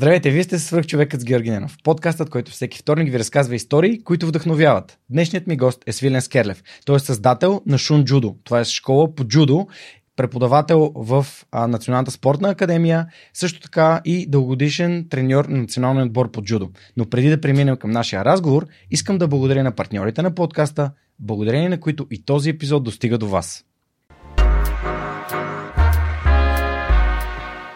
Здравейте, вие сте свърх човекът с Георги Ненов. Подкастът, който всеки вторник ви разказва истории, които вдъхновяват. Днешният ми гост е Свилен Скерлев. Той е създател на Шун Джудо. Това е школа по джудо, преподавател в Националната спортна академия, също така и дългогодишен треньор на националния отбор по джудо. Но преди да преминем към нашия разговор, искам да благодаря на партньорите на подкаста, благодарение на които и този епизод достига до вас.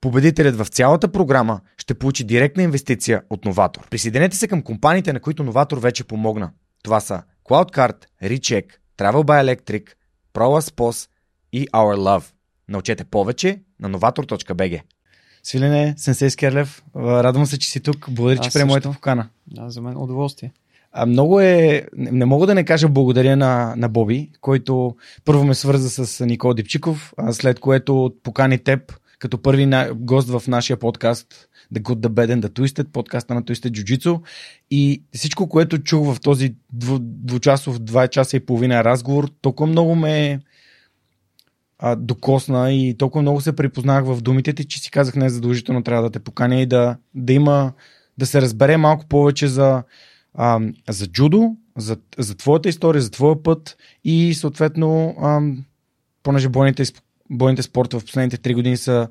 Победителят в цялата програма ще получи директна инвестиция от Новатор. Присъединете се към компаниите, на които Новатор вече помогна. Това са CloudCard, Recheck, Travel by Electric, ProLaspos и Our Love. Научете повече на novator.bg. Свилене, Сенсей Скерлев, радвам се, че си тук. Благодаря, че приема моята покана. Да, за мен удоволствие. А, много е. Не мога да не кажа благодаря на, на Боби, който първо ме свърза с Никол Дипчиков, а след което покани теб като първи на, гост в нашия подкаст The Good, The Bad and The Twisted, подкаста на Twisted Jiu-Jitsu. И всичко, което чух в този дву, двучасов, два часа и половина разговор, толкова много ме а, докосна и толкова много се припознах в думите ти, че си казах не задължително трябва да те поканя и да, да има, да се разбере малко повече за, а, за джудо, за, за твоята история, за твоя път и съответно, а, понеже бойните бойните спорта в последните три години са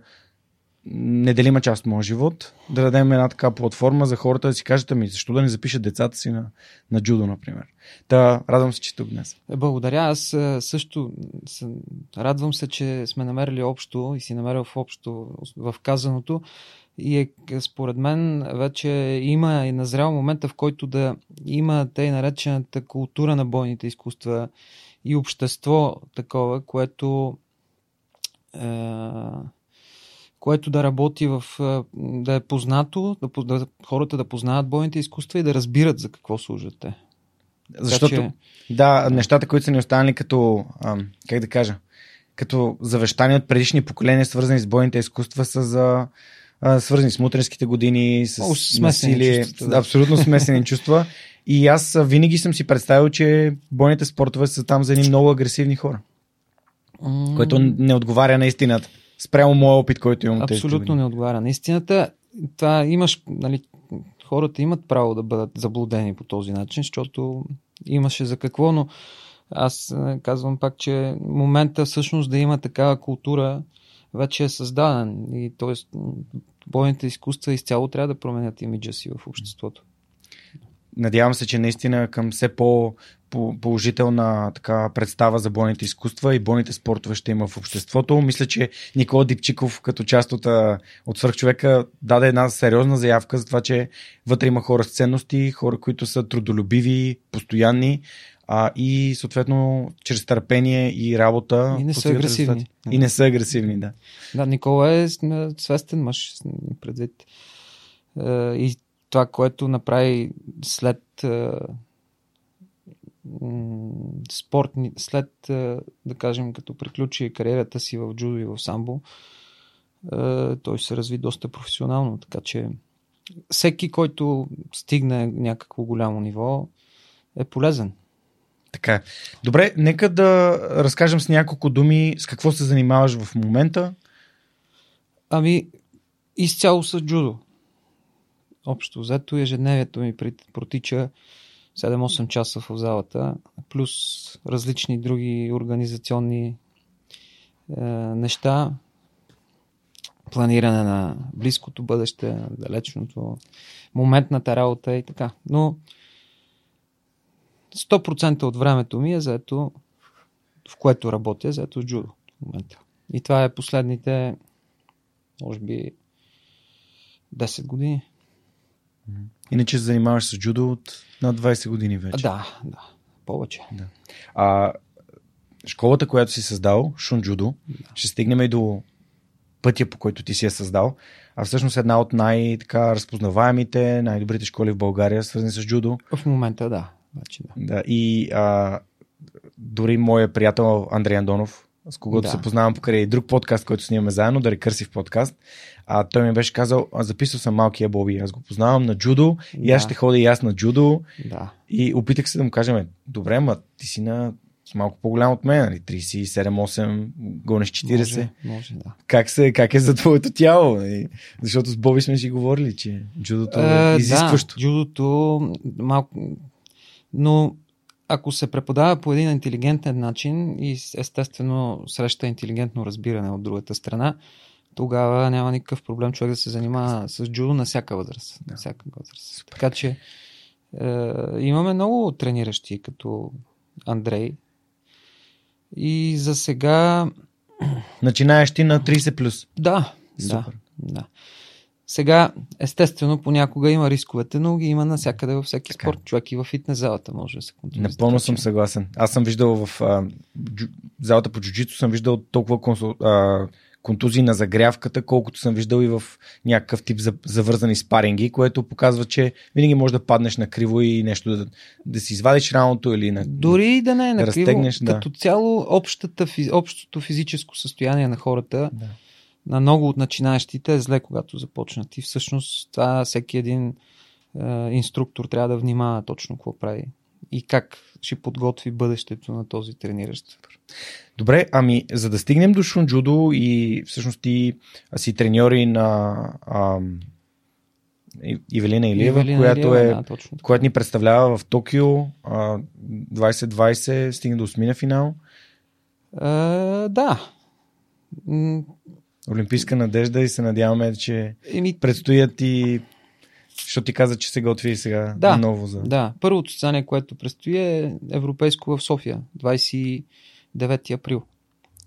неделима част от моят живот, да дадем една така платформа за хората да си кажат, ами защо да не запишат децата си на, на джудо, например. Та, радвам се, че тук днес. Е, благодаря. Аз също радвам се, че сме намерили общо и си намерил в общо в казаното. И е, според мен вече има и назрял момента, в който да има тъй наречената култура на бойните изкуства и общество такова, което е, което да работи в. Е, да е познато, да, да, хората да познават бойните изкуства и да разбират за какво служат те. Защото, че... да, нещата, които са ни останали като, как да кажа, като завещания от предишни поколения, свързани с бойните изкуства, са за а, свързани с мутренските години, с О, насилие, чувства, да. абсолютно смесени чувства. И аз винаги съм си представил, че бойните спортове са там за едни много агресивни хора mm. което не отговаря на истината. Спрямо моя опит, който имам. Абсолютно не отговаря на истината. Това имаш, нали, хората имат право да бъдат заблудени по този начин, защото имаше за какво, но аз е, казвам пак, че момента всъщност да има такава култура вече е създаден и т.е. бойните изкуства изцяло трябва да променят имиджа си в обществото. Надявам се, че наистина към все по положителна така представа за бойните изкуства и бойните спортове ще има в обществото. Мисля, че Никола Дипчиков като част от, от свърхчовека даде една сериозна заявка за това, че вътре има хора с ценности, хора, които са трудолюбиви, постоянни а, и съответно чрез търпение и работа. И не са агресивни. Резултати. И не са агресивни, да. Да, Никола е свестен мъж предвид. И това, което направи след спортни, след, да кажем, като приключи кариерата си в джудо и в самбо, той се разви доста професионално, така че всеки, който стигне някакво голямо ниво, е полезен. Така. Добре, нека да разкажем с няколко думи с какво се занимаваш в момента. Ами, изцяло с джудо. Общо взето ежедневието ми протича 7-8 часа в залата, плюс различни други организационни е, неща, планиране на близкото бъдеще, далечното, моментната работа и така. Но 100% от времето ми е заето, в което работя, е заето джудо в момента. И това е последните, може би, 10 години. Иначе се занимаваш с джудо от над 20 години вече. Да, да. Повече. Да. А школата, която си създал, Шунджудо, да. ще стигнем и до пътя, по който ти си я създал. А всъщност една от най-разпознаваемите, най-добрите школи в България, свързани с джудо. В момента да. Значи, да. да. И а, дори моя приятел Андрей Андонов, с когото да. се познавам покрай друг подкаст, който снимаме заедно, да рекърсив подкаст. А той ми беше казал, а записал съм малкия Боби, аз го познавам на джудо да. и аз ще ходя и аз на джудо. Да. И опитах се да му кажем, добре, ма ти си на малко по-голям от мен, нали? 37-8, гонеш 40. Може, може, да. Как, се, как е за твоето тяло? Нали? Защото с Боби сме си говорили, че джудото е изискващо. Да, джудото малко... Но ако се преподава по един интелигентен начин и естествено среща интелигентно разбиране от другата страна, тогава няма никакъв проблем човек да се занимава с джудо на всяка възраст. Да. На всяка възраст. Супер. Така че е, имаме много трениращи, като Андрей. И за сега. Начинаеш ти на 30 плюс. Да, Супер. да, да. Сега, естествено, понякога има рисковете, но ги има навсякъде във всеки така. спорт. Човек и в фитнес залата може да се контролира. Напълно съм съгласен. Аз съм виждал в а, джу, залата по джуджито, съм виждал толкова консул, а, контузии на загрявката, колкото съм виждал и в някакъв тип завързани спаринги, което показва, че винаги можеш да паднеш на криво и нещо да, да си извадиш раното или на. Дори да не е на да криво, да. като цяло общата, общото физическо състояние на хората. Да на много от начинаещите е зле, когато започнат. И всъщност това всеки един е, инструктор трябва да внимава точно какво прави и как ще подготви бъдещето на този трениращ. Добре, ами за да стигнем до Шунджудо и всъщност ти си треньори на ам, Ивелина Илиева, Ивелина която, Илиева, е, да, точно. която ни представлява в Токио а, 2020, стигна до осмина финал. А, да. Олимпийска надежда и се надяваме, че Еми... предстоят и защото ти каза, че се готви сега да, ново за... Да, първото състезание, което предстои е европейско в София, 29 април.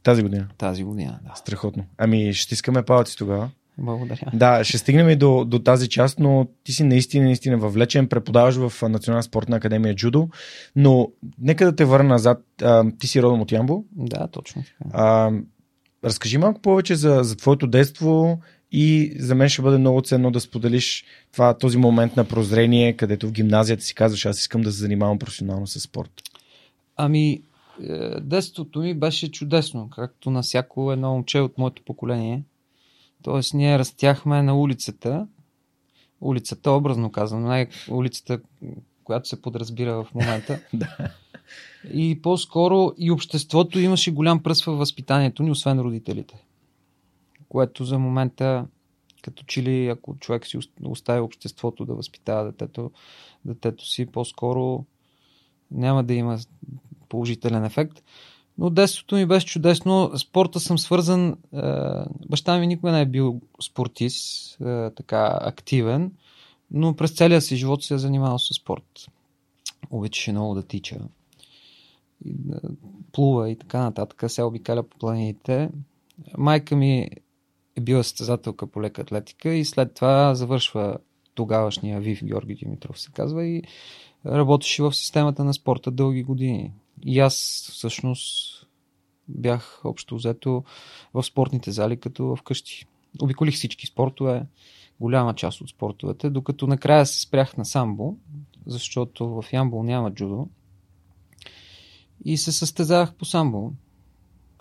Тази година? Тази година, да. Страхотно. Ами ще искаме палци тогава. Благодаря. Да, ще стигнем и до, до тази част, но ти си наистина, наистина въвлечен, преподаваш в Национална спортна академия Джудо, но нека да те върна назад. А, ти си родом от Ямбо. Да, точно. А, разкажи малко повече за, за твоето детство и за мен ще бъде много ценно да споделиш това, този момент на прозрение, където в гимназията си казваш, аз искам да се занимавам професионално с спорт. Ами, е, детството ми беше чудесно, както на всяко едно момче от моето поколение. Тоест, ние растяхме на улицата. Улицата, образно казвам, най- улицата, която се подразбира в момента. да. И по-скоро и обществото имаше голям пръст във възпитанието ни, освен родителите. Което за момента, като че ли, ако човек си остави обществото да възпитава детето, детето си, по-скоро няма да има положителен ефект. Но детството ми беше чудесно. Спорта съм свързан. Е, баща ми никога не е бил спортист, е, така активен, но през целия си живот се е занимавал с спорт. Обичаше много да тича да плува и така нататък, се обикаля по планините. Майка ми е била състезателка по лека атлетика и след това завършва тогавашния Вив Георги Димитров се казва и работеше в системата на спорта дълги години. И аз всъщност бях общо взето в спортните зали, като вкъщи. Обиколих всички спортове, голяма част от спортовете, докато накрая се спрях на самбо, защото в Ямбол няма джудо. И се състезавах по самбо.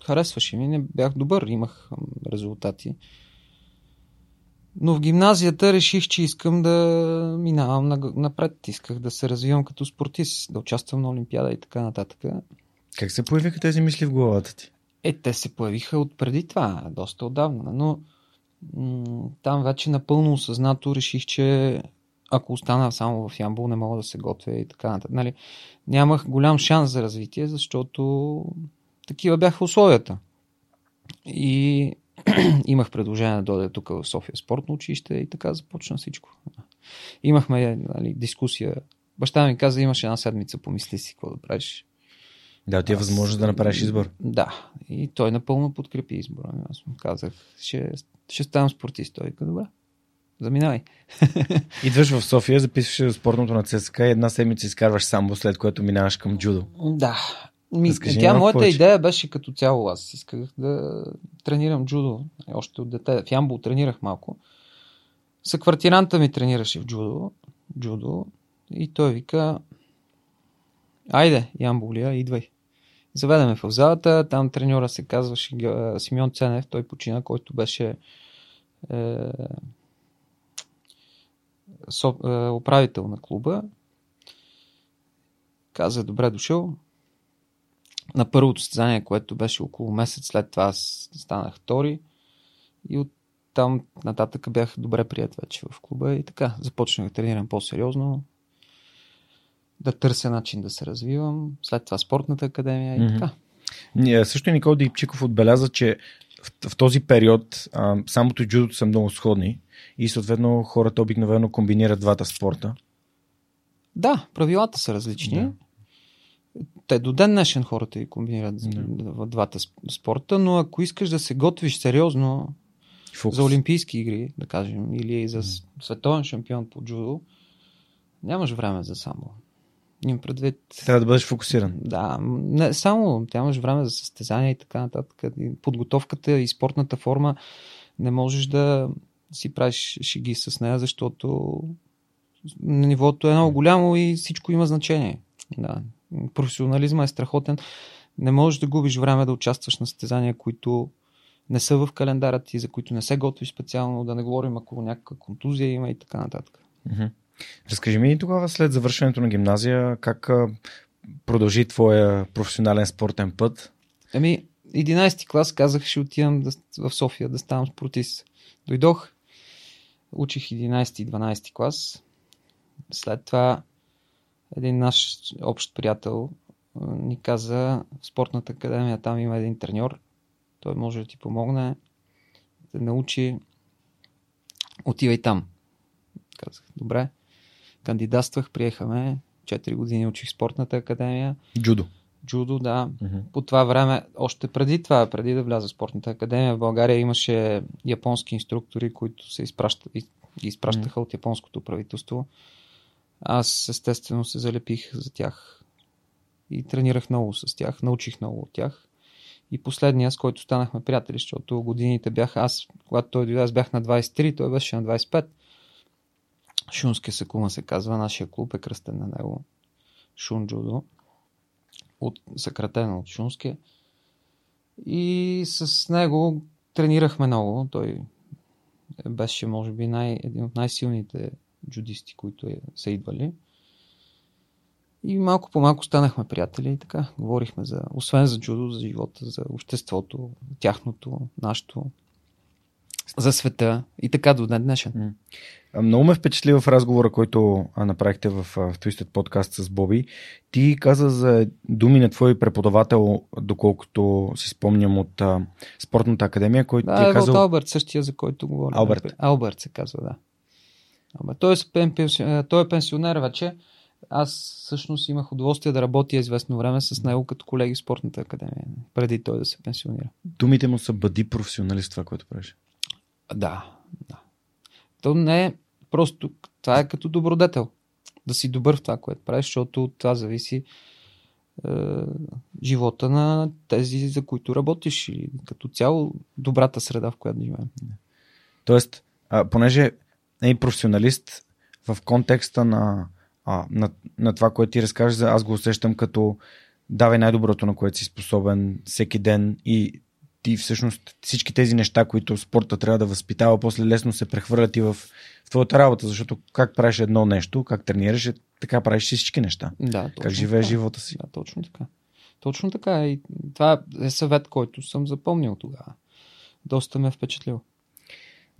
Харесваше ми, не бях добър, имах резултати. Но в гимназията реших, че искам да минавам напред. Исках да се развивам като спортист, да участвам на Олимпиада и така нататък. Как се появиха тези мисли в главата ти? Е, те се появиха от преди това, доста отдавна, но м- там вече напълно осъзнато реших, че ако остана само в Ямбол, не мога да се готвя и така нататък. Нали, нямах голям шанс за развитие, защото такива бяха условията. И имах предложение да дойда тук в София спортно училище и така започна всичко. Имахме нали, дискусия. Баща ми каза, имаш една седмица, помисли си какво да правиш. Да, ти е възможност да направиш избор. Да, и той напълно подкрепи избора. Аз му казах, ще, ще ставам спортист. Той каза, добре, заминавай. Идваш в София, записваш спортното на ЦСКА и една седмица изкарваш самбо, след което минаваш към джудо. Да. Ми, Разкажи тя моята повече. идея беше като цяло. Аз исках да тренирам джудо. Още от дете. В Ямбол тренирах малко. Съквартиранта ми тренираше в джудо. джудо и той вика Айде, Ямболия, идвай. Заведеме в залата, там треньора се казваше Симеон Ценев, той почина, който беше е, со, е, управител на клуба. Каза, добре дошъл. На първото състезание, което беше около месец след това, аз станах втори и от там нататък бях добре прият вече в клуба и така започнах да тренирам по-сериозно, да търся начин да се развивам, след това спортната академия и mm-hmm. така. Ние, също Никол Дипчиков отбеляза, че в, в този период а, самото и джудото са много сходни и съответно хората обикновено комбинират двата спорта. Да, правилата са различни. Да. Те до ден днешен хората и комбинират в двата спорта, но ако искаш да се готвиш сериозно Фокус. за Олимпийски игри, да кажем, или за световен шампион по джудо, нямаш време за само. Им предвид. Трябва да бъдеш фокусиран. Да, не само. Нямаш време за състезания и така нататък. Подготовката и спортната форма не можеш да си правиш шеги с нея, защото нивото е много голямо и всичко има значение. Да. Професионализма е страхотен. Не можеш да губиш време да участваш на състезания, които не са в календара ти, за които не се готвиш специално, да не говорим ако някаква контузия има и така нататък. Mm-hmm. Разкажи ми тогава след завършването на гимназия, как продължи твоя професионален спортен път? Ами, 11 клас казах, ще отивам да, в София да ставам спортист. Дойдох, учих 11 и 12 клас. След това един наш общ приятел ни каза в спортната академия, там има един треньор, той може да ти помогне да научи. Отивай там. Казах, добре. Кандидатствах, приехаме. 4 години учих спортната академия. Джудо. Джудо, да. Uh-huh. По това време, още преди това, преди да вляза в спортната академия, в България имаше японски инструктори, които се изпращат, ги изпращаха uh-huh. от японското правителство. Аз естествено се залепих за тях и тренирах много с тях, научих много от тях. И последния, с който станахме приятели, защото годините бях аз, когато той дойде, аз бях на 23, той беше на 25. Шунски Сакума се казва, нашия клуб е кръстен на него. Шунджудо, от, съкратено от Шунски. И с него тренирахме много. Той беше, може би, най, един от най-силните джудисти, които е, са идвали. И малко по малко станахме приятели и така. Говорихме за, освен за джудо, за живота, за обществото, тяхното, нашето за света и така до ден днешен. Много ме впечатли в разговора, който направихте в, в Twisted подкаст с Боби. Ти каза за думи на твой преподавател, доколкото си спомням от а, Спортната академия, който да, ти е казал... Алберт, същия, за който говоря. Алберт. Алберт се казва, да. Алберт. Той, е, той е пенсионер вече. Аз всъщност имах удоволствие да работя известно време с него като колеги в Спортната академия, преди той да се пенсионира. Думите му са бъди професионалист това, което правиш. Да, да. То не е просто, това е като добродетел. Да си добър в това, което правиш, защото от това зависи е, живота на тези, за които работиш и като цяло добрата среда, в която живеем. Тоест, а, понеже е професионалист в контекста на, а, на, на това, което ти разкажеш, аз го усещам като давай най-доброто, на което си способен всеки ден и ти всъщност всички тези неща, които спорта трябва да възпитава, после лесно се прехвърлят и в, в твоята работа, защото как правиш едно нещо, как тренираш, е, така правиш всички неща. Да, как живееш живота си. Да, точно така. Точно така. И това е съвет, който съм запомнил тогава. Доста ме е впечатлил.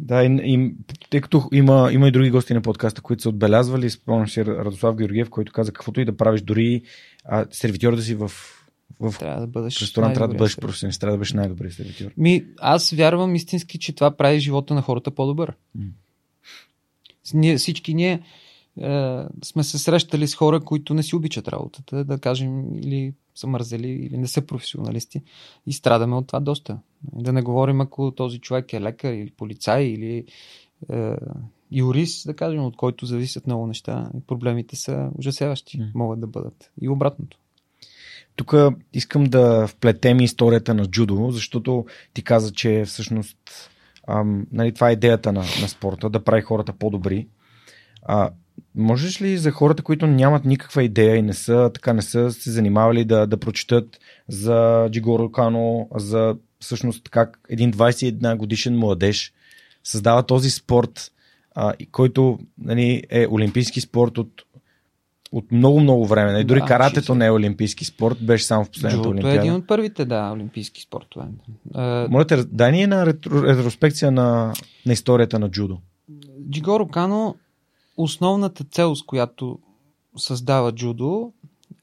Да, и, и, тъй като има, има и други гости на подкаста, които са отбелязвали, спомням си Радослав Георгиев, който каза каквото и да правиш, дори а, сервитьор да си в в трябва да бъдеш ресторант трябва да бъдеш професионалист, трябва да бъдеш най-добрият сервитьор. Ми, аз вярвам истински, че това прави живота на хората по-добър. С- Ние, всички ние е, сме се срещали с хора, които не си обичат работата, да кажем, или са мързели, или не са професионалисти. И страдаме от това доста. Да не говорим, ако този човек е лекар, или полицай, или е, юрист, да кажем, от който зависят много неща. И проблемите са ужасяващи, М. могат да бъдат. И обратното. Тук искам да вплетем историята на джудо, защото ти каза, че всъщност ам, нали, това е идеята на, на спорта, да прави хората по-добри. А, можеш ли за хората, които нямат никаква идея и не са, така, не са се занимавали да, да прочитат за Джигоро Кано, за всъщност как един 21 годишен младеж създава този спорт, а, който нали, е олимпийски спорт от, от много-много време. Нали, дори Да, каратето 60. не е олимпийски спорт, беше само в последната Джудото е олимпиада. един от първите, да, олимпийски спортове. Е, Моля те, дай ни една ретро, ретроспекция на, на историята на джудо. Джигоро Кано, основната цел, с която създава джудо,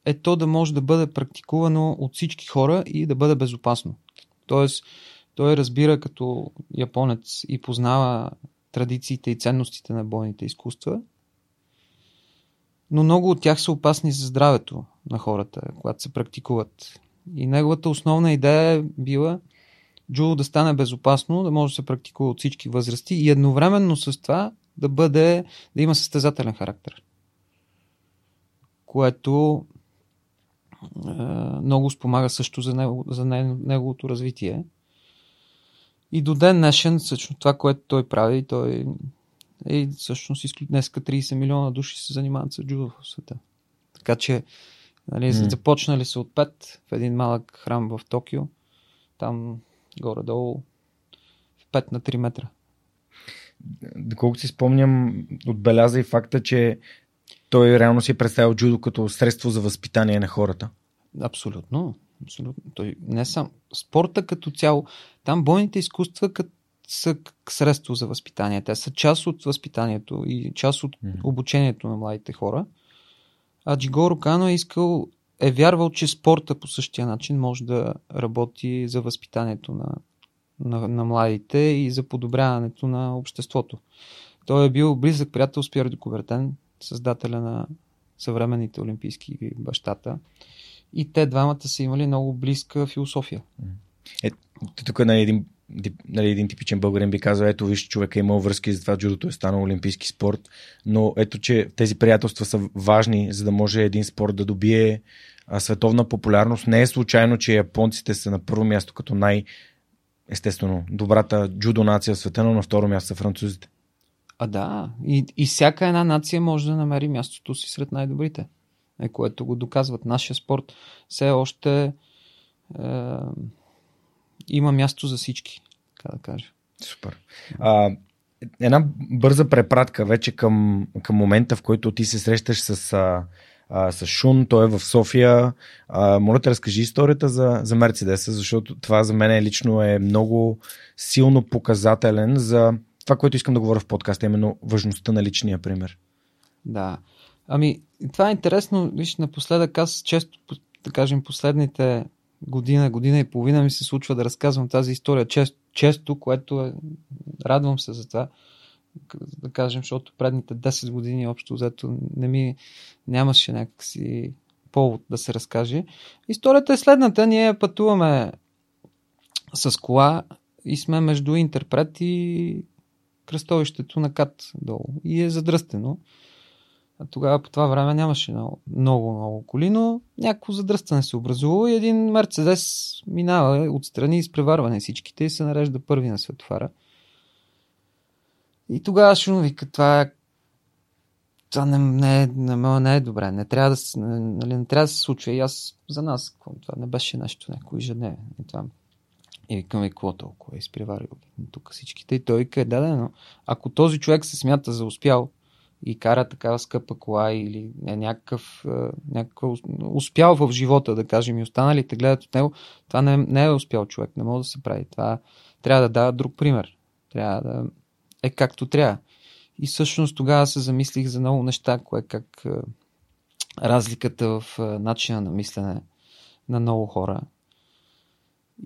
е то да може да бъде практикувано от всички хора и да бъде безопасно. Тоест, той разбира като японец и познава традициите и ценностите на бойните изкуства, но много от тях са опасни за здравето на хората, когато се практикуват. И неговата основна идея е била джудо да стане безопасно, да може да се практикува от всички възрасти и едновременно с това да бъде, да има състезателен характер. Което е, много спомага също за, него, за не- неговото развитие. И до ден днешен, всъщност това, което той прави, той е всъщност днеска 30 милиона души се занимават с джудо в света. Така че, нали, mm. започнали са от 5 в един малък храм в Токио. Там горе-долу 5 на 3 метра. Доколкото си спомням, отбеляза и факта, че той реално си е представил джудо като средство за възпитание на хората. Абсолютно. Абсолютно. Той не сам. Спорта като цяло. Там бойните изкуства кът, са средство за възпитание. Те са част от възпитанието и част от обучението на младите хора. А Джигоро Кано е искал, е вярвал, че спорта по същия начин може да работи за възпитанието на, на, на младите и за подобряването на обществото. Той е бил близък приятел с Пьер де Кубертен, създателя на съвременните олимпийски игри, бащата. И те двамата са имали много близка философия. Тук нали, един, нали, един типичен българин би казал, ето виж, човек е имал връзки, затова джудото е станал олимпийски спорт, но ето, че тези приятелства са важни, за да може един спорт да добие световна популярност. Не е случайно, че японците са на първо място като най- естествено, добрата джудо нация в света, но на второ място са французите. А да, и, и всяка една нация може да намери мястото си сред най-добрите, е, което го доказват. Нашия спорт все още е, има място за всички, така да кажа. Супер. А, една бърза препратка вече към, към момента, в който ти се срещаш с, а, а, с Шун, той е в София. А, моля те, разкажи историята за, за Мерцедеса, защото това за мен лично е много силно показателен за това, което искам да говоря в подкаста, именно важността на личния пример. Да. Ами, това е интересно. Виж, напоследък аз често, да кажем, последните година, година и половина ми се случва да разказвам тази история често, често което е, радвам се за това, да кажем, защото предните 10 години общо взето не ми нямаше някакси повод да се разкаже. Историята е следната. Ние пътуваме с кола и сме между Интерпрет и кръстовището на Кат долу. И е задръстено. А тогава по това време нямаше много, много, коли, но някакво задръстане се образува и един Мерцедес минава отстрани изпреварване всичките и се нарежда първи на светофара. И тогава Шун вика, това е това не, не, е, не, не е добре, не трябва да, нали, не трябва да се случва. И аз за нас, това не беше нещо, някой ежедневие. И, това. и викам, и какво толкова е изпреварил тук всичките. И той вика, да, да, но ако този човек се смята за успял и кара такава скъпа кола или е някакъв, е, някакъв ус- успял в живота, да кажем, и останалите гледат от него, това не, не е успял човек, не може да се прави. Това трябва да дава друг пример. Трябва да е както трябва. И всъщност тогава се замислих за много неща, кое как е, разликата в е, начина на мислене на много хора.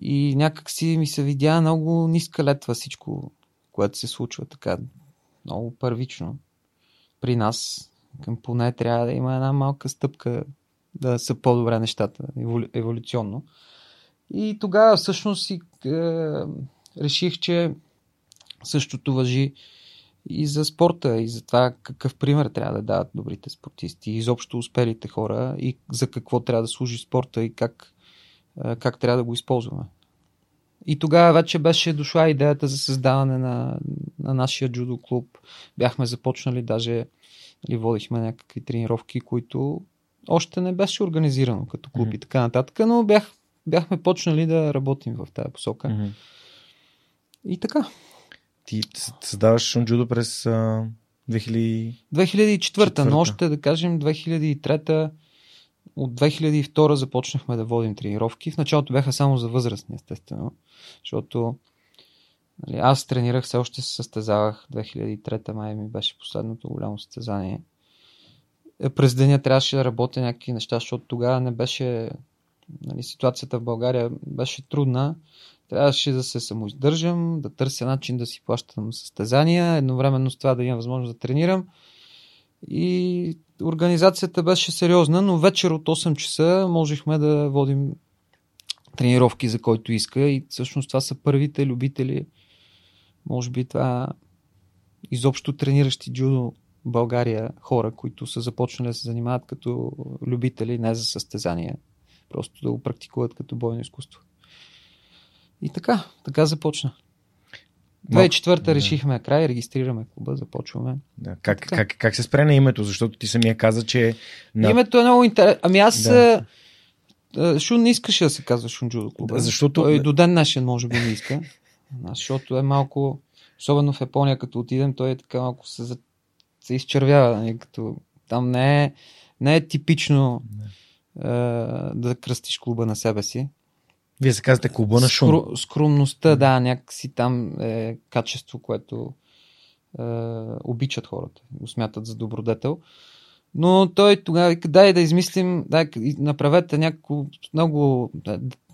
И някак си ми се видя много ниска летва всичко, което се случва така, много първично при нас. Към поне трябва да има една малка стъпка да са по-добре нещата, еволюционно. И тогава всъщност си е, реших, че същото въжи и за спорта, и за това какъв пример трябва да дават добрите спортисти, изобщо успелите хора, и за какво трябва да служи спорта, и как, как трябва да го използваме. И тогава вече беше дошла идеята за създаване на, на нашия джудо клуб. Бяхме започнали, даже и водихме някакви тренировки, които още не беше организирано като клуб mm-hmm. и така нататък, но бях, бяхме почнали да работим в тази посока. Mm-hmm. И така. Ти създаваш джудо през а, 2000... 2004, но още да кажем 2003 от 2002 започнахме да водим тренировки. В началото бяха само за възрастни, естествено, защото нали, аз тренирах, все още се състезавах. 2003 май ми беше последното голямо състезание. Е, през деня трябваше да работя някакви неща, защото тогава не беше нали, ситуацията в България беше трудна. Трябваше да се самоиздържам, да търся начин да си плащам състезания, едновременно с това да имам възможност да тренирам. И организацията беше сериозна, но вечер от 8 часа можехме да водим тренировки за който иска и всъщност това са първите любители, може би това изобщо трениращи джудо България хора, които са започнали да се занимават като любители, не за състезания, просто да го практикуват като бойно изкуство. И така, така започна. 2004 да. решихме край, регистрираме клуба, започваме. Да. Как, как, как се спре на името? Защото ти самия каза, че... На... Името е много интересно. Ами аз... Да. Шун не искаше да се казва Шун Джудо клуба. Защото... Той до ден днешен може би не иска. Защото е малко... Особено в Япония, като отидем, той е така малко се, се изчервява. Нали, като... Там не е, не е типично не. Е, да кръстиш клуба на себе си. Вие се казвате клуба на шум. Скру, скромността, да, някакси там е качество, което е, обичат хората, го смятат за добродетел. Но той тогава вика, дай да измислим, дай, направете някакво много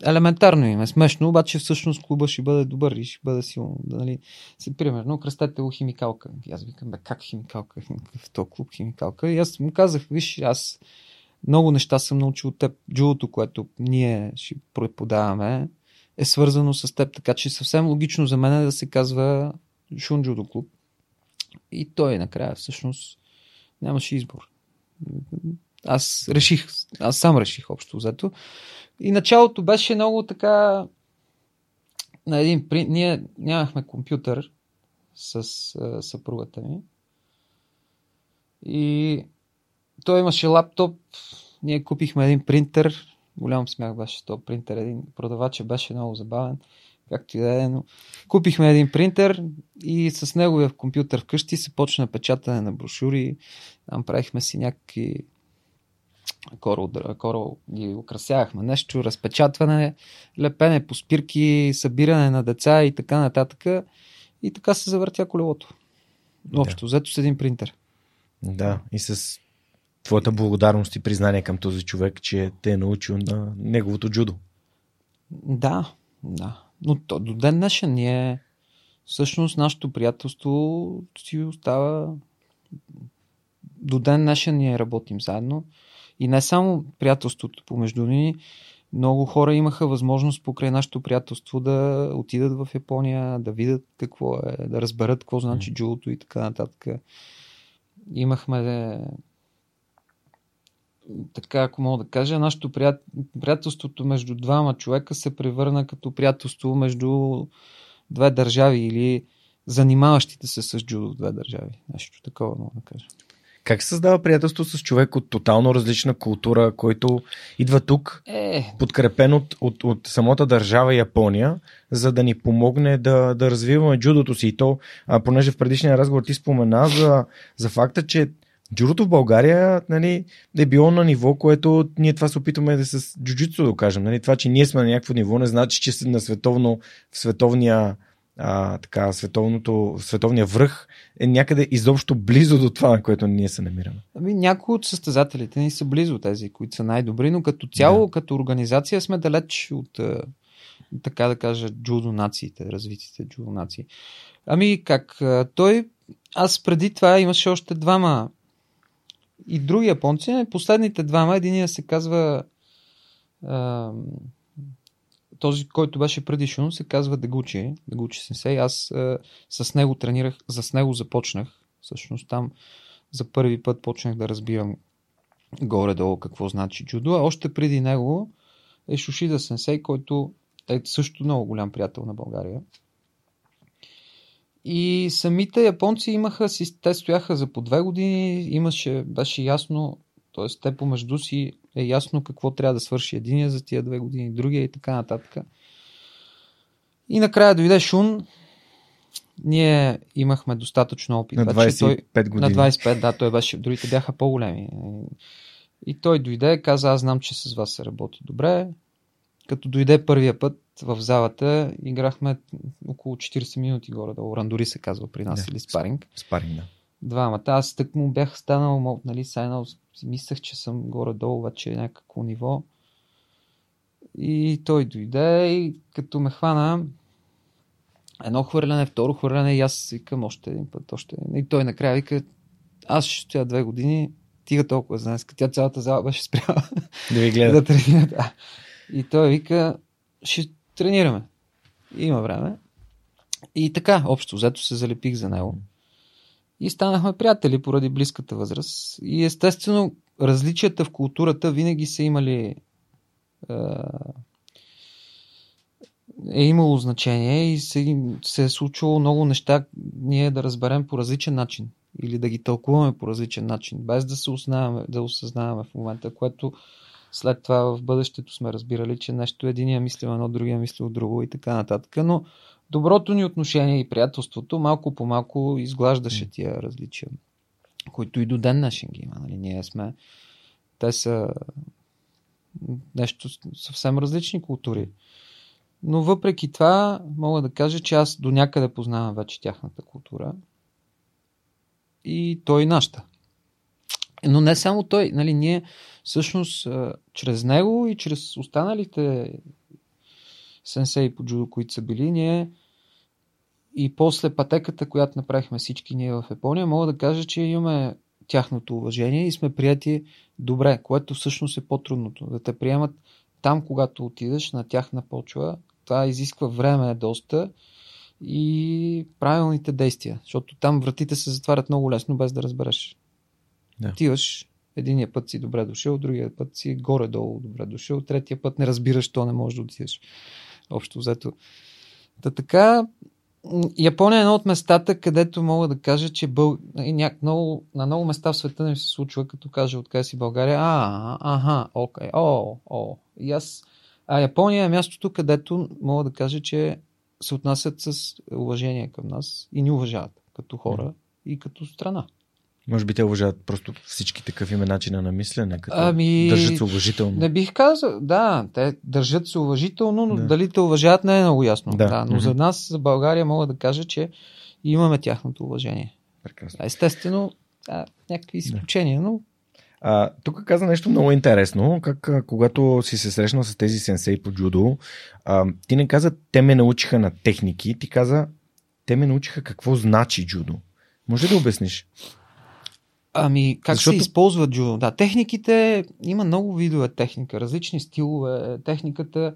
елементарно име, смешно, обаче всъщност клуба ще бъде добър и ще бъде силно. Нали. Си, примерно, кръстете го химикалка. И аз викам, бе, как химикалка? В този клуб химикалка. И аз му казах, виж, аз много неща съм научил от теб. Джулото, което ние ще преподаваме, е свързано с теб, така че съвсем логично за мен е да се казва Шун Джудо клуб. И той накрая всъщност нямаше избор. Аз реших, аз сам реших общо взето. И началото беше много така на един при... Ние нямахме компютър с съпругата ми. И той имаше лаптоп, ние купихме един принтер, голям смях беше то принтер, един продавач беше много забавен, както и да е, но купихме един принтер и с неговия компютър вкъщи се почна печатане на брошури, там правихме си някакви Корал, корал ги украсявахме нещо, разпечатване, лепене по спирки, събиране на деца и така нататък. И така се завъртя колелото. Общо, да. взето с един принтер. Да, и с твоята благодарност и признание към този човек, че те е научил на неговото джудо. Да, да. Но то, до ден днешен ние всъщност нашето приятелство си остава до ден днешен ние работим заедно. И не само приятелството помежду ни, много хора имаха възможност покрай нашето приятелство да отидат в Япония, да видят какво е, да разберат какво значи джудото и така нататък. Имахме така, ако мога да кажа, нашето приятелството между двама човека се превърна като приятелство между две държави или занимаващите се с джудо две държави. Нещо такова мога да кажа. Как се създава приятелство с човек от тотално различна култура, който идва тук, е... подкрепен от, от, от самата държава Япония, за да ни помогне да, да развиваме джудото си? И то, а, понеже в предишния разговор ти спомена за, за факта, че Джудото в България нали, е било на ниво, което ние това се опитваме да с джуджитсо да кажем. Нали. Това, че ние сме на някакво ниво, не значи, че на световно, в световния а, така, световното, световния връх е някъде изобщо близо до това, на което ние се намираме. Ами, някои от състезателите ни са близо тези, които са най-добри, но като цяло, да. като организация сме далеч от, така да кажа, джудо нациите, развитите джудо нации. Ами как? Той, аз преди това имаше още двама и други японци. Последните двама, единия се казва този, който беше преди Шун, се казва Дегучи, Дегучи Сенсей. Аз а, с него тренирах, с него започнах. Всъщност там за първи път почнах да разбирам горе-долу какво значи джудо. А още преди него е Шушида Сенсей, който е също много голям приятел на България. И самите японци имаха те стояха за по две години, имаше, беше ясно, т.е. те помежду си е ясно какво трябва да свърши единия за тия две години, другия и така нататък. И накрая дойде Шун. Ние имахме достатъчно опит. На 25 той, години. На 25, да, той беше, другите бяха по-големи. И той дойде, каза, аз знам, че с вас се работи добре. Като дойде първия път в залата, играхме около 40 минути горе да Рандори се казва при нас, да, или спаринг. Спаринг, да. Двамата. Аз тък му бях станал, нали, сайнал мислех, че съм горе-долу вече някакво ниво. И той дойде и като ме хвана едно хвърляне, второ хвърляне и аз викам още един път, още един. И той накрая вика, аз ще стоя две години, тига толкова за днес. Тя цялата зала беше спряла. Да ви гледа. да тренира. Да. И той вика, ще тренираме. Има време. И така, общо взето се залепих за него и станахме приятели поради близката възраст. И естествено, различията в културата винаги са имали. е имало значение и се, се е случвало много неща ние да разберем по различен начин или да ги тълкуваме по различен начин, без да се осъзнаваме, да осъзнаваме в момента, което след това в бъдещето сме разбирали, че нещо единия мислил едно, другия мислил друго и така нататък. Но доброто ни отношение и приятелството малко по малко изглаждаше тия различия, които и до ден днешен ги има. Нали? Ние сме. Те са нещо съвсем различни култури. Но въпреки това, мога да кажа, че аз до някъде познавам вече тяхната култура. И той нашата. Но не само той. Нали, ние всъщност чрез него и чрез останалите сенсей по джудо, които са били, ние и после пътеката, която направихме всички ние в Япония, мога да кажа, че имаме тяхното уважение и сме прияти добре, което всъщност е по-трудното. Да те приемат там, когато отидеш на тяхна почва, това изисква време доста и правилните действия, защото там вратите се затварят много лесно, без да разбереш. Да. Отиваш, единия път си добре дошъл, другия път си горе-долу добре дошъл, третия път не разбираш, то не можеш да отидеш. Общо взето. Та така, Япония е едно от местата, където мога да кажа, че бъл... няк... много... на много места в света не се случва, като кажа откъде си България. А, аха, окей, о, о. И аз... А Япония е мястото, където мога да кажа, че се отнасят с уважение към нас и ни уважават като хора и като страна. Може би те уважават просто всички такъв име начина на мислене, като ами, държат се уважително. Не бих казал, да, те държат се уважително, но да. дали те уважават не е много ясно. Да. да но mm-hmm. за нас, за България, мога да кажа, че имаме тяхното уважение. Прекрасно. Естествено, да, някакви изключения, да. но а, тук каза нещо много интересно, как а, когато си се срещнал с тези сенсей по джудо, а, ти не каза, те ме научиха на техники, ти каза, те ме научиха какво значи джудо. Може ли да обясниш? Ами, как Защото... се използва джудо? Да, техниките, има много видове техника, различни стилове. Техниката,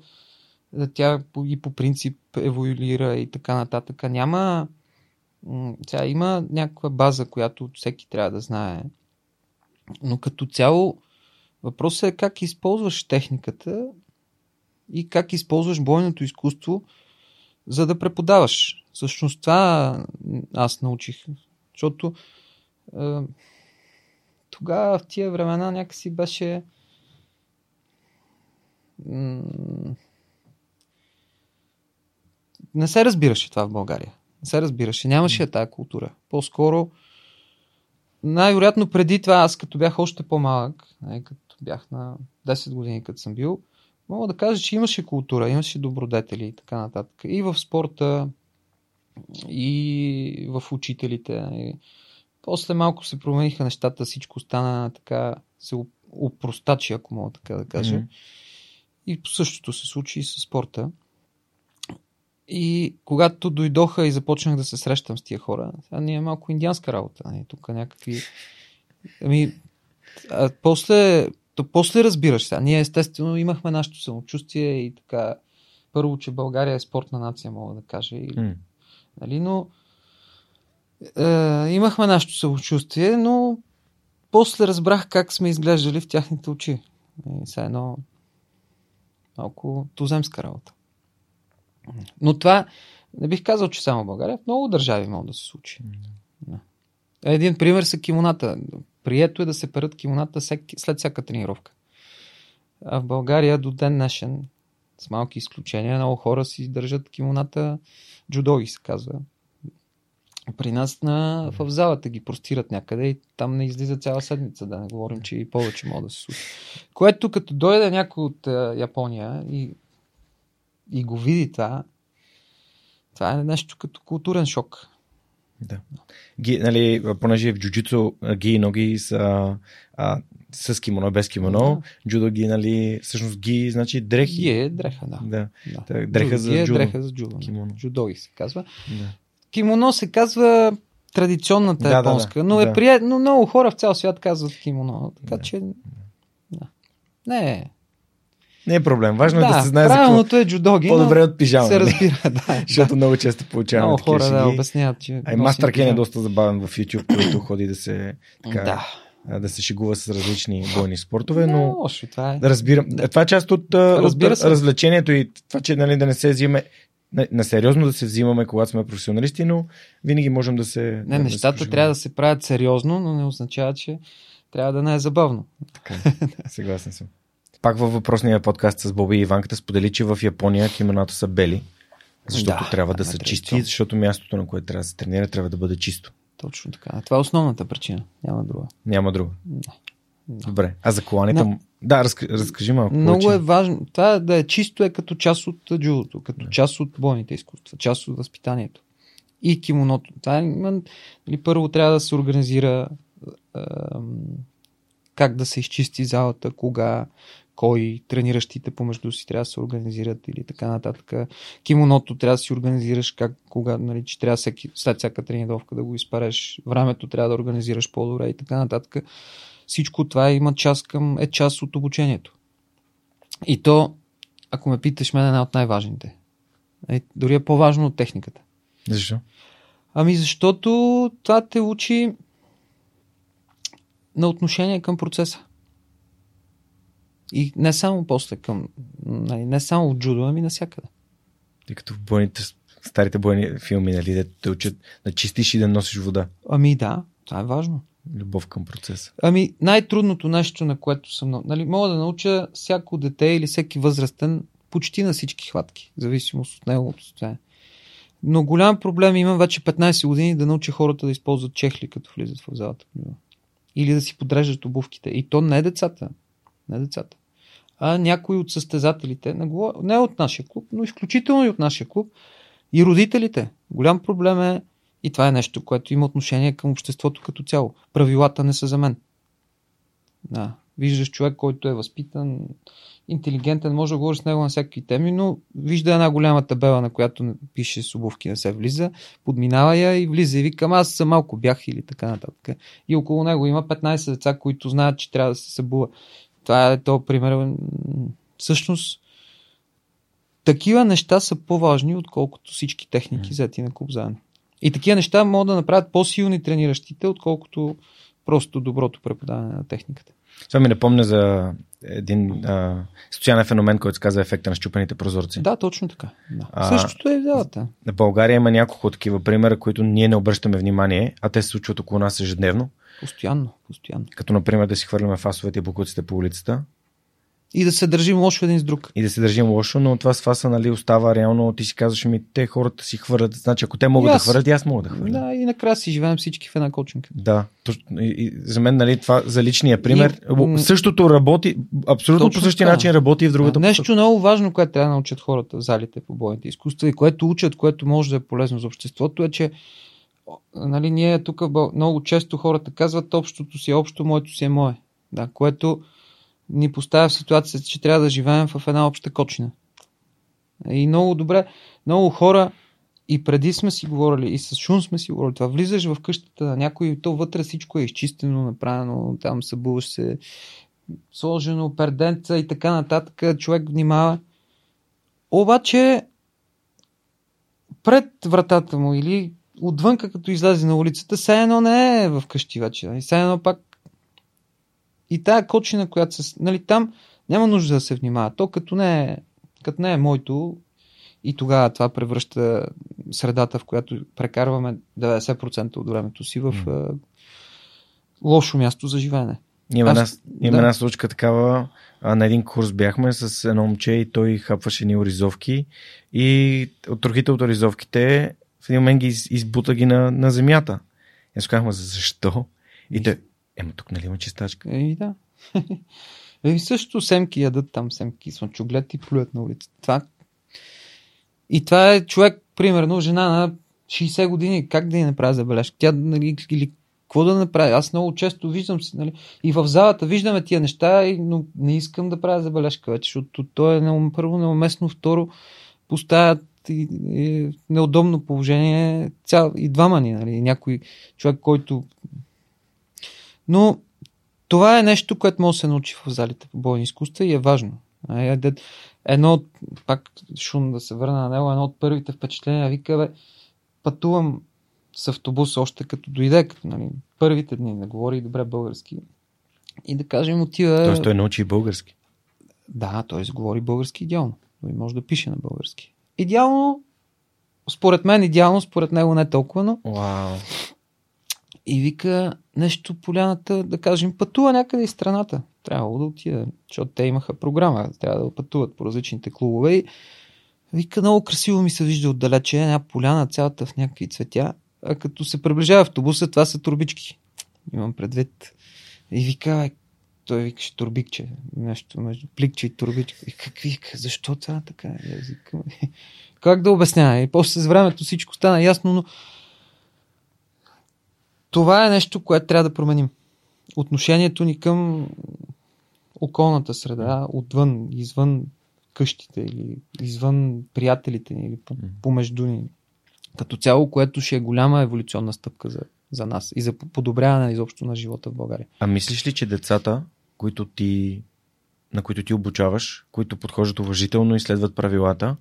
тя и по принцип еволюира и така нататък. Няма. Тя има някаква база, която всеки трябва да знае. Но като цяло, въпросът е как използваш техниката и как използваш бойното изкуство, за да преподаваш. Всъщност това аз научих. Защото тогава в тия времена някакси беше не се разбираше това в България. Не се разбираше. Нямаше тази култура. По-скоро най-вероятно преди това, аз като бях още по-малък, като бях на 10 години, като съм бил, мога да кажа, че имаше култура, имаше добродетели и така нататък. И в спорта, и в учителите. И после малко се промениха нещата, всичко стана така, се упростачи, ако мога така да кажа. Mm-hmm. И същото се случи и с спорта. И когато дойдоха и започнах да се срещам с тия хора, сега ние е малко индианска работа. Не? Тук някакви... Ами, а после, то после разбираш сега. Ние естествено имахме нашето самочувствие и така. Първо, че България е спортна нация, мога да кажа. И, mm. нали, но е, имахме нашето самочувствие, но после разбрах как сме изглеждали в тяхните очи. И сега едно малко туземска работа. Но това не бих казал, че само България. В много държави може да се случи. Един пример са кимоната. Прието е да се перат кимоната след всяка тренировка. А в България до ден днешен, с малки изключения, много хора си държат кимоната, джудоги се казва. При нас на, в залата ги простират някъде и там не излиза цяла седмица, да не говорим, че и повече може да се случи. Което като дойде някой от uh, Япония и, и го види това, това е нещо като културен шок. Да. Ги, нали, понеже в джуджицу ги и ноги са а, с кимоно, без кимоно, да. джудо ги, нали, всъщност ги, значи дрехи. Ги е дреха, да. да. да. Дреха джудо, за е джудо. дреха за джудо. Кимоно. Джудоги се казва. Да. Кимоно се казва традиционната да, японска, да, да, но е да. приятно. Много хора в цял свят казват кимоно. Така да. че. Да. Не е. Не е проблем. Важно да, е да се знае правилното за какво. е джудоги. По-добре от пижама. Се разбира, да. Защото да. много често получаваме много хора да обясняват, че. А и Мастер Кен е доста забавен в YouTube, който ходи да се. Така, да. да се шегува с различни бойни спортове, но. Да, още, това е. Да разбирам. Това е част от, от развлечението и това, че нали, да не се взиме на, на сериозно да се взимаме, когато сме професионалисти, но винаги можем да се. Не, да нещата да трябва да се правят сериозно, но не означава, че трябва да не е забавно. Така, съгласен съм. Пак във въпросния подкаст с Боби и Иванката сподели, че в Япония кимената са бели, защото да, трябва да, да са чисти, защото мястото, на което трябва да се тренира, трябва да бъде чисто. Точно така. Това е основната причина. Няма друга. Няма друга. Не. Добре. А за коланите? Но... Да, разк... разкажи малко. Много повече. е важно. Това да е чисто е като част от джудото, като да. част от бойните изкуства, част от възпитанието. И кимоното. Това е, нали, първо трябва да се организира е, как да се изчисти залата, кога, кой трениращите помежду си трябва да се организират или така нататък. Кимоното трябва да си организираш как, кога, нали, че трябва всеки, след всяка тренировка да го изпареш. Времето трябва да организираш по-добре и така нататък. Всичко това има част към, е част от обучението. И то, ако ме питаш, мен е една от най-важните. Е, дори е по-важно от техниката. Защо? Ами защото това те учи на отношение към процеса. И не само после към, нали, не само от джудо, ами насякъде. Тъй като в бойните, старите бойни филми, нали, да те учат да чистиш и да носиш вода. Ами да, това е важно. Любов към процеса. Ами най-трудното нещо, на което съм... Нали, мога да науча всяко дете или всеки възрастен почти на всички хватки, зависимост от неговото състояние. Но голям проблем имам вече 15 години да науча хората да използват чехли, като влизат в залата. Или да си подреждат обувките. И то не децата. Не е децата. А някои от състезателите, не от нашия клуб, но изключително и от нашия клуб, и родителите. Голям проблем е и това е нещо, което има отношение към обществото като цяло. Правилата не са за мен. Да. Виждаш човек, който е възпитан, интелигентен, може да говориш с него на всякакви теми, но вижда една голяма табела, на която пише с обувки не се влиза, подминава я и влиза и вика, аз съм малко бях или така нататък. И около него има 15 деца, които знаят, че трябва да се събува. Това е то пример. Всъщност, такива неща са по-важни, отколкото всички техники, взети на клуб заедно. И такива неща могат да направят по-силни трениращите, отколкото просто доброто преподаване на техниката. Това ми напомня за един а, социален феномен, който се казва ефекта на щупените прозорци. Да, точно така. Да. А, Същото е в На България има няколко такива примера, които ние не обръщаме внимание, а те се случват около нас ежедневно. Постоянно, постоянно. Като, например, да си хвърляме фасовете и букуците по улицата. И да се държим лошо един с друг. И да се държим лошо, но това с фаса нали, остава реално. Ти си казваш, ми те хората си хвърлят. Значи, ако те могат И да аз- хвърлят, и аз мога да хвърля. Да, и накрая си живеем всички в една кочинка. Да, и, и, за мен, нали, това за личния пример. И- същото работи, абсолютно Точно по същия така. начин работи и в другата. Нещо много важно, което трябва да научат хората залите по бойните изкуства и което учат, което може да е полезно за обществото, е, че нали, ние тук много често хората казват общото си е общо, моето си е мое. Да, което ни поставя в ситуацията, че трябва да живеем в една обща кочина. И много добре, много хора и преди сме си говорили, и с Шун сме си говорили това. Влизаш в къщата на някой и то вътре всичко е изчистено, направено, там събуваш се, сложено, перденца и така нататък. Човек внимава. Обаче пред вратата му или отвънка, като излезе на улицата, все едно не е в къщи вече. Все едно пак и тая кочина, която се... Нали, там няма нужда да се внимава. То като не е, като не е моето и тогава това превръща средата, в която прекарваме 90% от времето си в е, лошо място за живеене. Има, Аз- една, има да. една случка такава. А, на един курс бяхме с едно момче и той хапваше ни оризовки и от трохите от оризовките в един момент ги из- избута ги на, на земята. И аз казахме, защо? И те, ема тук нали има чистачка? Еми да. Еми също семки ядат там семки, слънчоглед и плюят на улицата. Това... И това е човек, примерно, жена на 60 години. Как да й направи забележка? Тя, нали, или какво да направи? Аз много често виждам, си, нали, и в залата виждаме тия неща, но не искам да правя забележка вече, защото то е първо неуместно, второ поставят и, и неудобно положение цял, и двама ни, нали, някой човек, който но това е нещо, което може да се научи в залите по бойни изкуства и е важно. Е, Едно от, пак шум да се върна на него, едно от първите впечатления, вика, бе, пътувам с автобус още като дойде, като, нали, първите дни, не говори добре български. И да кажем, отива... Тоест той научи български. Да, той говори български идеално. Той може да пише на български. Идеално, според мен идеално, според него не толкова, но Вау. и вика нещо поляната, да кажем, пътува някъде из страната. Трябвало да отида, защото те имаха програма, трябва да пътуват по различните клубове. И вика, много красиво ми се вижда отдалече, една поляна, цялата в някакви цветя. А като се приближава автобуса, това са турбички. Имам предвид. И вика, бе, той викаше турбикче, нещо между пликче и турбичка. И какви, вика, защо това така? И аз викам, как да обясня? И после с времето всичко стана ясно, но това е нещо, което трябва да променим. Отношението ни към околната среда, отвън, извън къщите или извън приятелите ни или помежду ни. Като цяло, което ще е голяма еволюционна стъпка за, за нас и за подобряване изобщо на живота в България. А мислиш ли, че децата, които ти, на които ти обучаваш, които подхождат уважително и следват правилата,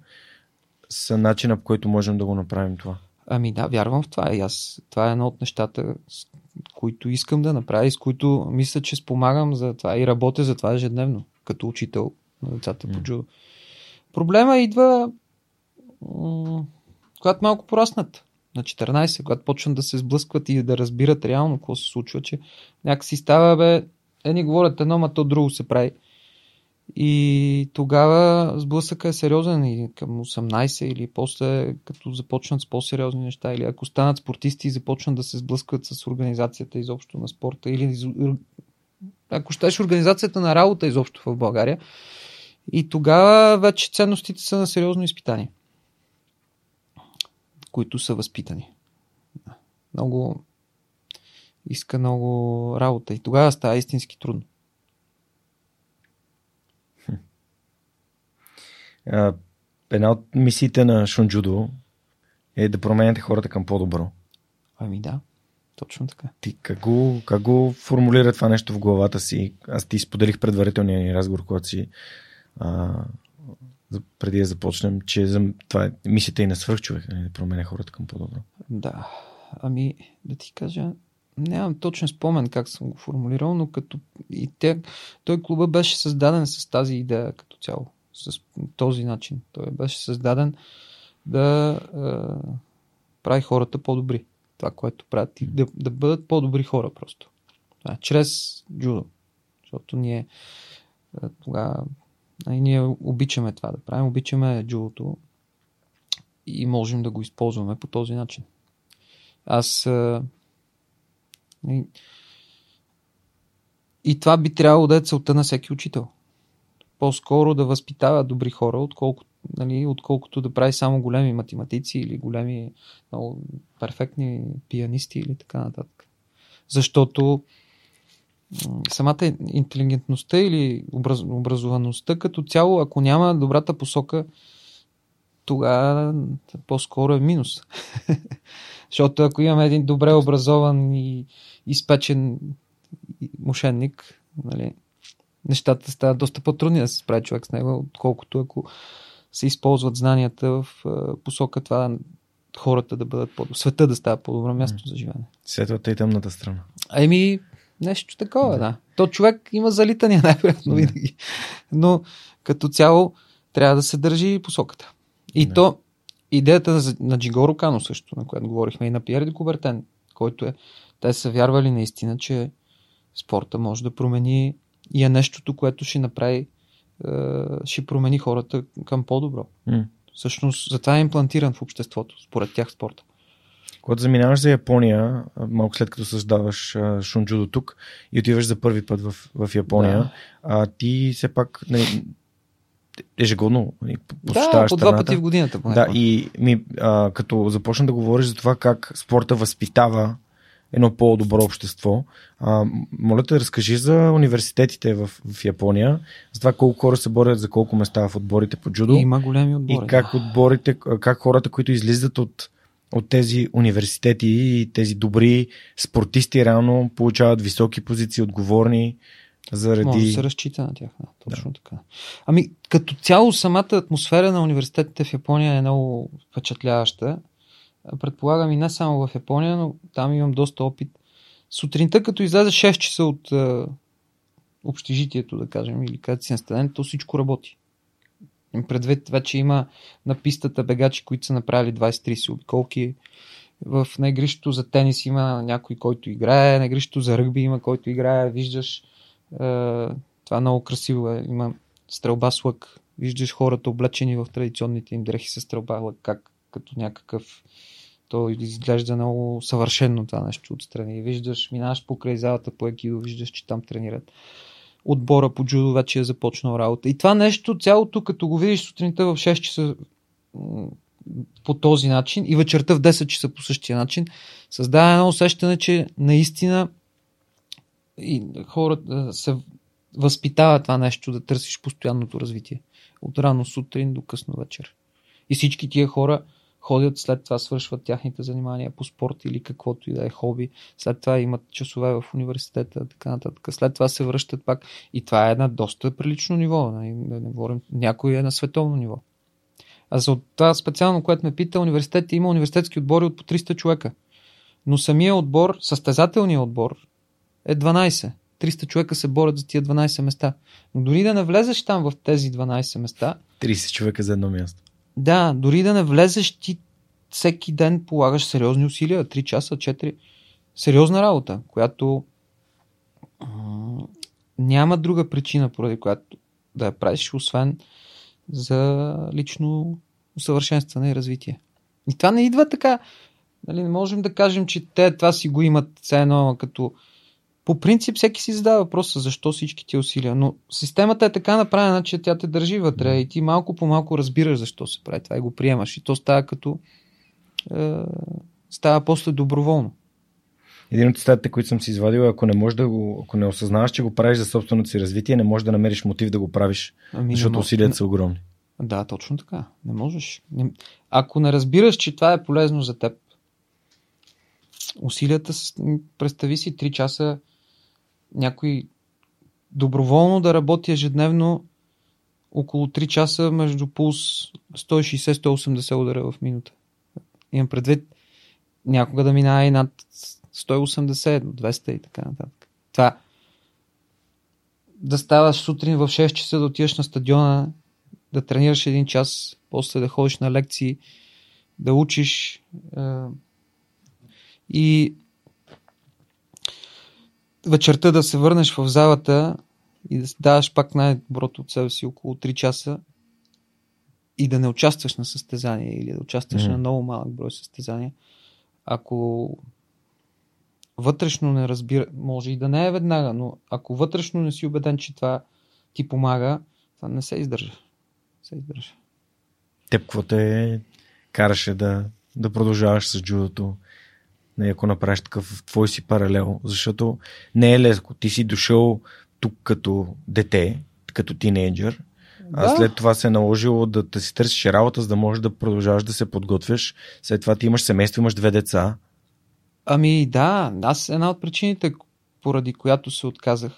са начина по който можем да го направим това? Ами да, вярвам в това. И аз, това е едно от нещата, с които искам да направя и с които мисля, че спомагам за това и работя за това ежедневно, като учител на децата по джудо. Проблема идва, м, когато малко пораснат. На 14, когато почнат да се сблъскват и да разбират реално какво се случва, че някакси става, бе, едни говорят едно, ма то друго се прави. И тогава сблъсъка е сериозен и към 18 или после като започнат с по-сериозни неща или ако станат спортисти и започнат да се сблъскват с организацията изобщо на спорта или ако щеш организацията на работа изобщо в България и тогава вече ценностите са на сериозно изпитание, които са възпитани. Много иска много работа и тогава става истински трудно. Една от мисиите на Шунджудо е да променяте хората към по-добро. Ами да, точно така. Ти как го, как го формулира това нещо в главата си? Аз ти споделих предварителния ни разговор, когато си а, преди да започнем, че за, това е мисията и на свръхчовек, нали, да променя хората към по-добро. Да. Ами, да ти кажа, нямам точен спомен как съм го формулирал, но като и те, той клуба беше създаден с тази идея като цяло, с този начин. Той беше създаден да е, прави хората по-добри. Това, което правят и да, да бъдат по-добри хора просто. А, чрез джудо. Защото ние тогава ние обичаме това да правим, обичаме джудото и можем да го използваме по този начин. Аз и, и това би трябвало да е целта на всеки учител. По-скоро да възпитава добри хора, отколкото, нали, отколкото да прави само големи математици или големи много перфектни пианисти или така нататък. Защото самата интелигентността или образ, образоваността като цяло, ако няма добрата посока, тогава по-скоро е минус. Защото ако имаме един добре образован и изпечен мошенник, нали, нещата стават доста по-трудни да се справи човек с него, отколкото ако се използват знанията в посока това хората да бъдат по света да става по-добро място за живеене. Светлата и тъмната страна. Еми, нещо такова, да. да. То човек има залитания най-вероятно винаги. Но като цяло трябва да се държи посоката. И да. то, идеята на Джигоро Кано също, на която говорихме, и на Пьер де Кубертен, който е, те са вярвали наистина, че спорта може да промени и е нещото, което ще направи, е, ще промени хората към по-добро. Mm. Всъщност, затова е имплантиран в обществото, според тях спорта. Когато заминаваш за Япония, малко след като създаваш Шунджудо тук и отиваш за първи път в, в Япония, да. а, ти все пак нали, ежегодно нали, посещаваш Да, по два пъти в годината. Да, и ми, а, като започна да говориш за това как спорта възпитава едно по-добро общество. А, моля те, разкажи за университетите в, в Япония, за това колко хора се борят за колко места в отборите по джудо. Има големи отбори. И как отборите, как хората, които излизат от, от тези университети и тези добри спортисти, реално получават високи позиции, отговорни. Заради... Може да се разчита на тях. Да, точно да. така. Ами, като цяло, самата атмосфера на университетите в Япония е много впечатляваща. Предполагам и не само в Япония, но там имам доста опит. Сутринта, като излезе 6 часа от е, общежитието, да кажем, или където си настанен, то всичко работи. Предвид вече има на пистата бегачи, които са направили 20-30 обиколки. В на за тенис има някой, който играе, на за ръгби има който играе. Виждаш, е, това е много красиво е. Има стрелба с лък. Виждаш хората облечени в традиционните им дрехи с стрелба лък, как като някакъв то изглежда много съвършено това нещо отстрани. Виждаш, минаваш покрай залата по екидо, виждаш, че там тренират. Отбора по джудо вече е започнал работа. И това нещо, цялото, като го видиш сутринта в 6 часа по този начин и вечерта в 10 часа по същия начин, създава едно усещане, че наистина и хората се възпитава това нещо да търсиш постоянното развитие. От рано сутрин до късно вечер. И всички тия хора ходят, след това свършват тяхните занимания по спорт или каквото и да е хоби, след това имат часове в университета, така нататък. След това се връщат пак и това е на доста прилично ниво, нали, да не говорим, някой е на световно ниво. А за това специално, което ме пита, университет има университетски отбори от по 300 човека. Но самия отбор, състезателният отбор е 12. 300 човека се борят за тия 12 места. Но дори да не влезеш там в тези 12 места. 30 човека за едно място. Да, дори да не влезеш, ти всеки ден полагаш сериозни усилия, 3 часа, 4. Сериозна работа, която няма друга причина, поради която да я правиш, освен за лично усъвършенстване и развитие. И това не идва така. Нали, не можем да кажем, че те това си го имат все едно като по принцип всеки си задава въпроса защо всички ти усилия, но системата е така направена, че тя те държи вътре и ти малко по малко разбираш защо се прави това и го приемаш. И то става като е, става после доброволно. Един от цитатите, които съм си извадил, ако не можеш да го, ако не осъзнаваш, че го правиш за собственото си развитие, не можеш да намериш мотив да го правиш, ами, защото усилията са огромни. Да, точно така. Не можеш. Ако не разбираш, че това е полезно за теб, усилията, представи си 3 часа някой доброволно да работи ежедневно около 3 часа между пулс 160-180 удара в минута. Имам предвид някога да минава и над 180, 200 и така нататък. Това да ставаш сутрин в 6 часа да отидеш на стадиона, да тренираш един час, после да ходиш на лекции, да учиш и вечерта да се върнеш в залата и да даваш пак най-доброто от себе си около 3 часа и да не участваш на състезание или да участваш mm-hmm. на много малък брой състезания, ако вътрешно не разбира, може и да не е веднага, но ако вътрешно не си убеден, че това ти помага, това не се издържа. Се издържа. Теб какво те караше да, да продължаваш с джудото? Не, ако направиш такъв твой си паралел, защото не е лесно. Ти си дошъл тук като дете, като тинейджър, а да. след това се е наложило да, да си търсиш работа, за да можеш да продължаваш да се подготвяш. След това ти имаш семейство, имаш две деца. Ами да, аз една от причините, поради която се отказах,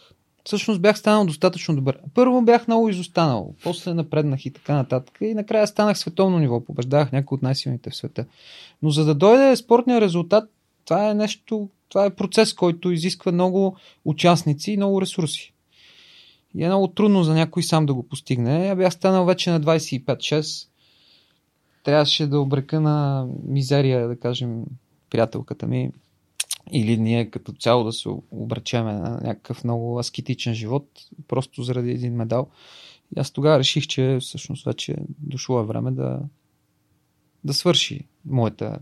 всъщност бях станал достатъчно добър. Първо бях много изостанал, после напреднах и така нататък и накрая станах световно ниво, побеждавах някои от най-силните в света. Но за да дойде спортния резултат, това е нещо, това е процес, който изисква много участници и много ресурси. И е много трудно за някой сам да го постигне. Я бях станал вече на 25-6. Трябваше да обрека на мизерия, да кажем, приятелката ми. Или ние като цяло да се обречеме на някакъв много аскетичен живот, просто заради един медал. И аз тогава реших, че всъщност вече дошло е време да, да свърши моята,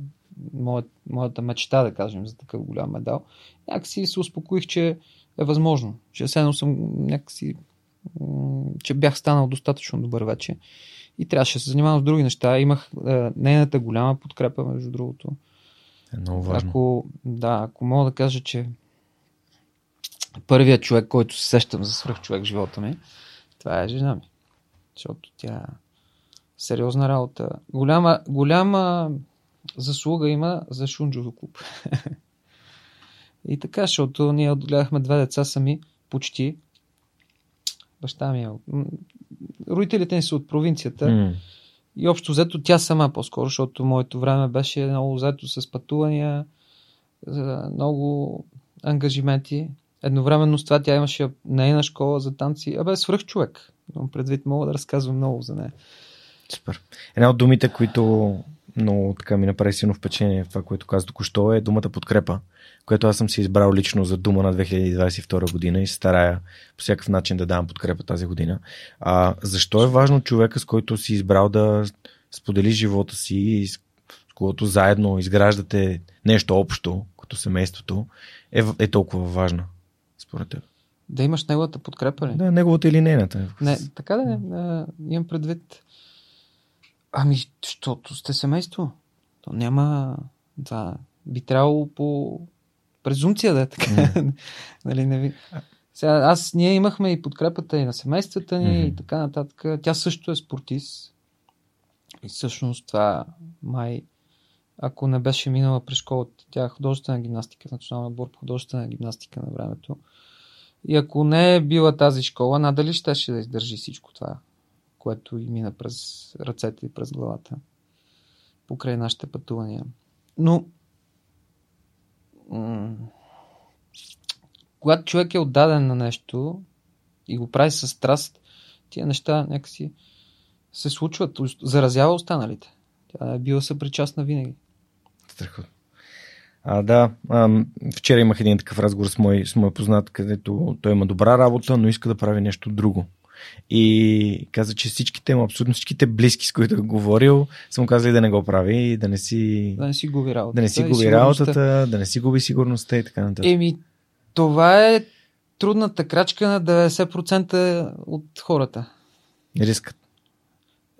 моята, моята мечта, да кажем, за такъв голям медал. Някакси се успокоих, че е възможно. Че седно съм някакси, че бях станал достатъчно добър вече и трябваше да се занимавам с други неща. Имах е, нейната голяма подкрепа, между другото. Е много важно. Ако, да, ако мога да кажа, че първият човек, който се сещам за свръх човек в живота ми, това е жена ми. Защото тя сериозна работа. Голяма, голяма заслуга има за Шунджово клуб. И така, защото ние отгледахме две деца сами, почти. Баща ми е. Родителите ни са от провинцията. Mm. И общо взето тя сама по-скоро, защото моето време беше много взето с пътувания, много ангажименти. Едновременно с това тя имаше нейна школа за танци. Абе, свръх човек. Предвид, мога да разказвам много за нея. Супер. Една от думите, които много така ми направи силно впечатление в това, което каза току-що е думата подкрепа което аз съм си избрал лично за дума на 2022 година и старая по всякакъв начин да давам подкрепа тази година. А, защо е важно човека, с който си избрал да сподели живота си и с когото заедно изграждате нещо общо, като семейството, е, е толкова важно, според теб? Да имаш неговата подкрепа ли? Да, неговата или нейната. Не, така да не. Имам предвид. Ами, защото сте семейство. То няма. Да, би трябвало по презумпция да е така. Нали, не ви... Сега, аз, ние имахме и подкрепата и на семействата ни mm-hmm. и така нататък. Тя също е спортист. И всъщност това май, ако не беше минала през школата, тя е художествена гимнастика, национална отбор по художествена гимнастика на времето. И ако не е била тази школа, надали ще да издържи всичко това, което и мина през ръцете и през главата, покрай нашите пътувания. Но когато човек е отдаден на нещо и го прави с страст, тия неща някакси се случват, заразява останалите. Тя е била съпричастна винаги. Страхотно. А, да, а, вчера имах един такъв разговор с мой, с мой познат, където той има добра работа, но иска да прави нещо друго. И каза, че всичките, абсолютно всичките близки, с които е говорил, са му казали да не го прави да не си, да не си губи работата. Да не си губи работата, да не си губи сигурността и така нататък. Еми, това е трудната крачка на 90% от хората. Рискът.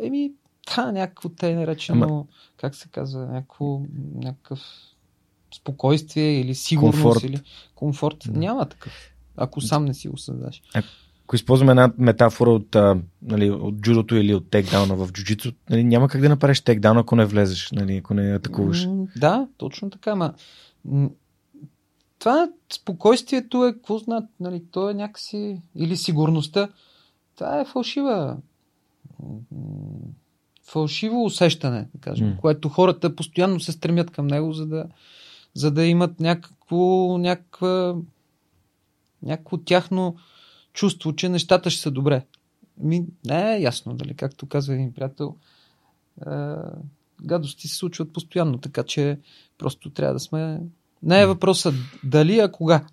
Еми, да, някакво те наречено, Ама... как се казва, някакво, някакъв спокойствие или сигурност комфорт. или комфорт. Да. Няма такъв, ако сам не си го създаш. А ако използваме една метафора от, а, нали, от джудото или от текдауна в джуджицу, нали, няма как да направиш текдаун, ако не влезеш, нали, ако не атакуваш. Да, точно така, ма това спокойствието е, какво знаят, нали, то е някакси, или сигурността, това е фалшива фалшиво усещане, да кажем, mm. което хората постоянно се стремят към него, за да, за да имат някакво, някаква, някакво тяхно чувство, че нещата ще са добре. Ми, не е ясно, дали, както казва един приятел, е, гадости се случват постоянно, така че просто трябва да сме... Не е въпросът дали, а кога.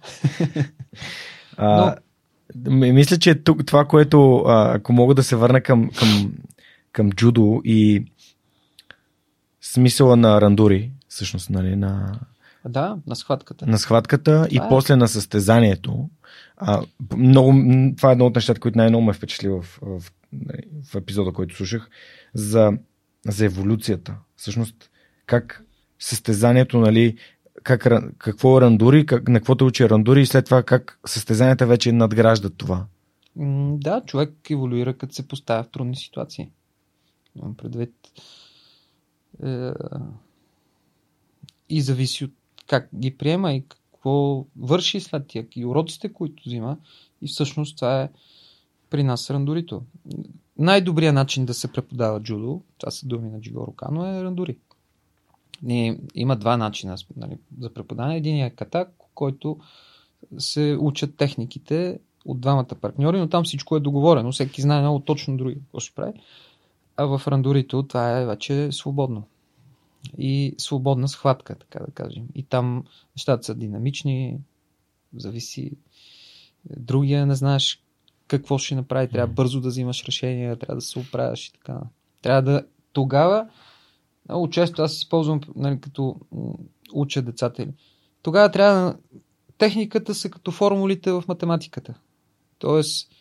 А, Мисля, че тук това, което ако мога да се върна към, към, към джудо и смисъла на рандури, всъщност, нали, на, да, на схватката. На схватката това и е. после на състезанието. А, много, това е едно от нещата, които най-много ме впечатли в, в, в епизода, който слушах, за, за еволюцията. Всъщност, как състезанието, нали, как, какво е рандури, как, на какво те учи рандури и след това как състезанията вече надграждат това. Да, човек еволюира като се поставя в трудни ситуации. Предвид. Е, и зависи от как ги приема и какво върши след тях и уроците, които взима. И всъщност това е при нас рандурито. Най-добрият начин да се преподава джудо, това са думи на Джигоро Кано, е рандури. И има два начина нали, за преподаване. Един е катак, който се учат техниките от двамата партньори, но там всичко е договорено. Всеки знае много точно други какво ще прави. А в рандурито това е вече свободно и свободна схватка, така да кажем. И там нещата са динамични, зависи. Другия не знаеш какво ще направи, трябва бързо да взимаш решения, трябва да се оправяш и така. Трябва да тогава, много често аз използвам нали, като уча децата ли. Тогава трябва да... Техниката са като формулите в математиката. Тоест,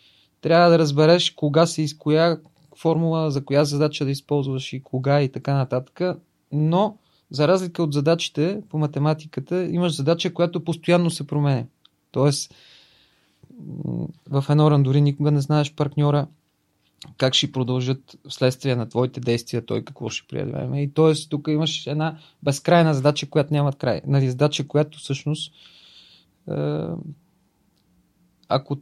трябва да разбереш кога се из коя формула, за коя задача да използваш и кога и така нататък но за разлика от задачите по математиката, имаш задача, която постоянно се променя. Тоест, в едно рандори никога не знаеш партньора как ще продължат вследствие на твоите действия, той какво ще преодолеме. И т.е. тук имаш една безкрайна задача, която няма край. Нали, задача, която всъщност е, ако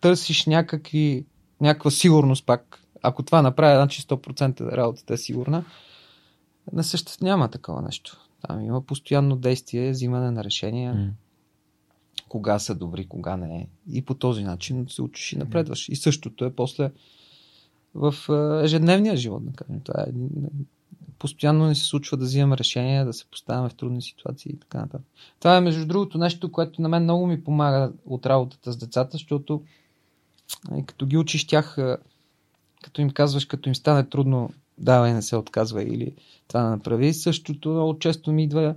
търсиш някакви, някаква сигурност пак, ако това направи, значи 100% работата е сигурна, на съществено няма такова нещо. Там има постоянно действие, взимане на решения. Mm. Кога са добри, кога не е. И по този начин се учиш и напредваш. И същото е после в ежедневния живот, да кажем. Това е, постоянно не се случва да взимаме решения, да се поставяме в трудни ситуации и така нататък. Това е, между другото, нещо, което на мен много ми помага от работата с децата, защото като ги учиш тях, като им казваш, като им стане трудно давай, не се отказва или това да направи. Същото много често ми идва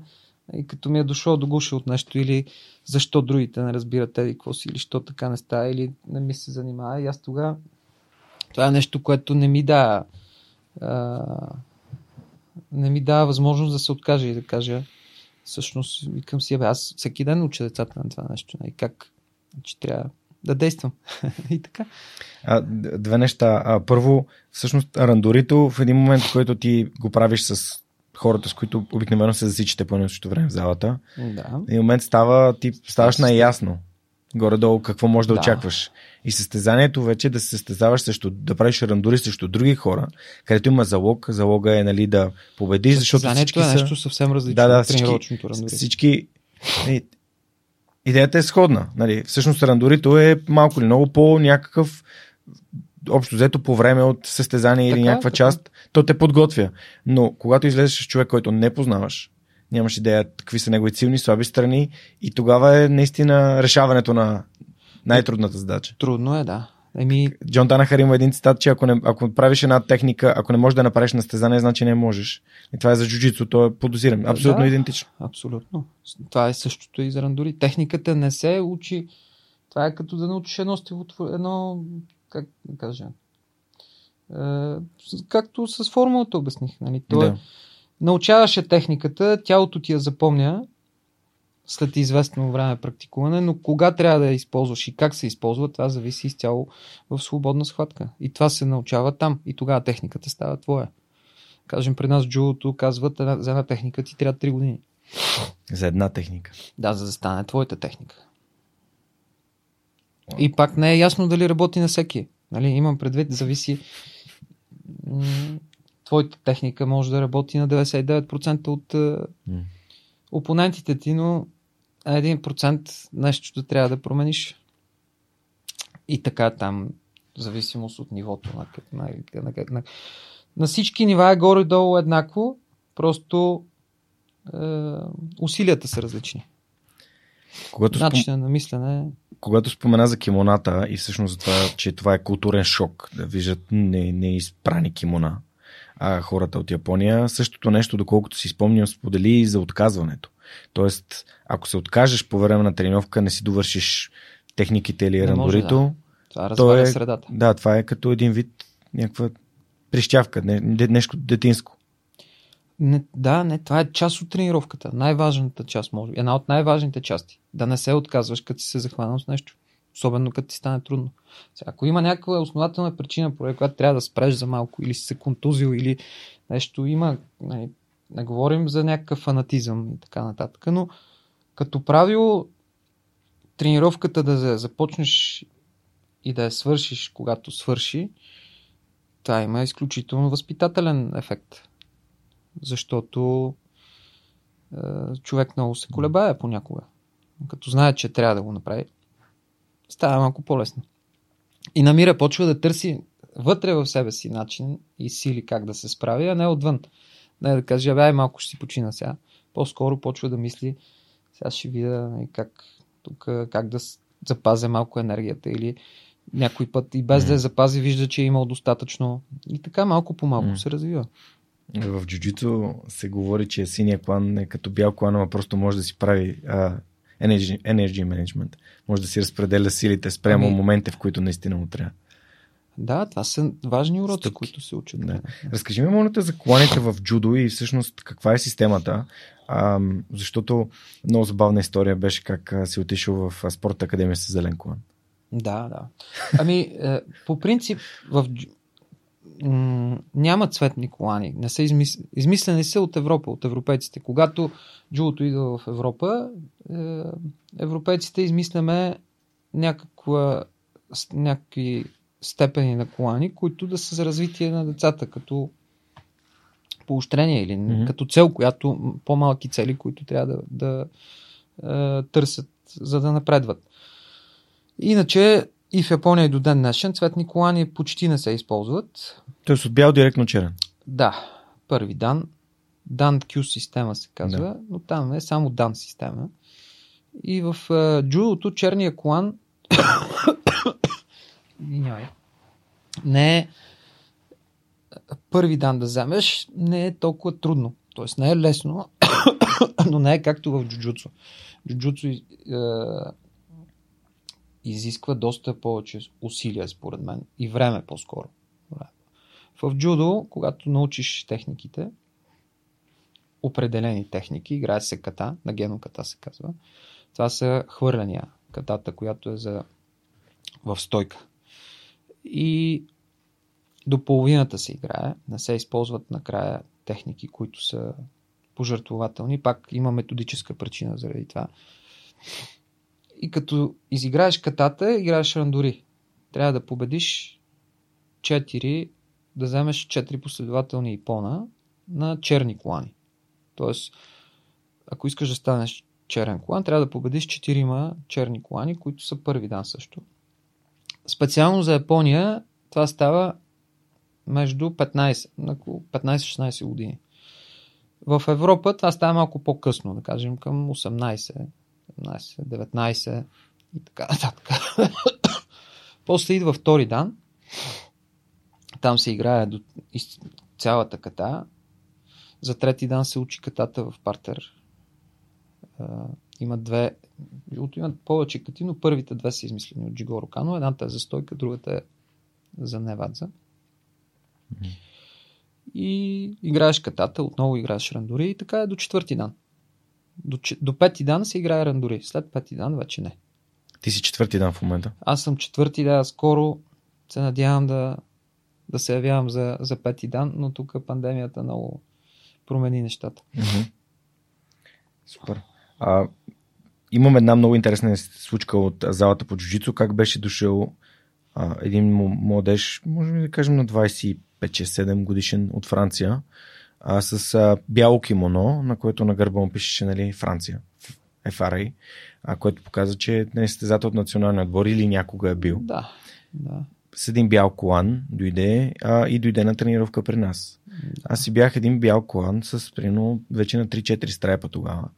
и като ми е дошло до гуша от нещо или защо другите не разбират тези какво си или що така не става или не ми се занимава. И аз тогава това е нещо, което не ми дава не ми дава възможност да се откаже и да кажа всъщност викам си, аз всеки ден уча децата на това нещо. И нали, как че трябва да действам. и така. А, две неща. А, първо, всъщност, рандорито в един момент, в който ти го правиш с хората, с които обикновено се засичате по едно време в залата, да. и момент става, ти ставаш най-ясно горе-долу какво можеш да, да очакваш. И състезанието вече да се състезаваш също, да правиш рандури срещу други хора, където има залог. Залога е нали, да победиш, защото всички е нещо съвсем различно да, да, всички, всички, идеята е сходна. Нали? Всъщност рандорито е малко или много по някакъв общо взето по време от състезание или някаква така. част, то те подготвя. Но когато излезеш с човек, който не познаваш, нямаш идея какви са негови силни, слаби страни и тогава е наистина решаването на най-трудната задача. Трудно е, да. Еми... Джон Данахар има един цитат, че ако, не, ако правиш една техника, ако не можеш да направиш на стезание, значи не можеш. И това е за джуджицу, то е подозирам. Абсолютно да, идентично. Абсолютно. Това е същото и за рандори. Техниката не се учи. Това е като да научиш едно стилотвор... едно, как да кажа, е, както с формулата обясних. Нали? То да. е, научаваше техниката, тялото ти я запомня, след известно време практикуване, но кога трябва да я използваш и как се използва, това зависи изцяло в свободна схватка. И това се научава там. И тогава техниката става твоя. Кажем, при нас джулото казват, за една техника ти трябва 3 години. За една техника. Да, за да стане твоята техника. И пак не е ясно дали работи на всеки. Нали, имам предвид, зависи. Твоята техника може да работи на 99% от mm. опонентите ти, но 1% нещо трябва да промениш. И така там, в зависимост от нивото на, на, на, на, на всички нива е горе-долу еднакво, просто е, усилията са различни. Когато Начинът спом... на мислене когато спомена за кимоната и всъщност за това, че това е културен шок, да виждат не, не изпрани кимона, а хората от Япония, същото нещо, доколкото си спомням, сподели и за отказването. Тоест, ако се откажеш по време на тренировка, не си довършиш техниките или рандорито, да. това то е, средата. Да, това е като един вид някаква прищявка, не, нещо детинско. Не, да, не, това е част от тренировката. Най-важната част, може би. Една от най-важните части. Да не се отказваш, като си се захванал с нещо. Особено като ти стане трудно. Сега, ако има някаква основателна причина, по която трябва да спреш за малко, или си се контузил, или нещо има, нали, не говорим за някакъв фанатизъм и така нататък, но като правило тренировката да започнеш и да я свършиш, когато свърши, това има изключително възпитателен ефект. Защото е, човек много се колебае понякога. Като знае, че трябва да го направи, става малко по-лесно. И намира, почва да търси вътре в себе си начин и сили как да се справи, а не отвън. Не да каже, ай малко ще си почина сега. По-скоро почва да мисли, сега ще видя нали, как, тук, как да запазя малко енергията или някой път и без mm. да я запази, вижда, че е имал достатъчно. И така малко по малко mm. се развива. В джуджито се говори, че синия клан е като бял клан, но просто може да си прави а, energy, energy management. Може да си разпределя силите спрямо ами... момента, в които наистина му трябва. Да, това са важни уроци, Стъпки. които се учат. Да. Разкажи ми, моля за кланите в джудо и всъщност каква е системата. А, защото много забавна история беше как си отишъл в спорта академия с зелен клан. Да, да. Ами, е, по принцип, в няма цветни колани. Не са измис... Измислени са от Европа, от европейците. Когато джудото идва в Европа, е, европейците измисляме някаква, някакви степени на колани, които да са за развитие на децата, като поощрение или mm-hmm. като цел, която по-малки цели, които трябва да, да е, търсят, за да напредват. Иначе и в Япония и до ден днешен цветни колани почти не се използват. Тоест от бял директно черен? Да, първи дан. Дан Q система се казва, да. но там е само дан система. И в uh, джудото черния колан не е първи дан да вземеш, не е толкова трудно. Тоест не е лесно, но не е както в джуджуцу. Джуджуцу е, изисква доста повече усилия, според мен, и време по-скоро. В джудо, когато научиш техниките, определени техники, играе се ката, на гено ката се казва. Това са хвърляния. Катата, която е за в стойка. И до половината се играе. Не се използват накрая техники, които са пожертвователни. Пак има методическа причина заради това. И като изиграеш катата, играеш рандори. Трябва да победиш 4, да вземеш 4 последователни ипона на черни колани. Тоест, ако искаш да станеш черен колан, трябва да победиш 4 черни колани, които са първи дан също. Специално за Япония това става между 15, 15-16 години. В Европа това става малко по-късно, да кажем към 18, 17, 19 и така нататък. После идва втори дан. Там се играе до цялата ката. За трети дан се учи катата в партер. Има две. Имат повече кати, но първите две са измислени от Джигоро Кано. Едната е за стойка, другата е за невадза. И играеш катата, отново играеш рандори и така е до четвърти дан. До, до пети дан се играе рандори. След пети дан вече не. Ти си четвърти дан в момента. Аз съм четвърти, да, скоро се надявам да, да се явявам за, за пети дан, но тук пандемията много промени нещата. Mm-hmm. Супер. А, имам една много интересна случка от залата по джуджицу. Как беше дошъл а, един младеж, може да кажем на 25-7 годишен от Франция, а, с а, бяло кимоно, на което на гърба му пишеше нали, Франция, FRA, а, което показва, че не е състезател от националния отбор или някога е бил. Да, да. С един бял колан дойде а, и дойде на тренировка при нас. Да. Аз си бях един бял колан с прино вече на 3-4 страйпа тогава.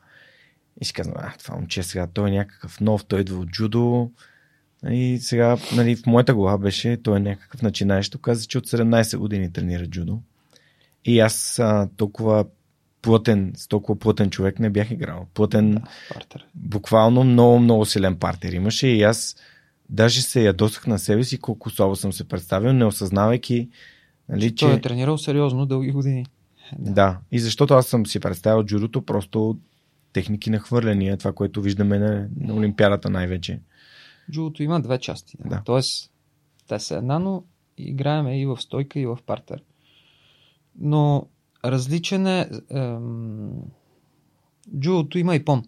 И си казвам, а, това момче сега, той е някакъв нов, той идва от джудо, И сега, нали, в моята глава беше, той е някакъв начинаещ, каза, че от 17 години тренира джудо. И аз а, толкова плътен, с толкова плътен човек не бях играл. Плътен, да, буквално много, много силен партер имаше и аз даже се ядосах на себе си колко слабо съм се представил, не осъзнавайки Нали, че... Той е тренирал сериозно дълги години. Да. да. И защото аз съм си представил джудото просто техники на хвърляния, това, което виждаме на, на Олимпиадата най-вече. Джудото има две части. Да. Тоест, те са една, но играеме и в стойка, и в партер. Но различен е... Ем... Джудото има и пон.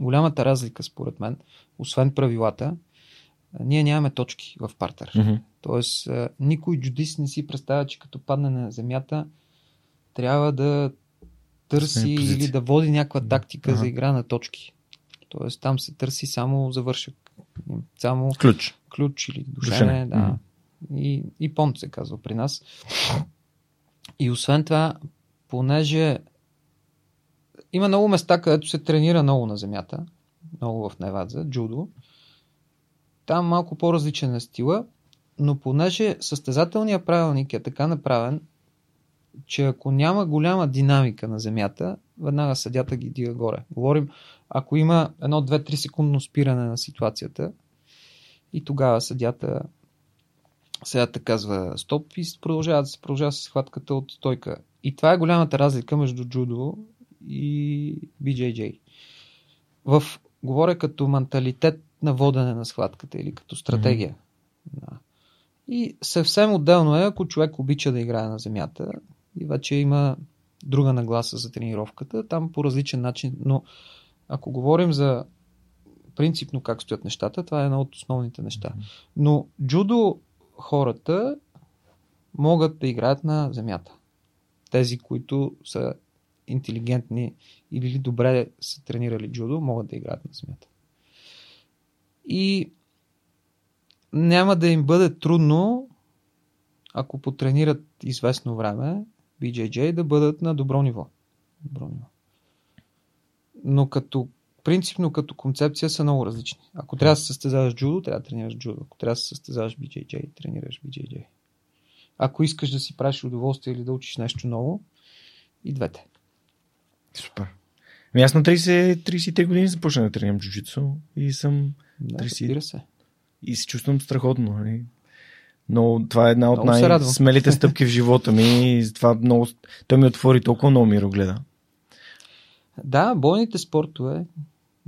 Голямата разлика, според мен, освен правилата, ние нямаме точки в партер. Mm-hmm. Тоест, никой джудист не си представя, че като падне на земята, трябва да търси или да води някаква тактика ага. за игра на точки. Тоест, там се търси само завършък. Само ключ. Ключ или душене, да. Mm-hmm. И, и понт се казва при нас. И освен това, понеже има много места, където се тренира много на земята, много в Невадза, джудо, там малко по-различен е стила, но понеже състезателният правилник е така направен, че ако няма голяма динамика на земята, веднага съдята ги дига горе. Говорим, ако има едно 2-3 секундно спиране на ситуацията и тогава съдята съдята казва стоп и продължава да се продължава с хватката от стойка. И това е голямата разлика между джудо и BJJ. В, говоря като менталитет на водене на схватката или като стратегия. Mm-hmm. Да. И съвсем отделно е, ако човек обича да играе на земята и вече има друга нагласа за тренировката, там по различен начин, но ако говорим за принципно как стоят нещата, това е едно от основните неща. Но джудо хората могат да играят на земята. Тези, които са интелигентни или добре са тренирали джудо, могат да играят на земята и няма да им бъде трудно, ако потренират известно време, BJJ да бъдат на добро ниво. Добро ниво. Но като принципно като концепция са много различни. Ако трябва да се състезаваш джудо, трябва да тренираш джудо. Ако трябва да се състезаваш BJJ, тренираш BJJ. Ако искаш да си правиш удоволствие или да учиш нещо ново, и двете. Супер. Ами аз на 30, 33 години започнах да тренирам джуджицу и съм да, 30... се. И се чувствам страхотно. Нали? Но това е една от най-смелите стъпки в живота ми. И това много... Той ми отвори толкова много мирогледа. Да, бойните спортове,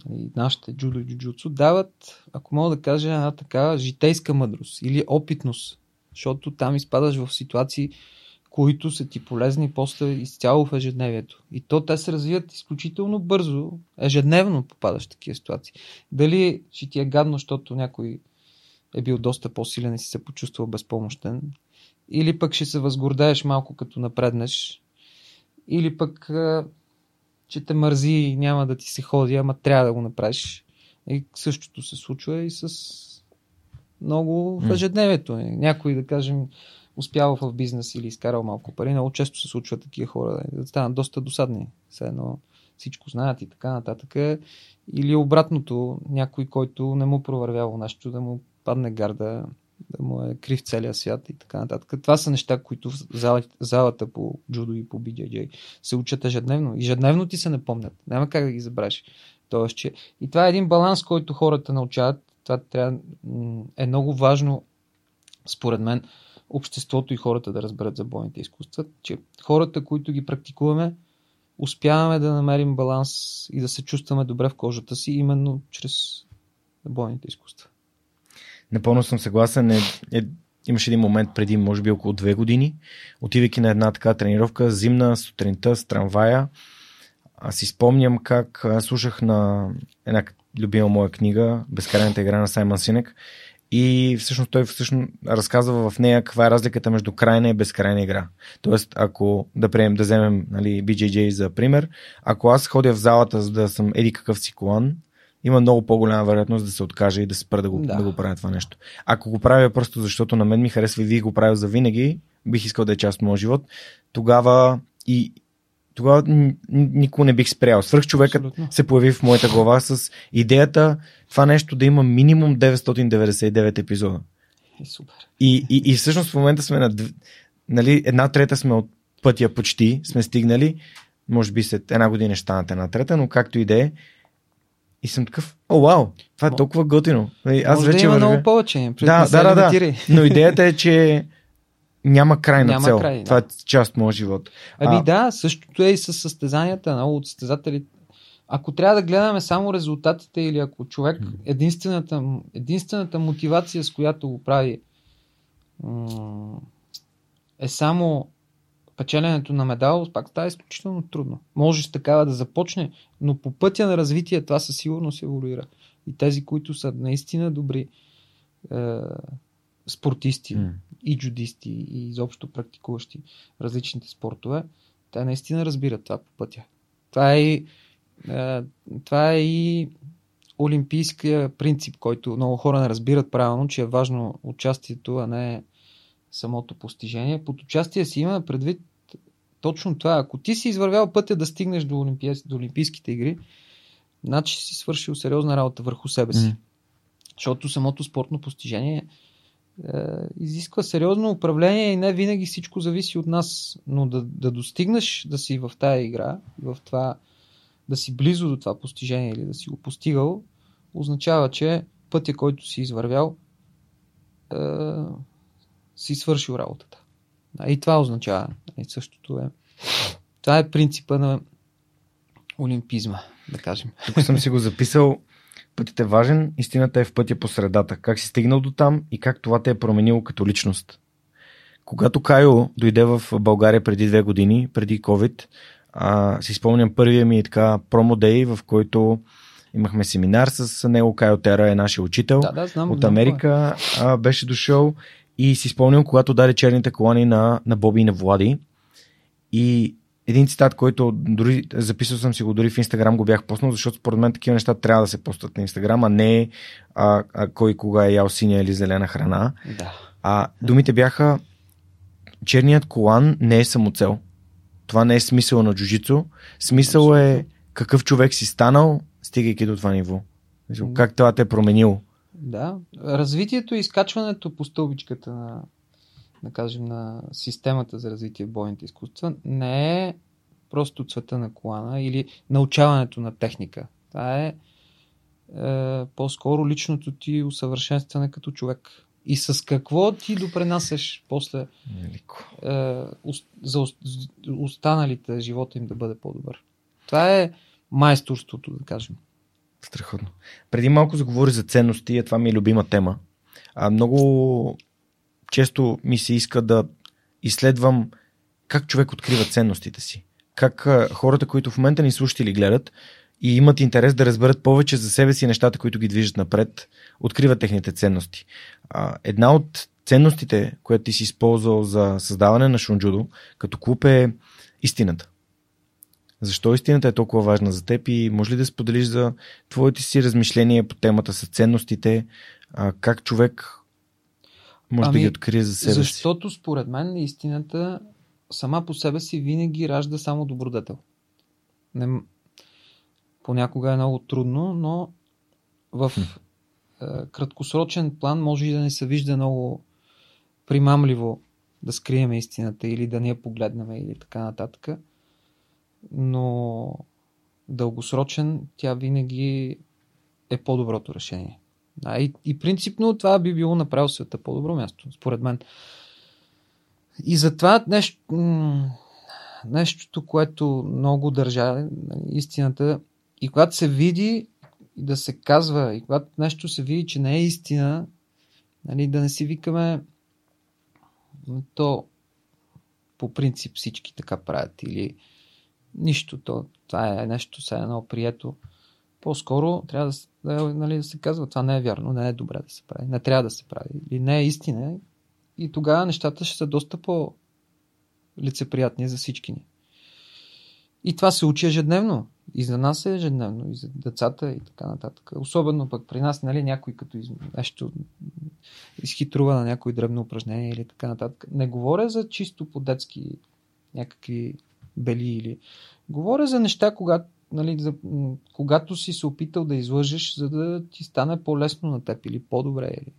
нали, нашите джудо и джуджуцу, дават, ако мога да кажа, една така житейска мъдрост или опитност. Защото там изпадаш в ситуации, които са ти полезни после изцяло в ежедневието. И то те се развиват изключително бързо, ежедневно попадаш в такива ситуации. Дали ще ти е гадно, защото някой е бил доста по-силен и си се почувствал безпомощен, или пък ще се възгордаеш малко като напреднеш, или пък че те мързи и няма да ти се ходи, ама трябва да го направиш. И същото се случва и с много в ежедневието. Някой, да кажем, успявал в бизнес или изкарал малко пари, много често се случва такива хора да станат доста досадни. Все едно всичко знаят и така нататък. Или обратното, някой, който не му провървява нещо, да му падне гарда, да му е крив целия свят и така нататък. Това са неща, които в залата по джудо и по BJJ се учат ежедневно. Ежедневно ти се напомнят. Няма как да ги забравиш. Тоест, че... И това е един баланс, който хората научават. Това трябва... е много важно, според мен, обществото и хората да разберат за бойните изкуства, че хората, които ги практикуваме, успяваме да намерим баланс и да се чувстваме добре в кожата си, именно чрез бойните изкуства. Напълно съм съгласен. Е, е, имаше един момент преди, може би около две години, отивайки на една така тренировка, зимна сутринта с трамвая. Аз си спомням как слушах на една любима моя книга, Безкрайната игра на Саймън Синек и всъщност той всъщност разказва в нея каква е разликата между крайна и безкрайна игра. Тоест, ако да приемем, да вземем нали, BJJ за пример, ако аз ходя в залата за да съм еди какъв си колан, има много по-голяма вероятност да се откаже и да спра да го, да. да го правя това нещо. Ако го правя просто защото на мен ми харесва и вие го правя за винаги, бих искал да е част от моят живот, тогава и, тогава никога не бих спрял. Свърх човекът Абсолютно. се появи в моята глава с идеята това нещо да има минимум 999 епизода. Е, супер. И, и, и всъщност в момента сме на... Нали, една трета сме от пътя почти, сме стигнали. Може би след една година ще станат една трета, но както и да е. И съм такъв, о, вау, това е толкова готино. Нали, Аз Може вече да има вървя. много повече. Да, да, да, да. Но идеята е, че няма крайна Няма цел. край, да. Това е част от моя живот. Ами А- да, същото е и с състезанията. Много от състезатели. Ако трябва да гледаме само резултатите или ако човек единствената, единствената мотивация, с която го прави е само печеленето на медал, пак става изключително трудно. Можеш такава да започне, но по пътя на развитие това със сигурност еволюира. И тези, които са наистина добри е, спортисти, М. и джудисти, и изобщо практикуващи различните спортове, те наистина разбират това по пътя. Това е, и, е, това е и олимпийския принцип, който много хора не разбират правилно, че е важно участието, а не самото постижение. Под участие си има предвид точно това. Ако ти си извървял пътя да стигнеш до, олимпия, до Олимпийските игри, значи си свършил сериозна работа върху себе си. М. Защото самото спортно постижение е, изисква сериозно управление и не винаги всичко зависи от нас. Но да, да достигнеш да си в тая игра, в това, да си близо до това постижение или да си го постигал, означава, че пътя, който си извървял, е, си свършил работата. И това означава. И същото е. Това е принципа на олимпизма, да кажем. Тук съм си го записал. Пътят е важен, истината е в пътя по средата. Как си стигнал до там и как това те е променило като личност. Когато Кайо дойде в България преди две години, преди COVID, а, си спомням първия ми така промо-дей, в който имахме семинар с него. Кайо Тера е нашия учител Да, да, знам. от знам Америка а, беше дошъл и си спомням, когато даде черните колани на, на Боби и на Влади. И един цитат, който дори записал съм си го дори в Инстаграм, го бях поснал, защото според мен такива неща трябва да се постат на Инстаграм, а не а, а, кой кога е ял синя или зелена храна. Да. А думите бяха черният колан не е самоцел. Това не е смисъл на джуджицу. Смисъл е какъв човек си станал, стигайки до това ниво. Как това те е променило. Да, развитието и изкачването по стълбичката на, да кажем, на системата за развитие в бойните изкуства не е просто цвета на колана или научаването на техника. Това е, е по-скоро личното ти усъвършенстване като човек. И с какво ти допренасяш после е, за ос- останалите живота им да бъде по-добър. Това е майсторството, да кажем. Страхотно. Преди малко заговори за ценности, а това ми е любима тема. А, много често ми се иска да изследвам как човек открива ценностите си. Как а, хората, които в момента ни слушат или гледат и имат интерес да разберат повече за себе си нещата, които ги движат напред, откриват техните ценности. А, една от ценностите, която ти си използвал за създаване на Шунджудо като клуб е истината. Защо истината е толкова важна за теб и може ли да споделиш за твоите си размишления по темата с ценностите, а, как човек може Ами, да ги открие за себе си? Защото според мен истината сама по себе си винаги ражда само добродетел. Не, понякога е много трудно, но в е, краткосрочен план може и да не се вижда много примамливо да скрием истината или да не я погледнем или така нататък. Но дългосрочен тя винаги е по-доброто решение. Да, и, и принципно това би било направил света по-добро място, според мен. И затова нещо, нещото, което много държа, нали, истината, и когато се види да се казва, и когато нещо се види, че не е истина, нали, да не си викаме то по принцип всички така правят или нищо, то, това е нещо, сега едно прието. По-скоро трябва да, да, нали, да се казва, това не е вярно, не е добре да се прави, не трябва да се прави, или не е истина. И тогава нещата ще са доста по-лицеприятни за всички ни. И това се учи ежедневно. И за нас е ежедневно, и за децата, и така нататък. Особено пък при нас, нали, някой като из... нещо изхитрува на някой дребно упражнение или така нататък. Не говоря за чисто по-детски някакви бели или... Говоря за неща, когато нали, за, когато си се опитал да излъжеш, за да ти стане по-лесно на теб или по-добре. Или,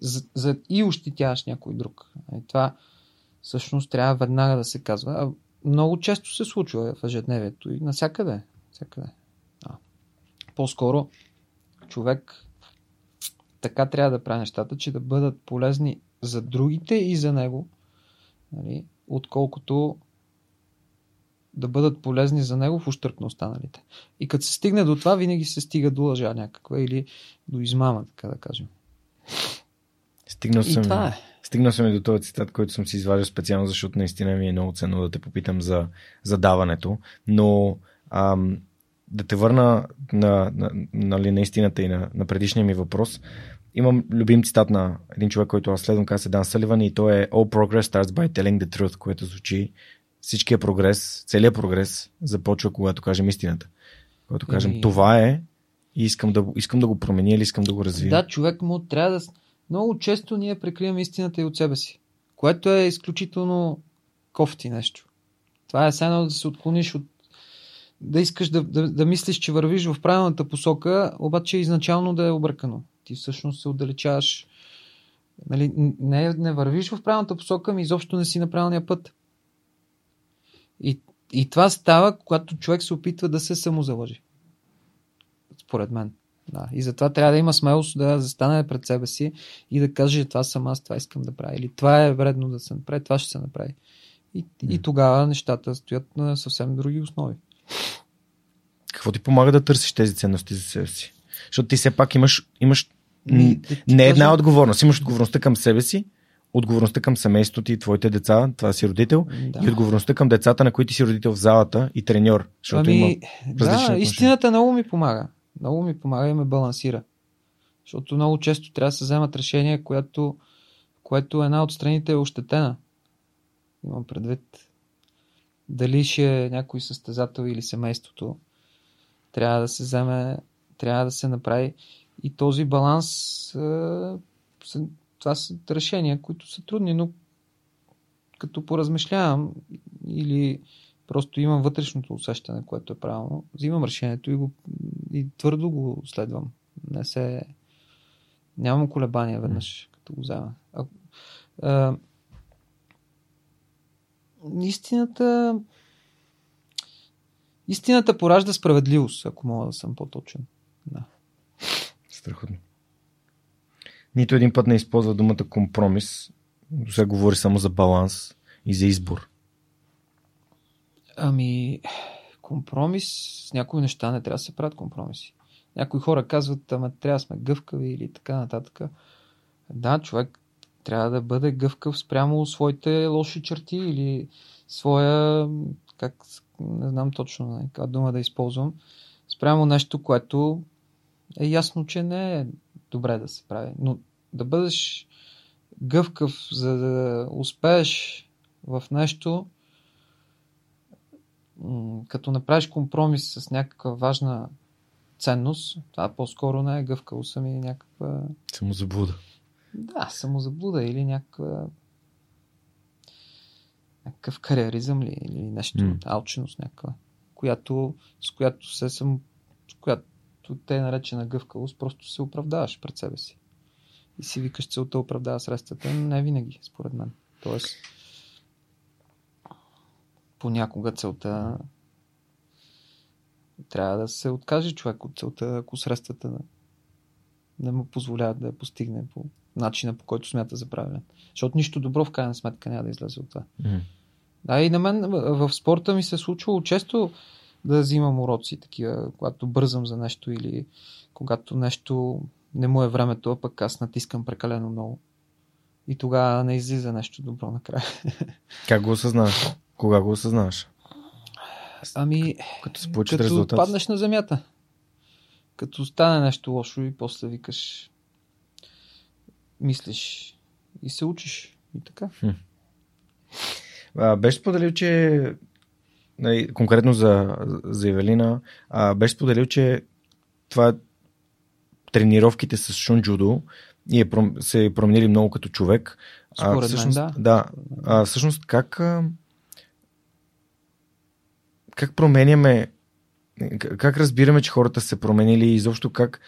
за, за, и ощетяваш някой друг. И това всъщност трябва веднага да се казва. А много често се случва в ежедневието и насякъде. Всякъде. А. По-скоро човек така трябва да прави нещата, че да бъдат полезни за другите и за него, нали, отколкото да бъдат полезни за него в ущърп на останалите. И като се стигне до това, винаги се стига до лъжа някаква или до измама, така да кажем. Стигнал съм, и това е. Стигнал съм и до този цитат, който съм си извадил специално, защото наистина ми е много ценно да те попитам за, за даването. Но ам, да те върна на, на, нали, на истината и на, на предишния ми въпрос. Имам любим цитат на един човек, който аз следвам, каза се Дан Саливан и то е All progress starts by telling the truth, което звучи всичкият прогрес, целият прогрес започва, когато кажем истината. Когато кажем и... това е и искам да, искам да го променя или искам да го развия. Да, човек му трябва да... Много често ние прикриваме истината и от себе си, което е изключително кофти нещо. Това е само да се отклониш от да искаш да, да, да мислиш, че вървиш в правилната посока, обаче изначално да е объркано. Ти всъщност се отдалечаваш. Нали, не, не вървиш в правилната посока, ми изобщо не си на правилния път. И, и това става, когато човек се опитва да се самозалъжи. Според мен. Да. И затова трябва да има смелост да застане пред себе си и да каже, това съм аз, това искам да правя. Или това е вредно да се направи, това ще се направи. И, mm. и тогава нещата стоят на съвсем други основи. Какво ти помага да търсиш тези ценности за себе си? Защото ти все пак имаш, имаш Ми, не една отговорност. Имаш отговорността към себе си, отговорността към семейството ти, твоите деца, това си родител, да. и отговорността към децата, на които си родител в залата и треньор. Защото ами, има да, истината много ми помага. Много ми помага и ме балансира. Защото много често трябва да се вземат решения, което, което една от страните е ощетена. Имам предвид. Дали ще е някой състезател или семейството, трябва да се вземе, трябва да се направи. И този баланс това са решения, които са трудни, но като поразмишлявам или просто имам вътрешното усещане, което е правилно, взимам решението и, го, и твърдо го следвам. Не се... Нямам колебания веднъж, като го взема. А, а, истината истината поражда справедливост, ако мога да съм по-точен. Да. Страхотно. Нито един път не използва думата компромис. До сега говори само за баланс и за избор. Ами, компромис с някои неща не трябва да се правят компромиси. Някои хора казват, ама трябва да сме гъвкави или така нататък. Да, човек трябва да бъде гъвкав спрямо своите лоши черти или своя, как, не знам точно каква дума да използвам, спрямо нещо, което е ясно, че не е добре да се прави. Но да бъдеш гъвкав, за да успееш в нещо, като направиш компромис с някаква важна ценност, това по-скоро не е гъвкаво сами някаква... Самозаблуда. Да, самозаблуда или някаква някакъв кариеризъм ли, или нещо, mm. алченост някаква, която, с която се съм, с която те е наречена гъвкавост, просто се оправдаваш пред себе си. И си викаш целта оправдава средствата, но не винаги, според мен. Тоест, понякога целта трябва да се откаже човек от целта, ако средствата не му позволяват да я постигне по начина, по който смята за правилен. Защото нищо добро в крайна сметка няма да излезе от това. Mm. Да, и на мен в спорта ми се е случвало често да взимам уроци, такива, когато бързам за нещо или когато нещо не му е времето, а пък аз натискам прекалено много. И тогава не излиза нещо добро накрая. Как го осъзнаваш? Кога го осъзнаваш? Ами, като се като резултат. паднеш на земята. Като стане нещо лошо и после викаш мислиш и се учиш. И така. Хм. А, беше споделил, че нали, конкретно за, за Евелина, а, беше споделил, че това тренировките с шунджудо и е, се е променили много като човек. Според а, всъщност, мен, да. да а, всъщност, как, как променяме как разбираме, че хората са се променили и изобщо как...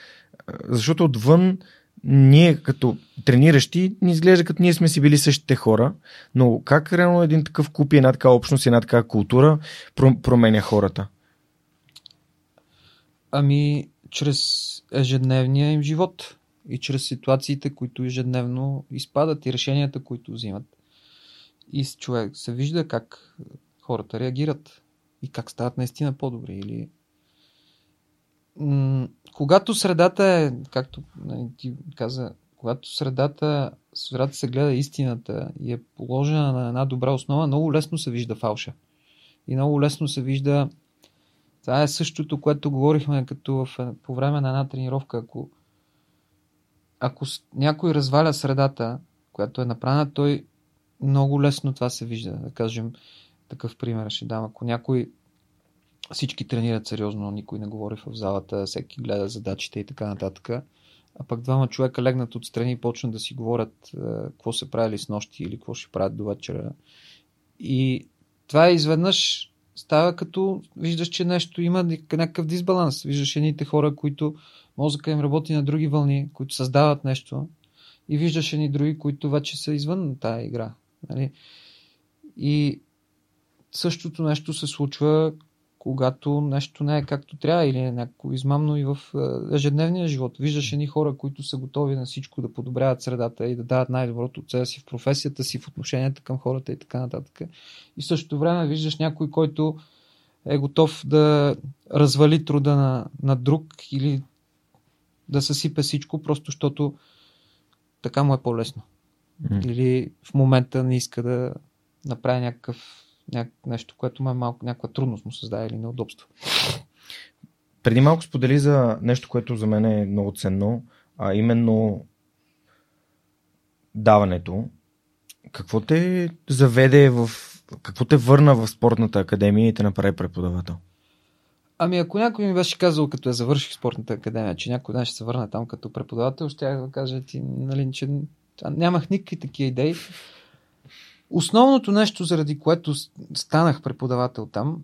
Защото отвън ние като трениращи ни изглежда като ние сме си били същите хора, но как реално един такъв куп и една така общност една така култура променя хората? Ами, чрез ежедневния им живот и чрез ситуациите, които ежедневно изпадат и решенията, които взимат. И човек се вижда как хората реагират и как стават наистина по-добри. Или... Когато средата е, както нали, ти каза, когато средата, средата се гледа истината и е положена на една добра основа, много лесно се вижда фалша. И много лесно се вижда. Това е същото, което говорихме като в, по време на една тренировка. Ако, ако някой разваля средата, която е направена, той много лесно това се вижда. Да кажем, такъв пример ще дам. Ако някой всички тренират сериозно, никой не говори в залата, всеки гледа задачите и така нататък. А пък двама човека легнат отстрани и почнат да си говорят е, какво са правили с нощи или какво ще правят до вечера. И това изведнъж става като виждаш, че нещо има някакъв дисбаланс. Виждаш едните хора, които мозъка им работи на други вълни, които създават нещо и виждаш едни други, които вече са извън тази игра. Нали? И същото нещо се случва, когато нещо не е както трябва или е някакво измамно и в е, ежедневния живот. Виждаш едни хора, които са готови на всичко да подобряват средата и да дават най-доброто от себе си в професията си, в отношенията към хората и така нататък. И в същото време виждаш някой, който е готов да развали труда на, на друг или да съсипе всичко, просто защото така му е по-лесно. Mm. Или в момента не иска да направи някакъв ня... нещо, което му е малко, някаква трудност му създава или неудобство. Преди малко сподели за нещо, което за мен е много ценно, а именно даването. Какво те заведе в... Какво те върна в спортната академия и те направи преподавател? Ами ако някой ми беше казал, като я завърших спортната академия, че някой ден ще се върна там като преподавател, ще да кажа ти, нали, че нямах никакви такива идеи. Основното нещо, заради което станах преподавател там,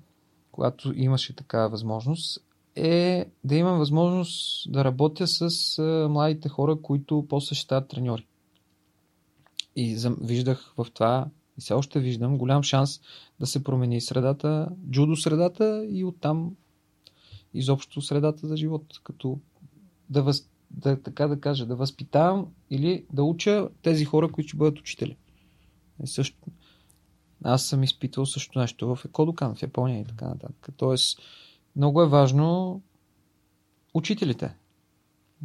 когато имаше такава възможност, е да имам възможност да работя с младите хора, които после ще стават треньори. И виждах в това, и все още виждам, голям шанс да се промени средата, джудо средата и оттам изобщо средата за живот. Като да, въз, да, така да кажа, да възпитавам или да уча тези хора, които ще бъдат учители. И също, аз съм изпитвал също нещо в Екодокан в Япония и така нататък. Тоест, много е важно учителите.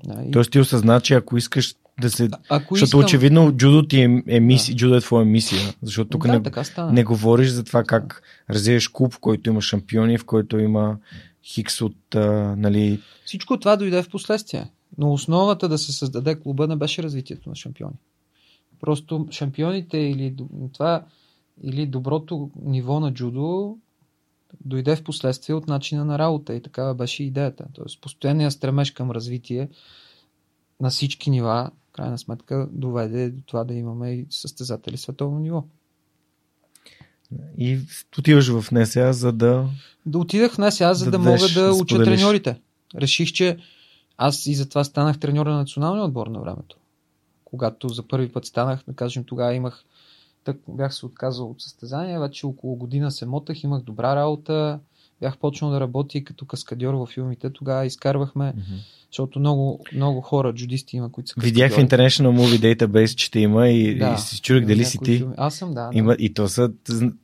Да, и... Тоест ти осъзна, че ако искаш да се... Ако защото искам... очевидно джудо ти е, е мисия, да. джудо е твоя мисия. Защото тук да, не, не говориш за това как развиеш клуб, в който има шампиони, в който има хикс от, а, нали... Всичко това дойде в последствие. Но основата да се създаде клуба не беше развитието на шампиони. Просто шампионите или това или доброто ниво на джудо дойде в последствие от начина на работа и такава беше идеята. Тоест постоянният стремеж към развитие на всички нива, крайна сметка, доведе до това да имаме и състезатели световно ниво. И отиваш в НСА, за да. Да отидах в НСА, за да, да мога да, да уча треньорите. Реших, че аз и затова станах треньор на националния отбор на времето. Когато за първи път станах, да кажем, тогава имах Тък бях се отказал от състезания, вече около година се мотах, имах добра работа, бях почнал да работя като каскадьор във филмите. Тогава изкарвахме, mm-hmm. защото много, много хора, джудисти има, които са каскадьори. Видях в International Movie Database, че те има и, да, и си чурих дали си ти. Филми. Аз съм, да. Има, да. И то са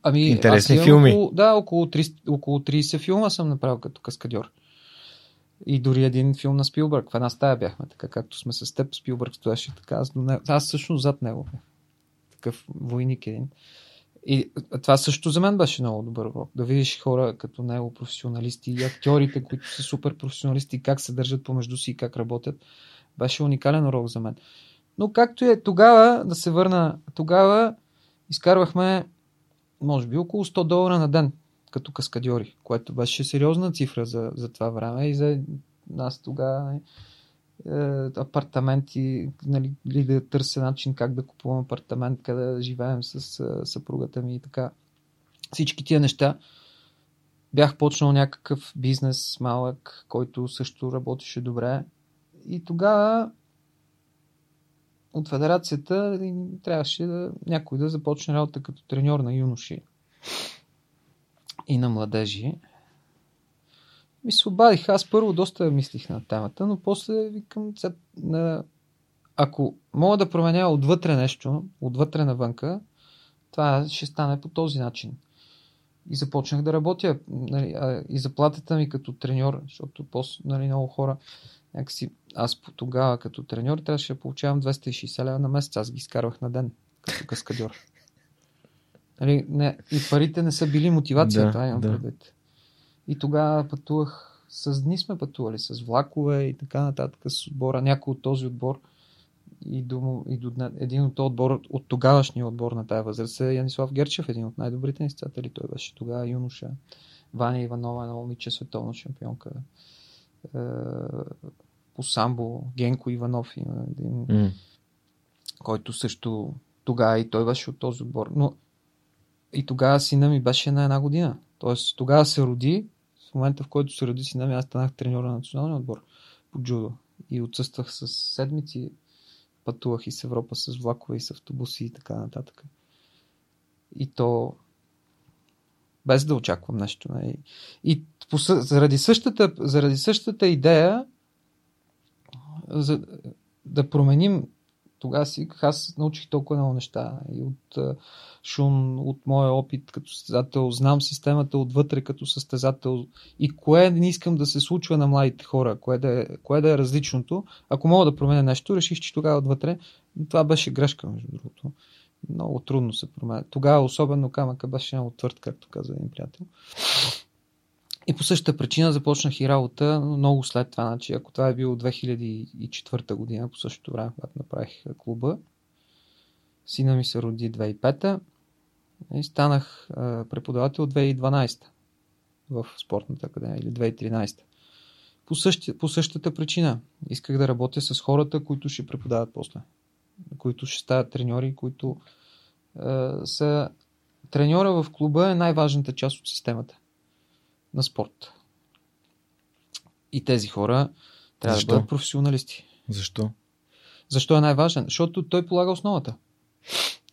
ами, интересни филми. Около, да, около 30, около 30 филма съм направил като каскадьор. И дори един филм на Спилбърг. В една стая бяхме, така както сме с теб. Спилбърг стоеше така. Аз, до него, аз всъщност зад него такъв войник един. И това също за мен беше много добър урок. Да видиш хора като него, професионалисти и актьорите, които са супер професионалисти, как се държат помежду си и как работят. Беше уникален урок за мен. Но както е, тогава, да се върна, тогава изкарвахме, може би, около 100 долара на ден като каскадьори, което беше сериозна цифра за, за това време и за нас тогава е, апартаменти, нали, или да търся начин как да купувам апартамент, къде да живеем с съпругата ми и така. Всички тия неща бях почнал някакъв бизнес малък, който също работеше добре. И тогава от федерацията трябваше да, някой да започне работа като треньор на юноши и на младежи. Ми се обадих. Аз първо доста мислих на темата, но после викам, ако мога да променя отвътре нещо, отвътре навънка, това ще стане по този начин. И започнах да работя. Нали, и заплатата ми като треньор, защото после нали, много хора някакси аз тогава като треньор трябваше да получавам 260 лева на месец. Аз ги изкарвах на ден като каскадьор. Нали, не, и парите не са били мотивация, да, това имам да. предвид. И тогава пътувах, с дни сме пътували, с влакове и така нататък, с отбора, някой от този отбор и до, и до един от отбор, от тогавашния отбор на тази възраст е Янислав Герчев, един от най-добрите ни статели. Той беше тогава юноша. Ваня Иванова, едно момиче, световна шампионка. Е, по самбо, Генко Иванов има един, mm. който също тогава и той беше от този отбор. Но и тогава сина ми беше на една година. Тоест тогава се роди, в момента в който се роди сина ми, аз станах треньор на националния отбор по джудо. И отсъствах с седмици, пътувах и с Европа с влакове и с автобуси и така нататък. И то без да очаквам нещо. Не? Нали. И по, заради, същата, заради същата идея за да променим тогава си аз научих толкова много неща и от Шун, от моя опит като състезател, знам системата отвътре като състезател и кое не искам да се случва на младите хора, кое да е, кое да е различното. Ако мога да променя нещо, реших, че тогава отвътре това беше грешка, между другото. Много трудно се променя. Тогава особено камъка беше много твърд, както каза един приятел. И по същата причина започнах и работа много след това. Значи, ако това е било 2004 година, по същото време, когато направих клуба, сина ми се роди 2005 и станах преподавател 2012 в спортната академия или 2013. По, същи, по същата причина. Исках да работя с хората, които ще преподават после. Които ще стават треньори, които е, са... Треньора в клуба е най-важната част от системата на спорт. И тези хора трябва Защо? да бъдат професионалисти. Защо? Защо е най-важен? Защото той полага основата.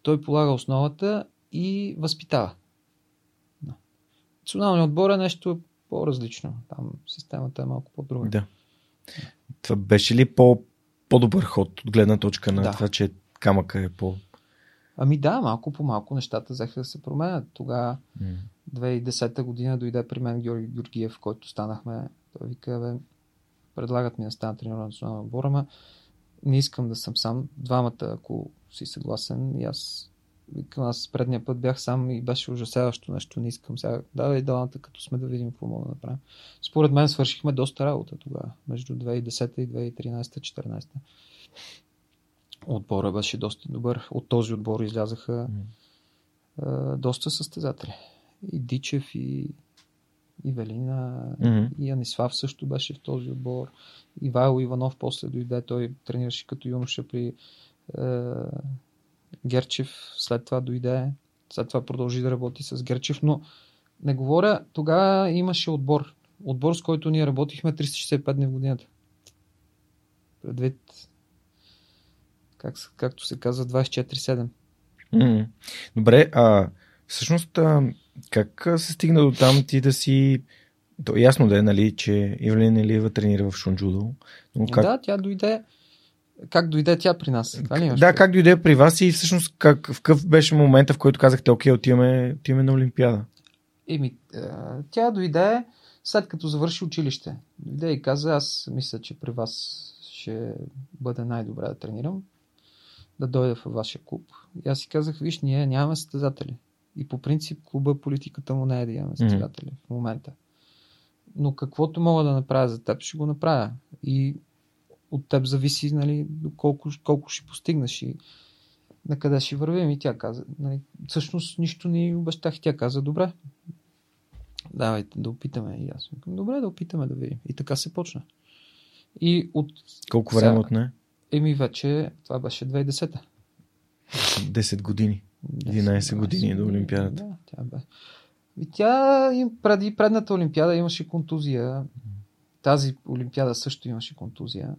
Той полага основата и възпитава. Националният отбор е нещо по-различно. Там системата е малко по-друга. Да. Това беше ли по, по-добър ход от гледна точка на да. това, че камъка е по... Ами да, малко по малко нещата взеха да се променят. Тогава mm. 2010 година дойде при мен Георги Георгиев, който станахме. Той вика, бе, предлагат ми да стана тренер на национална отбора, ама не искам да съм сам. Двамата, ако си съгласен, и аз викам, аз предния път бях сам и беше ужасяващо нещо, не искам сега. Давай двамата, като сме да видим какво мога да направим. Според мен свършихме доста работа тогава, между 2010 и 2013-2014. Отбора беше доста добър. От този отбор излязаха mm. доста състезатели и Дичев, и Велина, mm-hmm. и Анислав също беше в този отбор. Ивайло Иванов после дойде, той тренираше като юноша при е, Герчев, след това дойде, след това продължи да работи с Герчев, но не говоря, тогава имаше отбор. Отбор, с който ние работихме 365 дни в годината. Предвид, как, както се казва, 24-7. Mm-hmm. Добре, а всъщност как се стигна до там ти да си... То ясно да е, нали, че Ивелин Илиева тренира в Шунджудо. Но как... Да, тя дойде... Как дойде тя при нас? Това ли да, как дойде при вас и всъщност как, в какъв беше момента, в който казахте, окей, отиваме, отиваме на Олимпиада? Еми, тя дойде след като завърши училище. Дойде и каза, аз мисля, че при вас ще бъде най-добре да тренирам, да дойда в вашия клуб. И аз си казах, виж, ние нямаме състезатели. И по принцип клуба политиката му не е да имаме състезатели mm. в момента. Но каквото мога да направя за теб, ще го направя. И от теб зависи нали, колко, колко ще постигнеш и на къде ще вървим. И тя каза, нали, всъщност нищо ни обещах. И тя каза, добре, давайте да опитаме. И аз викам, добре, да опитаме да видим. И така се почна. И от... Колко време отне? Еми вече, това беше 2010-та. 10 години. 11 години до Олимпиадата. Да, тя бе. И тя преди предната Олимпиада имаше контузия. Тази Олимпиада също имаше контузия.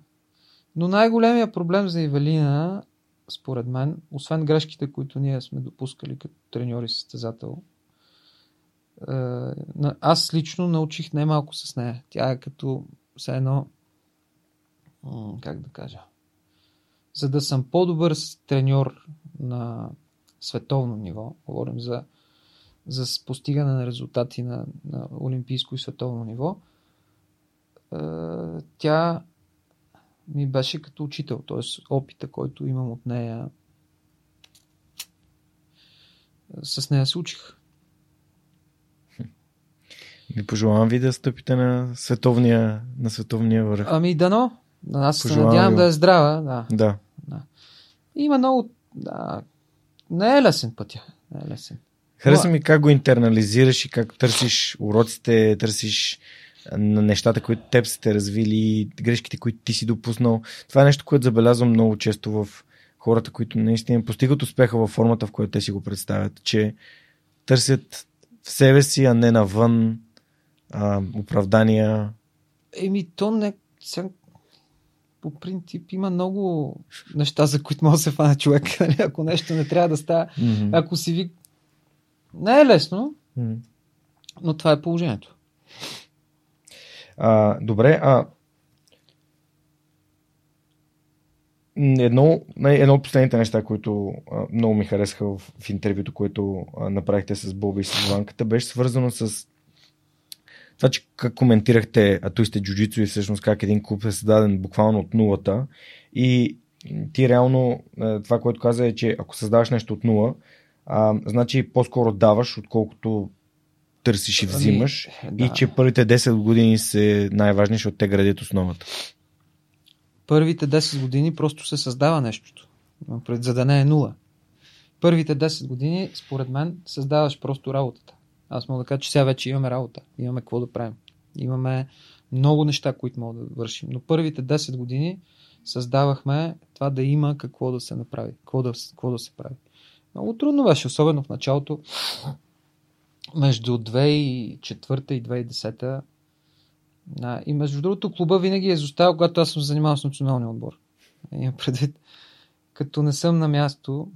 Но най-големия проблем за Ивелина, според мен, освен грешките, които ние сме допускали като треньор и състезател, аз лично научих немалко с нея. Тя е като все едно, как да кажа, за да съм по-добър треньор на световно ниво, говорим за, за постигане на резултати на, на олимпийско и световно ниво, тя ми беше като учител, т.е. опита, който имам от нея, с нея се учих. Ви пожелавам ви да стъпите на световния, на световния върх. Ами дано. Аз се надявам да е здрава. Да. да. Има много... Да. Не е лесен пътя. Не е лесен. Хареса ми как го интернализираш и как търсиш уроците, търсиш на нещата, които теб сте развили, грешките, които ти си допуснал. Това е нещо, което забелязвам много често в хората, които наистина постигат успеха във формата, в която те си го представят, че търсят в себе си, а не навън а, оправдания. Еми, то не... По принцип има много неща, за които може да се фане човек. Нали? Ако нещо не трябва да става, mm-hmm. ако си ви... Не е лесно, mm-hmm. но това е положението. А, добре, а едно, едно от последните неща, които а, много ми харесаха в, в интервюто, което а, направихте с Боби и с Ванката, беше свързано с това, че как коментирахте атуисте джуджицу и всъщност как един клуб е създаден буквално от нулата и ти реално това, което каза е, че ако създаваш нещо от нула, а, значи по-скоро даваш, отколкото търсиш и ами, взимаш ами, да. и че първите 10 години са най-важни, защото те градят основата. Първите 10 години просто се създава нещото, за да не е нула. Първите 10 години, според мен, създаваш просто работата. Аз мога да кажа, че сега вече имаме работа, имаме какво да правим. Имаме много неща, които мога да вършим. Но първите 10 години създавахме това да има какво да се направи, какво да, какво да се прави. Много трудно беше, особено в началото между 2004 и 2010 да, и между другото клуба винаги е изоставал, когато аз съм занимавал с националния отбор. Има предвид, като не съм на място.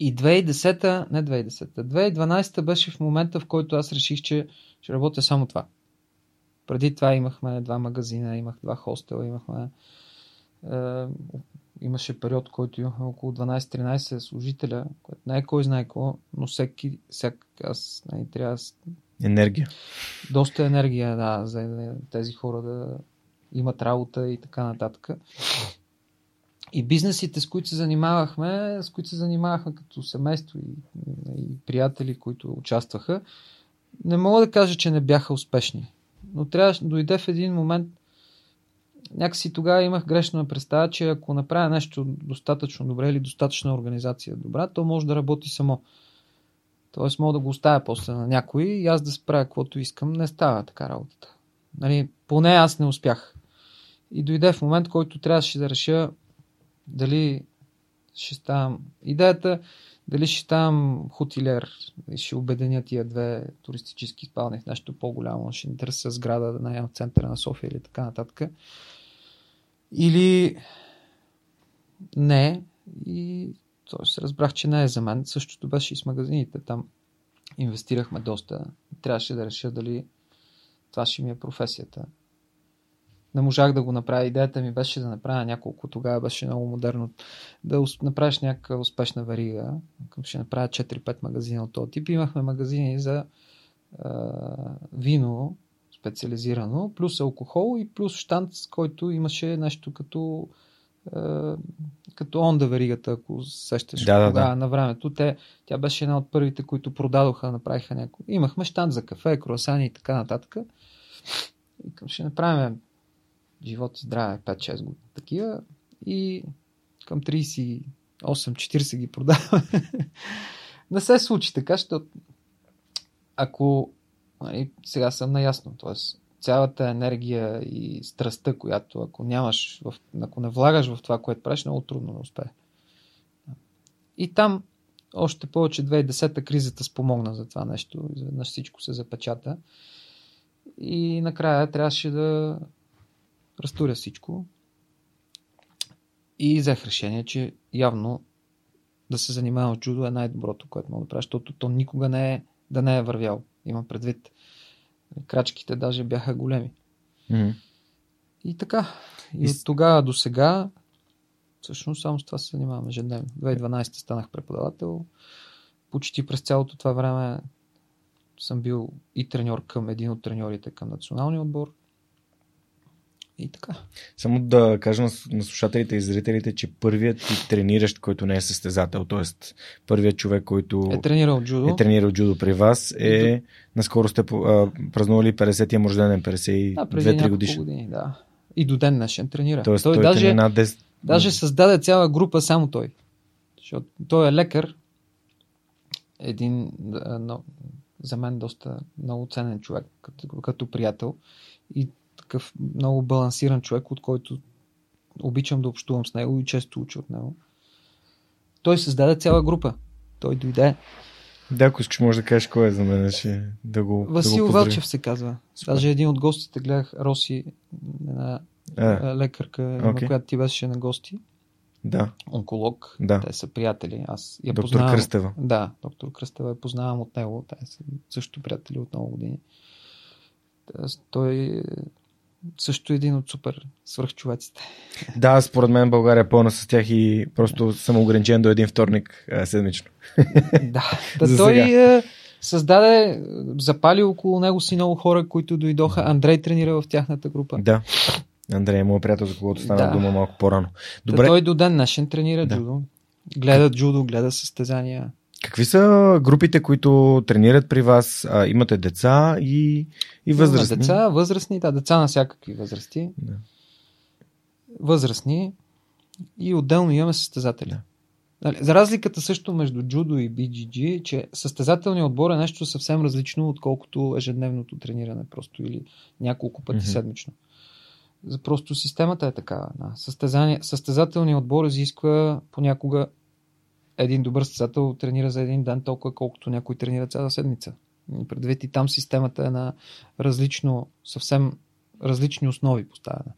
И 2010-та, не 2010-та, 2012-та беше в момента, в който аз реших, че ще работя само това. Преди това имахме два магазина, имах два хостела, имахме е, имаше период, който имахме около 12-13 служителя, което не е кой знае какво, но всеки, всяк, аз не, трябва Енергия. Доста енергия, да, за тези хора да имат работа и така нататък. И бизнесите, с които се занимавахме, с които се занимавахме като семейство и, и приятели, които участваха, не мога да кажа, че не бяха успешни. Но трябваше, дойде в един момент някакси тогава имах грешна представа, че ако направя нещо достатъчно добре или достатъчна организация добра, то може да работи само. Тоест мога да го оставя после на някой и аз да справя каквото искам. Не става така работата. Нали, поне аз не успях. И дойде в момент, който трябваше да реша дали ще ставам... Идеята дали ще ставам хотилер и ще обединя тия две туристически спални в нещо по-голямо, ще интереса сграда да наема в центъра на София или така нататък. Или не. И т.е. разбрах, че не е за мен. Същото беше и с магазините. Там инвестирахме доста. Трябваше да реша дали това ще ми е професията. Не можах да го направя. Идеята ми беше да направя няколко. Тогава беше много модерно. Да направиш някаква успешна варига. Ще направя 4-5 магазина от този тип. Имахме магазини за е, вино, специализирано, плюс алкохол и плюс штант, с който имаше нещо като е, като онда веригата, ако сещаш да, тогава да, на времето. Те, тя беше една от първите, които продадоха, направиха някой. Имахме штант за кафе, круасани и така нататък. И ще направим живот и здраве 5-6 години такива и към 38-40 ги продаваме. не се случи така, защото ако Нали, сега съм наясно. т.е. цялата енергия и страстта, която ако нямаш, в, ако не влагаш в това, което правиш, много трудно да успее. И там Още повече 2010-та кризата спомогна за това нещо. На всичко се запечата. И накрая трябваше да разтуря всичко. И взех решение, че явно да се занимавам с джудо е най-доброто, което мога да правя, защото то никога не е да не е вървял. Имам предвид. Крачките даже бяха големи. Мгм. И така. И, И от тогава до сега, всъщност само с това се занимавам ежедневно. 2012 станах преподавател. Почти през цялото това време съм бил и треньор към един от треньорите към националния отбор. И така. Само да кажа на, слушателите и зрителите, че първият ти трениращ, който не е състезател, т.е. първият човек, който Е тренирал джудо. е тренирал джудо при вас, е наскоро сте а, празнували 50-я му рожден ден, да, преди 52-3 няколко годишен. години, да. И до ден днешен тренира. Тоест той, той, даже, над 10... даже създаде цяла група само той. Защото той е лекар. Един но, за мен доста много ценен човек, като, като приятел. И такъв много балансиран човек, от който обичам да общувам с него и често уча от него. Той създаде цяла група. Той дойде. Да, ако искаш, може да кажеш кой е за мен, ще да го Васил да го. Велчев се казва. Супер. Даже един от гостите гледах Роси, една А, лекарка, на окей. която ти беше на гости. да, онколог. Да. Те са приятели. Аз я доктор познавам. Кръстева. Да, доктор Кръстева познавам от него. Те са също приятели от много години. Той също един от супер свръхчовеците. Да, според мен България е пълна с тях и просто съм ограничен до един вторник а, седмично. да. да той сега. е, създаде, запали около него си много хора, които дойдоха. Андрей тренира в тяхната група. Да. Андрей е моят приятел, за когото стана Да. дума малко по-рано. Добре, Той до ден днешен тренира Да. джудо. Гледа джудо, гледа състезания. Какви са групите, които тренират при вас? А, имате деца и, и възрастни? Имаме деца, възрастни, да, деца на всякакви възрасти. Да. Възрастни и отделно имаме състезатели. Да. Нали, За разликата също между джудо и BGG, е, че състезателният отбор е нещо съвсем различно, отколкото ежедневното трениране, просто или няколко пъти Мгм. седмично. Просто системата е такава. Да. Състезание, състезателният отбор изисква понякога един добър състезател тренира за един ден толкова, колкото някой тренира цяла седмица. Предвид и там системата е на различно, съвсем различни основи поставена.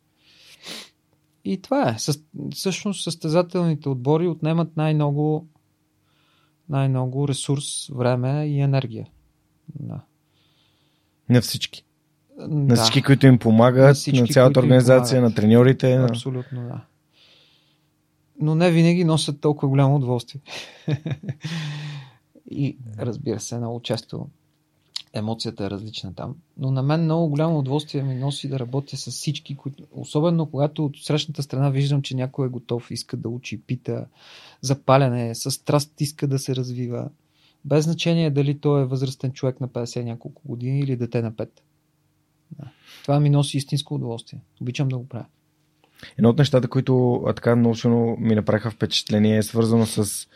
И това е. Със- Всъщност състезателните отбори отнемат най-много, най-много ресурс, време и енергия. Да. На всички. На Да, всички, които им помагат, На на, всички, цялата които им организация, на треньорите. На... Абсолютно, да. Но не винаги носят толкова голямо удоволствие. и разбира се, много често емоцията е различна там. Но на мен много голямо удоволствие ми носи да работя с всички, които... особено когато от срещната страна виждам, че някой е готов, иска да учи, пита, запалене, с страст иска да се развива. Без значение дали той е възрастен човек на 50 няколко години или дете на 5. Да. Това ми носи истинско удоволствие. Обичам да го правя. Едно от нещата, които а, така силно ми направиха впечатление е свързано с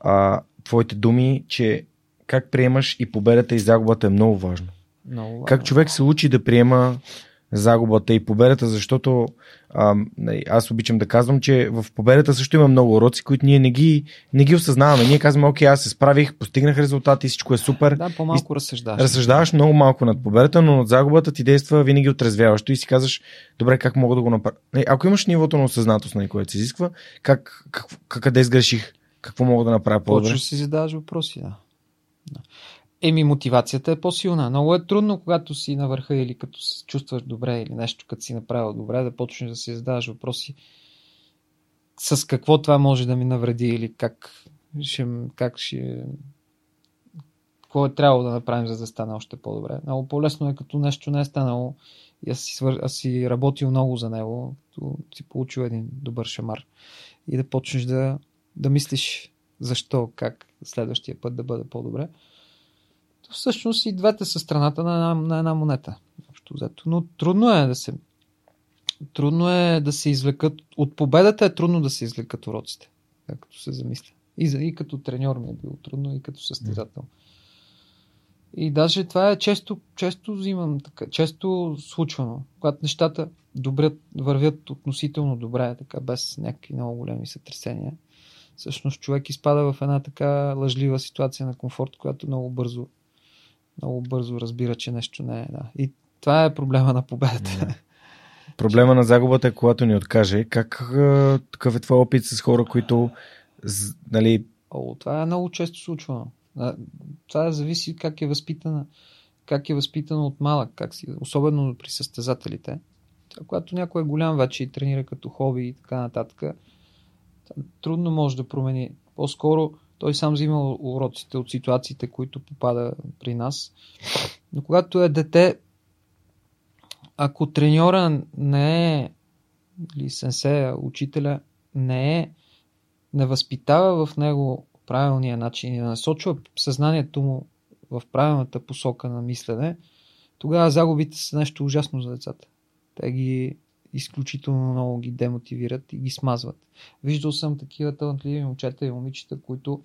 а, твоите думи, че как приемаш и победата и загубата е много важно. Много Как важно. човек се учи да приема загубата и победата, защото а, нали, аз обичам да казвам, че в победата също има много уроци, които ние не ги, не ги осъзнаваме. Ние казваме, окей, аз се справих, постигнах резултати, всичко е супер. Да, по-малко разсъждаваш. Разсъждаваш много малко над победата, но над загубата ти действа винаги отрезвяващо и си казваш, добре, как мога да го направя? Нали, Ако имаш нивото на осъзнатост, на което се изисква, как, как, как къде сгреших? Какво мога да направя по-добре? Да си задаваш въпроси, да. Еми, мотивацията е по-силна. Много е трудно, когато си на върха или като се чувстваш добре или нещо, като си направил добре, да почнеш да си задаваш въпроси с какво това може да ми навреди или как ще, как ще какво е трябвало да направим, за да стане още по-добре. Много по-лесно е, като нещо не е станало и аз си, свър... аз си работил много за него, като си получил един добър шамар и да почнеш да, да мислиш защо, как следващия път да бъде по-добре. Всъщност и двете са страната на една, на една монета. Но трудно е да се трудно е да се извлекат от победата е трудно да се извлекат уроците, както се замисля. И, за, и като треньор ми е било трудно, и като състезател. И даже това е често, често взимам така, често случвано, когато нещата добре, вървят относително добре, така без някакви много големи сътресения. всъщност човек изпада в една така лъжлива ситуация на комфорт, която много бързо, много бързо разбира, че нещо не е. Да. И това е проблема на победата. Yeah. Проблема на загубата е когато ни откаже. Как, какъв е твой опит с хора, които нали... О, това е много често случвано. Това зависи как е възпитана как е възпитано от малък, как си, особено при състезателите. Когато някой е голям вече и тренира като хоби и така нататък, трудно може да промени. По-скоро той сам взима уроците от ситуациите, които попада при нас. Но когато е дете, ако треньора не е или сенсея, учителя не е не възпитава в него правилния начин и да насочва съзнанието му в правилната посока на мислене, тогава загубите са нещо ужасно за децата. Те ги изключително много ги демотивират и ги смазват. Виждал съм такива талантливи момчета и момичета, които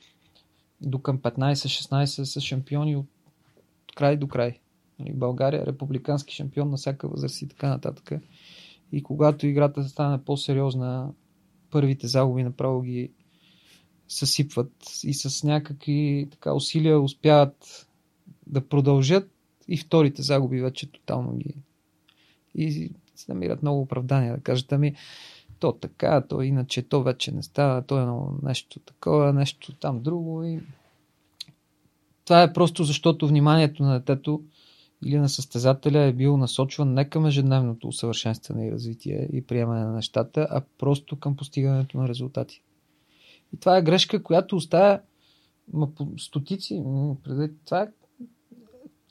до към 15-16 са шампиони от край до край. Нали, България е републикански шампион на всяка възраст и така нататък. И когато играта стане по-сериозна, първите загуби направо ги съсипват и с някакви така усилия успяват да продължат и вторите загуби вече тотално ги и се намират много оправдания да кажат ами то така, то иначе то вече не става, то е нещо такова, нещо там друго и това е просто защото вниманието на детето или на състезателя е бил насочван не към ежедневното усъвършенстване и развитие и приемане на нещата, а просто към постигането на резултати. И това е грешка, която оставя стотици. Това е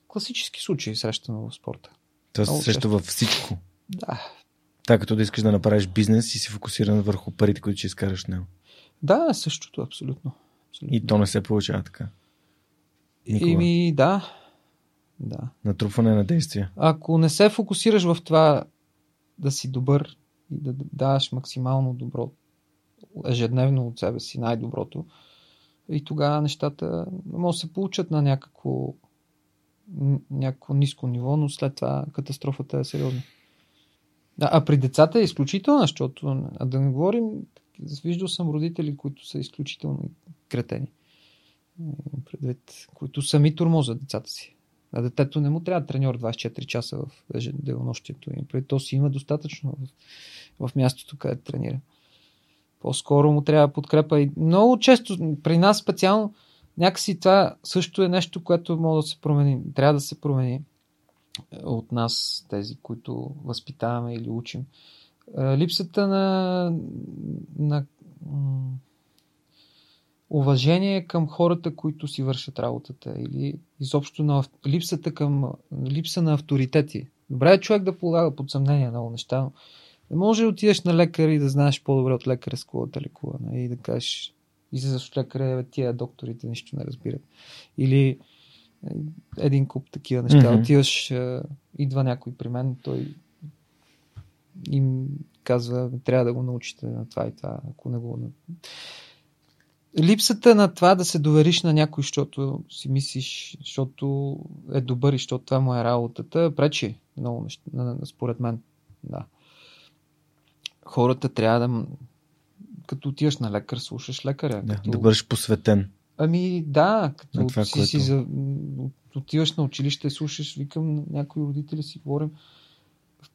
класически случаи срещано в спорта. Това се среща във всичко. Да. Така като да искаш да направиш бизнес и си фокусиран върху парите, които ще изкараш него. Да, същото, абсолютно. абсолютно. И то не се получава така. И ми, да. да. Натрупване на действия. Ако не се фокусираш в това да си добър и да даваш максимално добро ежедневно от себе си най-доброто, и тогава нещата може да се получат на някакво някакво ниско ниво, но след това катастрофата е сериозна. А, а при децата е изключителна, защото, а да не говорим, виждал съм родители, които са изключително кретени. Предвид, които сами тормозят децата си. А детето не му трябва треньор 24 часа в денонощието им. Преди то си има достатъчно в, в мястото, където тренира. По-скоро му трябва подкрепа. И много често, при нас специално, някакси това също е нещо, което може да се промени. Трябва да се промени от нас, тези, които възпитаваме или учим. Липсата на, на уважение към хората, които си вършат работата или изобщо на липсата към липса на авторитети. Добре е човек да полага под съмнение много неща, но не може да отидеш на лекар и да знаеш по-добре от лекаря с кого да лекува нали, и да кажеш и за защо лекаря, тия докторите нищо не разбират. Или един куп такива неща. Mm-hmm. Отиваш, идва някой при мен, той им казва, трябва да го научите на това и това, ако не го... Липсата на това да се довериш на някой, защото си мислиш, защото е добър и защото това му е работата, пречи много неща, според мен. Да. Хората трябва да като отиваш на лекар, слушаш лекаря. Да, като... да бъдеш посветен. Ами да, като това, си, което... си за... отиваш на училище, слушаш, викам някои родители си говорим.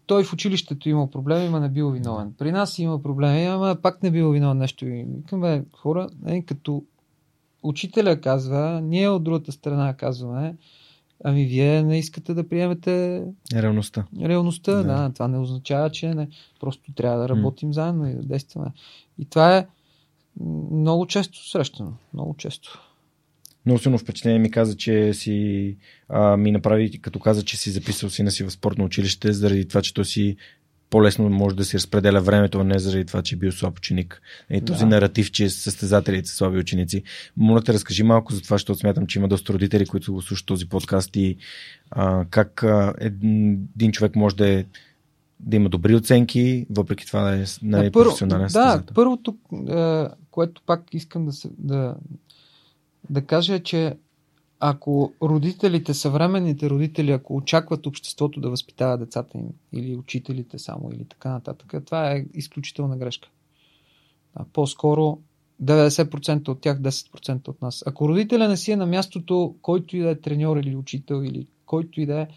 Той в училището има проблеми, ама не бил виновен. При нас има проблеми, ама пак не бил виновен нещо. И викам, бе, хора, не, като учителя казва, ние от другата страна казваме, Ами вие не искате да приемете реалността. Реалността, да. да. Това не означава, че не. Просто трябва да работим mm. заедно и да действаме. И това е много често срещано. Много често. Много силно впечатление ми каза, че си а, ми направи, като каза, че си записал сина си в спортно училище, заради това, че той си по-лесно може да си разпределя времето, а не заради това, че е бил слаб ученик. И този да. наратив, че състезателите са слаби ученици. Моля те, разкажи малко за това, защото смятам, че има доста родители, които го слушат този подкаст и а, как а, един човек може да е да има добри оценки, въпреки това да е да, първо, Да, първото, което пак искам да, се, да, да кажа е, че ако родителите, съвременните родители, ако очакват обществото да възпитава децата им, или учителите само, или така нататък, това е изключителна грешка. А по-скоро 90% от тях, 10% от нас. Ако родителя не си е на мястото, който и да е треньор или учител, или който и да е,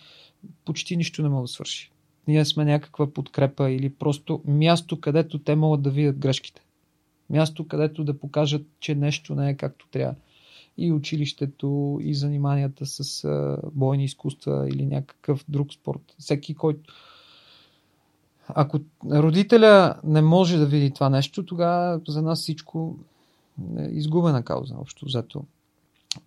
почти нищо не може да свърши. Ние сме някаква подкрепа или просто място, където те могат да видят грешките. Място, където да покажат, че нещо не е както трябва. И училището, и заниманията с бойни изкуства или някакъв друг спорт. Всеки, който. Ако родителя не може да види това нещо, тогава за нас всичко е изгубена кауза, общо взето.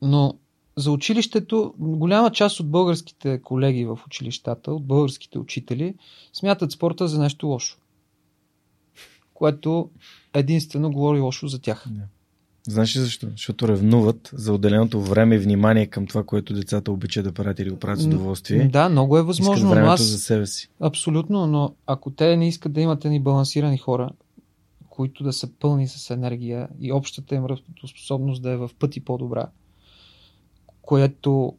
Но за училището, голяма част от българските колеги в училищата, от българските учители, смятат спорта за нещо лошо. Което единствено говори лошо за тях. Да. Знаеш ли защо? Защото ревнуват за отделеното време и внимание към това, което децата обичат да правят или го правят с удоволствие. Да, много е възможно. Искат но аз... за себе си. Абсолютно, но ако те не искат да имат ни балансирани хора, които да са пълни с енергия и общата им работоспособност да е в пъти по-добра, което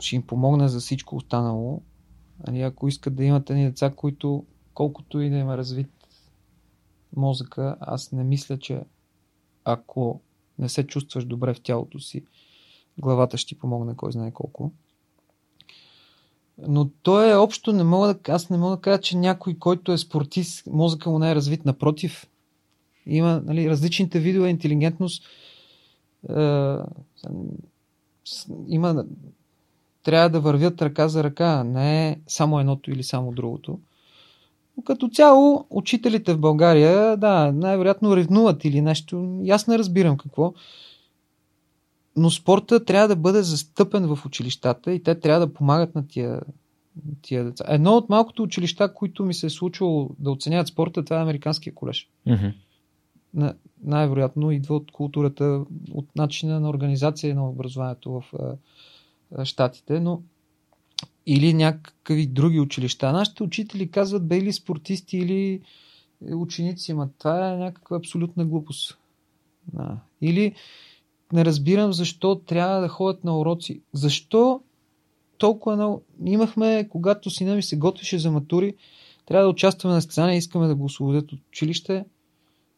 ще им помогне за всичко останало. Али ако искат да имат едни деца, които колкото и да има развит мозъка, аз не мисля, че ако не се чувстваш добре в тялото си, главата ще ти помогне кой знае колко. Но то е общо, не мога да, аз не мога да кажа, че някой, който е спортист, мозъка му не е развит. Напротив, има нали, различните видове интелигентност. Е, има, трябва да вървят ръка за ръка, не е само едното или само другото. Но като цяло, учителите в България, да, най-вероятно ревнуват или нещо. Аз не разбирам какво. Но спорта трябва да бъде застъпен в училищата и те трябва да помагат на тия, тия деца. Едно от малкото училища, които ми се е случило да оценяват спорта, това е Американския колеж. Mm-hmm най-вероятно идва от културата, от начина на организация на образованието в Штатите, но или някакви други училища. Нашите учители казват бе или спортисти, или ученици, ма това е някаква абсолютна глупост. Да. Или не разбирам защо трябва да ходят на уроци. Защо толкова много... Имахме, когато сина ми се готвеше за матури, трябва да участваме на състезание, искаме да го освободят от училище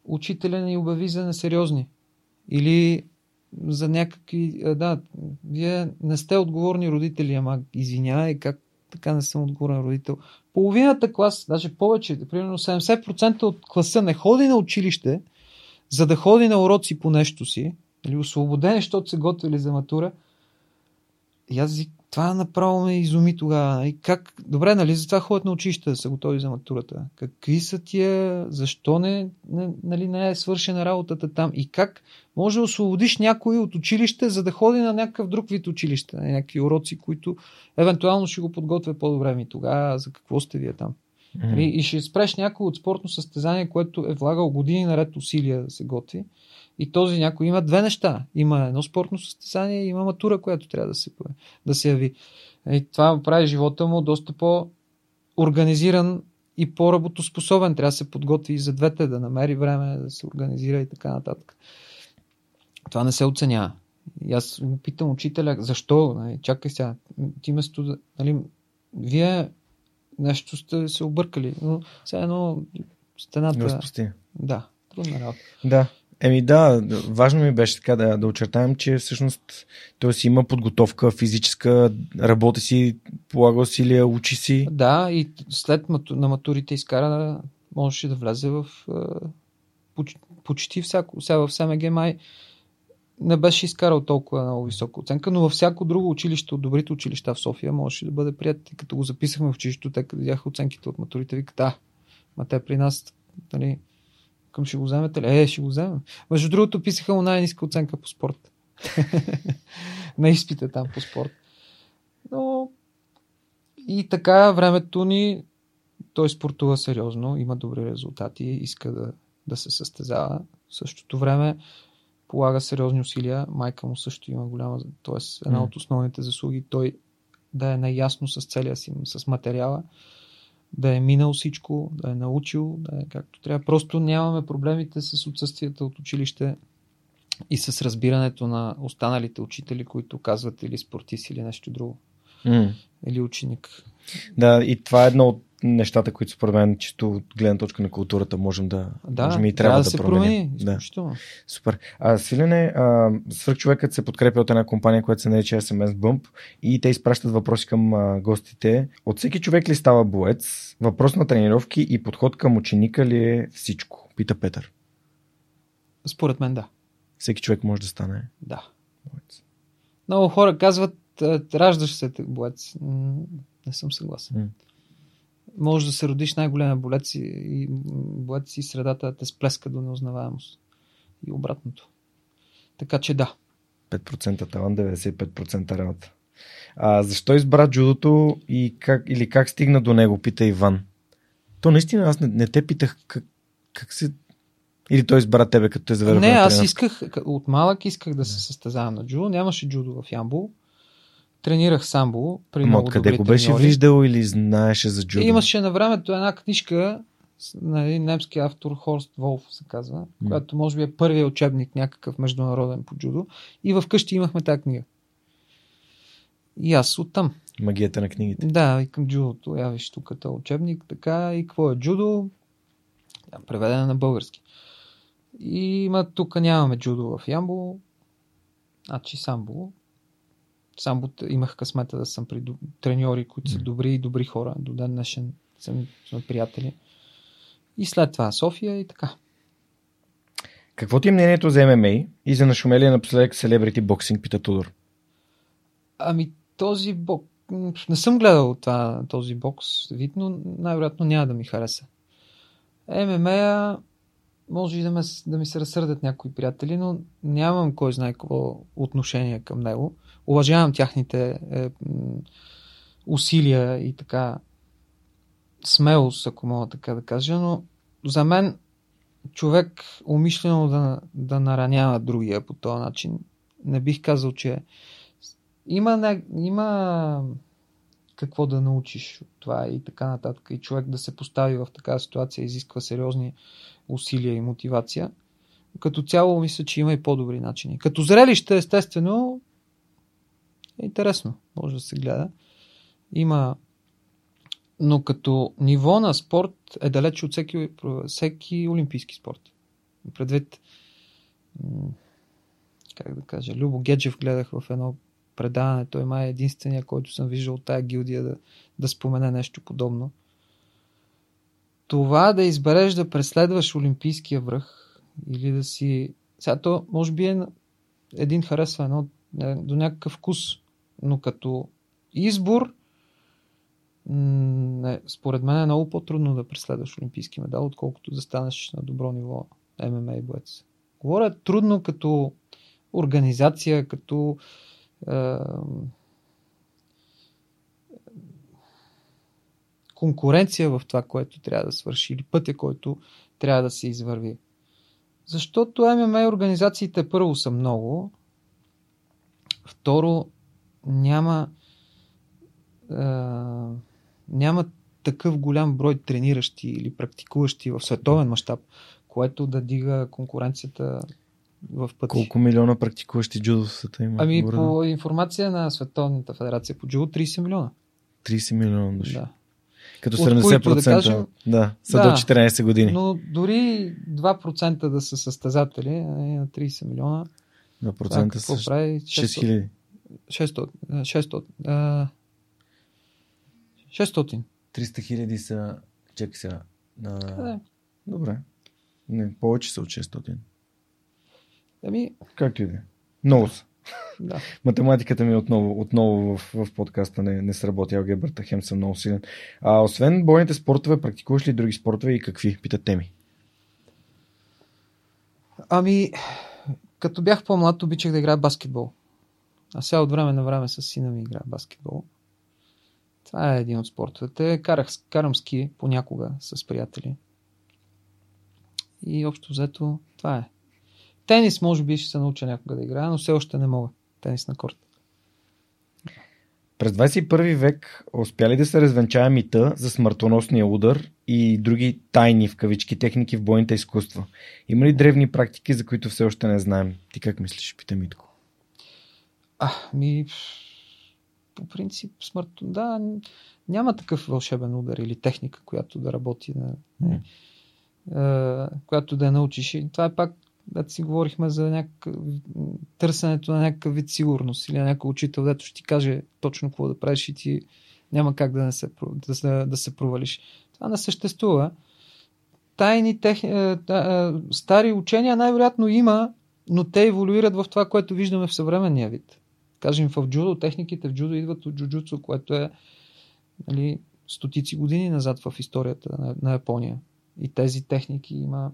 учителя ни обяви за несериозни. Или за някакви... Да, вие не сте отговорни родители, ама извинявай, как така не съм отговорен родител. Половината клас, даже повече, примерно 70% от класа не ходи на училище, за да ходи на уроци по нещо си, или освободени, защото се готвили за матура. И аз това направо ме изуми тогава. И как... Добре, нали, затова ходят на училище да са готови за матурата. Какви са тия... Защо не, нали, не е свършена работата там? И как може да освободиш някой от училище, за да ходи на някакъв друг вид училище, на някакви уроци, които евентуално ще го подготвя по-добре. Ми тогава за какво сте вие там? Mm-hmm. И ще спреш някой от спортно състезание, което е влагал години наред усилия да се готви. И този някой има две неща. Има едно спортно състезание и има матура, която трябва да се, да се яви. И това прави живота му доста по-организиран и по-работоспособен. Трябва да се подготви и за двете, да намери време, да се организира и така нататък. Това не се оценява. И аз го питам учителя, защо? Нали, чакай сега, ти ме студа, нали, вие нещо сте се объркали, но сега едно стената... Разпусти. Да, трудна работа. Да. Еми да, важно ми беше така да, да очертаем, че всъщност той си има подготовка физическа, работи си, полага усилия, учи си. Да, и след на матурите изкара, можеше да влезе в почти всяко. Сега в СМГ май не беше изкарал толкова много висока оценка, но във всяко друго училище, от добрите училища в София, можеше да бъде прият. И като го записахме в училището, те като видяха оценките от матурите, викат, да, ма те при нас, нали, към ще го вземете ли? Е, ще го вземем. Между другото, писаха му най-ниска оценка по спорт. На изпита там по спорт. Но и така времето ни той спортува сериозно, има добри резултати, иска да, да се състезава. В същото време полага сериозни усилия. Майка му също има голяма, т.е. една от основните заслуги, той да е наясно с целия си, с материала да е минал всичко, да е научил, да е както трябва. Просто нямаме проблемите с отсъствията от училище и с разбирането на останалите учители, които казват или спортист или нещо друго. Mm. Или ученик. Да, и това е едно от нещата, които според мен чисто от гледна точка на културата можем да, Да, можем и трябва, да, да, се промени. Да. Супер. А, Свилене, а, свърхчовекът се подкрепя от една компания, която се нарича SMS Bump и те изпращат въпроси към а, гостите. От всеки човек ли става боец? Въпрос на тренировки и подход към ученика ли е всичко? Пита Петър. Според мен да. Всеки човек може да стане Да. боец. Много хора казват, раждаш се боец. Не съм съгласен. М. Може да се родиш най-големия болец и, и боец и средата да те сплеска до неузнаваемост. И обратното. Така че да. 5% талант, 95% работа. А, защо избра джудото и как, или как стигна до него, пита Иван. То наистина аз не, не те питах как, как се... Или той избра тебе, като те заведе Не, аз исках, от малък исках да се състезавам на джудо. Нямаше джудо в Ямбул. Тренирах самбо при много откъде добри го беше треньори. виждал или знаеше за джудо? И имаше на времето една книжка на един немски автор, Хорст Волф се казва, М. която може би е първият учебник някакъв международен по джудо. И вкъщи имахме тази книга. И аз оттам. Магията на книгите. Да, и към джудото. Я виж тук е учебник, така. И какво е джудо? Да, преведена на български. И има, тук нямаме джудо в Ямбо. Значи самбо. Самбо т- имах късмета да съм при треньори, които са добри и добри хора. До ден днешен съм, сме приятели. И след това София и така. Какво ти е мнението за ММА и за нашумелия напоследък селебрити боксинг, пита Tudor? Ами този бокс... Не съм гледал това, този бокс вид, но най-вероятно няма да ми хареса. ММА може и да, ме, да ми се разсърдят някои приятели, но нямам кой знае какво отношение към него. Уважавам тяхните е, усилия и така смелост, ако мога така да кажа, но за мен човек умишлено да, да наранява другия по този начин, не бих казал, че има, не, има какво да научиш от това и така нататък. И човек да се постави в такава ситуация изисква сериозни усилия и мотивация. Като цяло мисля, че има и по-добри начини. Като зрелище, естествено, е интересно. Може да се гледа. Има но като ниво на спорт е далеч от всеки, всеки олимпийски спорт. Предвид, как да кажа, Любо Геджев гледах в едно предаване. Той май е единствения, който съм виждал от тая гилдия да, да спомене нещо подобно. Това да избереш да преследваш олимпийския връх или да си... Сега то може би е един харесва едно е, до някакъв вкус, но като избор не, според мен е много по-трудно да преследваш олимпийски медал, отколкото да станеш на добро ниво ММА боец. Говоря трудно като организация, като конкуренция в това, което трябва да свърши или пътя, който трябва да се извърви. Защото ММА организациите първо са много, второ няма е, няма такъв голям брой трениращи или практикуващи в световен мащаб, което да дига конкуренцията в пъти. Колко милиона практикуващи джудо в света има? Ами Горе? по информация на Световната федерация по джудо 30 милиона. 30 милиона души. Да. Като От 70% които да кажем- да, са Да. до 14 години. Но дори 2% да са състезатели на 30 милиона, На това процента какво са прави? 6000. 600. 600. а, 600. 300 хиляди са... Чакай сега. А... Къде? Добре. Не, повече са от 600. Ами, Както и да е. Много са. да. Математиката ми отново, отново в, в подкаста не, не сработи. Алгебрата хем съм много силен. А освен бойните спортове, практикуваш ли други спортове и какви? Питат теми. Ами, като бях по-млад, обичах да играя баскетбол. А сега от време на време с сина ми играя баскетбол. Това е един от спортовете. Карах, карам ски понякога с приятели. И общо взето, това е. Тенис, може би, ще се науча някога да играя, но все още не мога. Тенис на корт. През 21 век успя ли да се развенчава мита за смъртоносния удар и други тайни в кавички техники в бойните изкуства? Има ли древни практики, за които все още не знаем? Ти как мислиш, пита Митко? А, ми... по принцип смърт, да, няма такъв вълшебен удар или техника, която да работи, на, не, е, която да я научиш. И това е пак, да си говорихме за някакъв, търсенето на някакъв вид сигурност или на някой учител, дето ще ти каже точно какво да правиш и ти няма как да, не се, да, се, да се провалиш. Това не съществува. Тайни тех... Е, е, стари учения най-вероятно има, но те еволюират в това, което виждаме в съвременния вид. Кажем, в джудо, техниките в джудо идват от джуджуцу, което е нали, стотици години назад в историята на, на Япония. И тези техники има,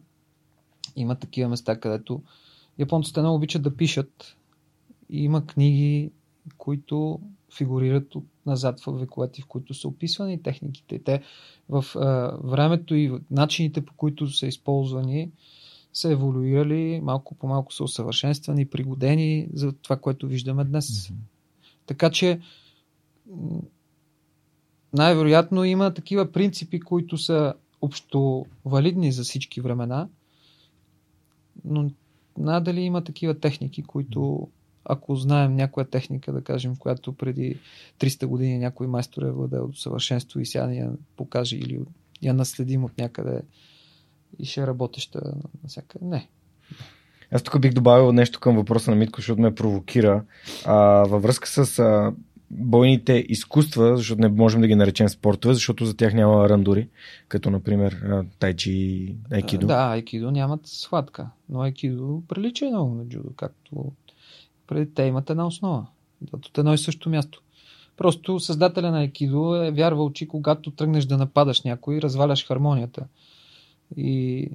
има такива места, където японците много обичат да пишат. И има книги, които фигурират от назад в вековете, в които са описвани техниките. Те в а, времето и начините по които са използвани са еволюирали, малко по малко са усъвършенствани, пригодени за това, което виждаме днес. Mm-hmm. Така че най-вероятно има такива принципи, които са общо валидни за всички времена, но надали има такива техники, които ако знаем някоя техника, да кажем, която преди 300 години някой майстор е владел до съвършенство и сега ни я покаже или я наследим от някъде и ще е работеща навсякъде. Не. Аз тук бих добавил нещо към въпроса на Митко, защото ме провокира. А, във връзка с а, бойните изкуства, защото не можем да ги наречем спортове, защото за тях няма рандори, като например тайчи и айкидо. Да, айкидо нямат схватка, но айкидо прилича много на джудо, както преди те имат една основа. От едно и също място. Просто създателя на айкидо е вярвал, че когато тръгнеш да нападаш някой, разваляш хармонията. И,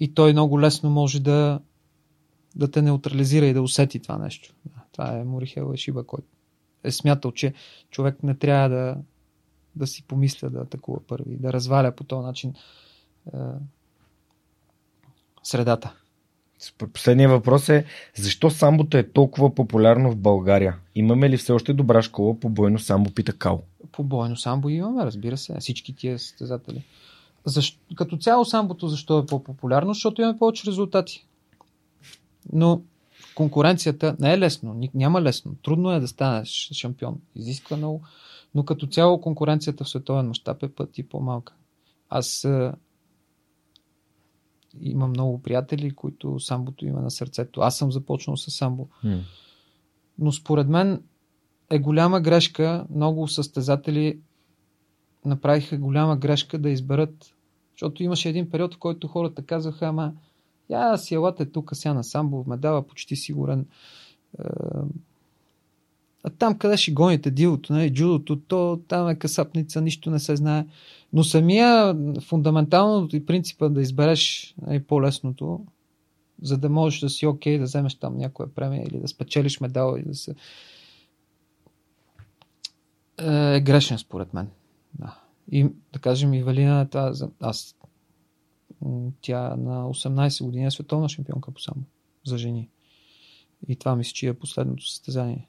и той много лесно може да, да те неутрализира и да усети това нещо. Това е Морихел Ешиба, който е смятал, че човек не трябва да, да си помисля да атакува първи, да разваля по този начин е, средата. Последният въпрос е, защо самбото е толкова популярно в България? Имаме ли все още добра школа по бойно самбо, пита Кал? По бойно самбо имаме, разбира се, всички тия състезатели. Защо, като цяло самбото защо е по-популярно? Защото имаме повече резултати. Но конкуренцията не е лесно, няма лесно. Трудно е да станеш шампион. Изисква много. Но като цяло конкуренцията в световен мащаб е пъти по-малка. Аз а, имам много приятели, които самбото има на сърцето. Аз съм започнал с самбо. Mm. Но според мен е голяма грешка. Много състезатели направиха голяма грешка да изберат. Защото имаше един период, в който хората казаха, ама я си елате тук сега на самбо, ме дава почти сигурен. А там къде ще гоните дилото, нали, джудото, то там е касапница, нищо не се знае. Но самия фундаментално и принципа да избереш е по-лесното, за да можеш да си окей, okay, да вземеш там някоя премия или да спечелиш медал и да се... е грешен според мен. Да. И да кажем, и Валина, това, аз тя на 18 години е световна шампионка по само за жени. И това мисля, че е последното състезание.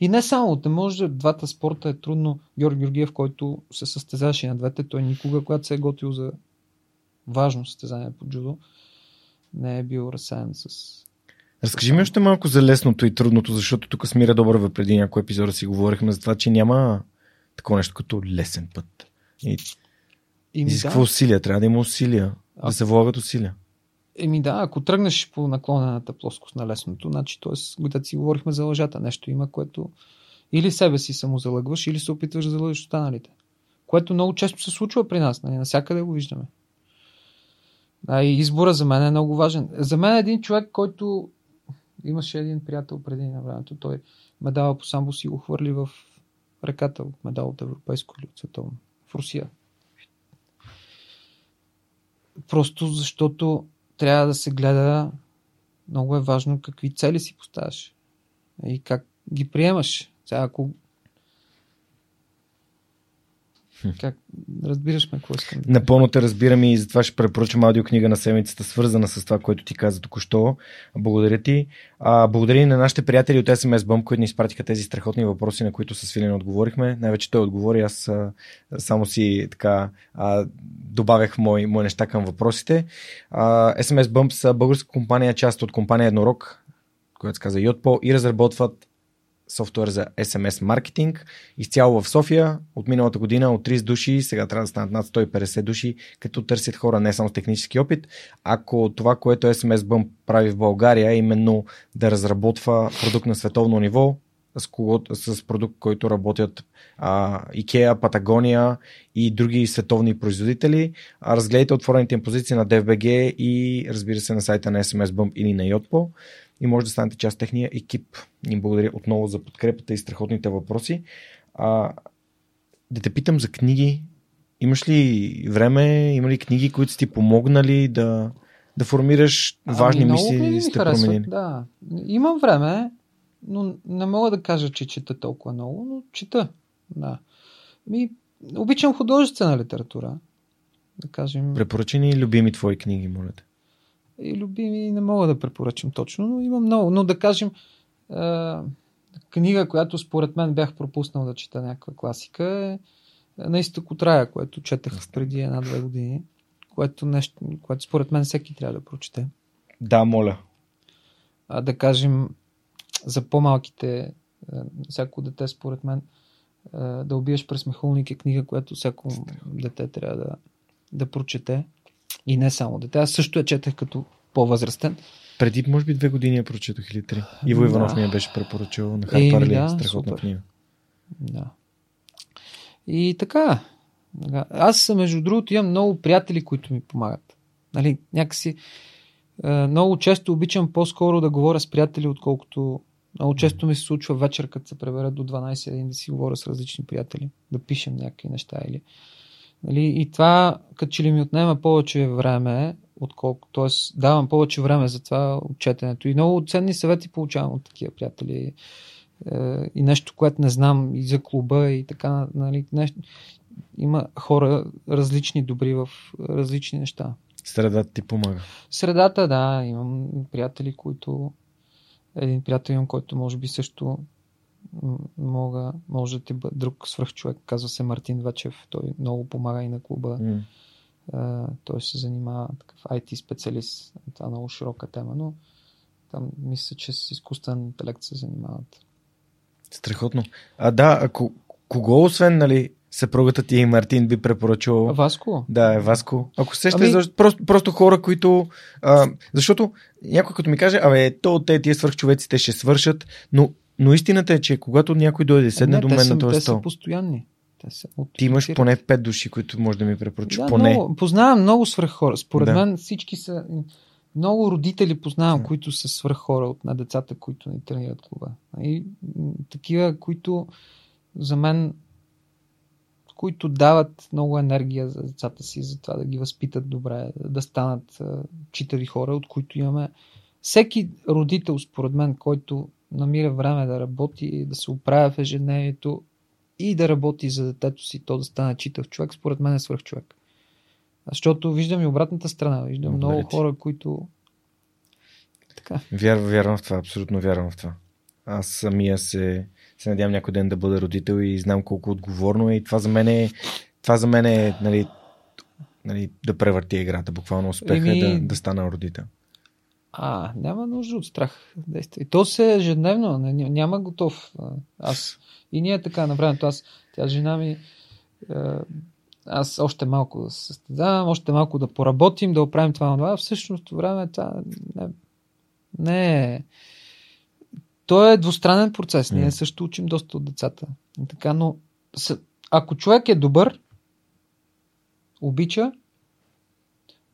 И не само, не може, двата спорта е трудно. Георги Георгиев, който се състезаваше на двете, той никога, когато се е готвил за важно състезание по джудо, не е бил разсеян с... Разкажи ми още малко за лесното и трудното, защото тук с Мира Доброва преди някой епизод си говорихме за това, че няма такова нещо като лесен път. И Изисква да. усилия, трябва да има усилия, а... да се влагат усилия. Еми да, ако тръгнеш по наклонената плоскост на лесното, значи, т.е. да си говорихме за лъжата, нещо има, което или себе си само залъгваш, или се опитваш да залъжеш останалите. Което много често се случва при нас, нали? насякъде го виждаме. Да, и избора за мен е много важен. За мен е един човек, който имаше един приятел преди на времето, той медала по самбо си го хвърли в реката медал от европейско или от световно. В Русия. Просто защото трябва да се гледа много е важно какви цели си поставяш и как ги приемаш. Сега, ако как разбираш ме какво искам? Напълно те разбирам и затова ще препоръчам аудиокнига на седмицата, свързана с това, което ти каза току-що. Благодаря ти. А, благодаря и на нашите приятели от SMS Bump, които ни изпратиха тези страхотни въпроси, на които с Филин отговорихме. Най-вече той отговори, аз а, само си така а, добавях мои, мои неща към въпросите. А, SMS Bump са българска компания, част от компания Еднорог, която се каза Yotpo и разработват софтуер за SMS маркетинг, изцяло в София, от миналата година от 30 души, сега трябва да станат над 150 души, като търсят хора не само с технически опит. Ако това, което SMS Bump прави в България е именно да разработва продукт на световно ниво, с, кого, с продукт, който работят а, IKEA, Патагония и други световни производители. А, разгледайте отворените им позиции на DFBG и разбира се на сайта на SMS Bump или на Yotpo и може да станете част от техния екип. Им благодаря отново за подкрепата и страхотните въпроси. А, да те питам за книги. Имаш ли време, има ли книги, които са ти помогнали да, да формираш важни ами, мисли, сте променили? Да, имам време, но не мога да кажа, че чета толкова много, но чета. Да. Ми, обичам художествена литература. Да кажем. Препоръчи ни любими твои книги, моля те. И любими не мога да препоръчам точно, но има много. Но да кажем, е, книга, която според мен бях пропуснал да чета някаква класика е на изток от рая, което четах преди една-две години, което, нещо, което според мен всеки трябва да прочете. Да, моля. А, да кажем, за по-малките, всяко дете, според мен, да убиеш през мехулник е книга, която всяко дете трябва да, да прочете. И не само дете. Аз също я четах като по-възрастен. Преди, може би, две години я прочетох или три. Иво Иванов да. ми я беше препоръчал на Харпарли. Да, страхотна супер. книга. Да. И така. Аз, между другото, имам много приятели, които ми помагат. Нали, някакси много често обичам по-скоро да говоря с приятели, отколкото много често ми се случва вечер, като се пребера до 12 да си говоря с различни приятели, да пишем някакви неща или Нали, и това, като че ли ми отнема повече време, отколкото, т.е. давам повече време за това отчетенето. И много ценни съвети получавам от такива приятели. Е, и нещо, което не знам и за клуба и така. Нали, нещо. Има хора различни, добри в различни неща. Средата ти помага. Средата, да. Имам приятели, които. Един приятел имам, който може би също мога, може да ти бъде друг свръхчовек, казва се Мартин Вечев, той много помага и на клуба. Mm. Uh, той се занимава такъв IT специалист. Това е много широка тема, но там мисля, че с изкуствен интелект се занимават. Страхотно. А да, ако кого освен, нали, съпругата ти и Мартин би препоръчал. Васко? Да, е Васко. Ако се ами... защо, просто, просто хора, които. А, защото някой като ми каже, абе, то те тия свърхчовеци, те ще свършат, но но истината е, че когато някой дойде седне не, до мен са, на този те стол. Са постоянни. Те са Ти имаш поне пет души, които може да ми препоръчаш. Да, поне. Много, познавам много свръх хора. Според да. мен всички са. Много родители познавам, да. които са свръх хора от на децата, които ни тренират клуба. И такива, които за мен които дават много енергия за децата си, за това да ги възпитат добре, да станат читави хора, от които имаме. Всеки родител, според мен, който намира време да работи, да се оправя в ежедневието и да работи за детето си, то да стане читав човек, според мен е свърх човек. Защото виждам и обратната страна. Виждам много хора, които. Така. Вярвам, вярвам в това, абсолютно вярвам в това. Аз самия се, се надявам някой ден да бъда родител и знам колко отговорно е. И това за мен е, това за мен е нали, нали, да превърти играта. Буквално успеха Еми... да, да стана родител. А, няма нужда от страх. Действай. То се ежедневно, няма готов. Аз. И ние така на времето. Аз, тя жена ми, аз още малко да се състезавам, още малко да поработим, да оправим това, това. Всъщност време това не, не е. То е двустранен процес. Ние също учим доста от децата. Така, но ако човек е добър, обича,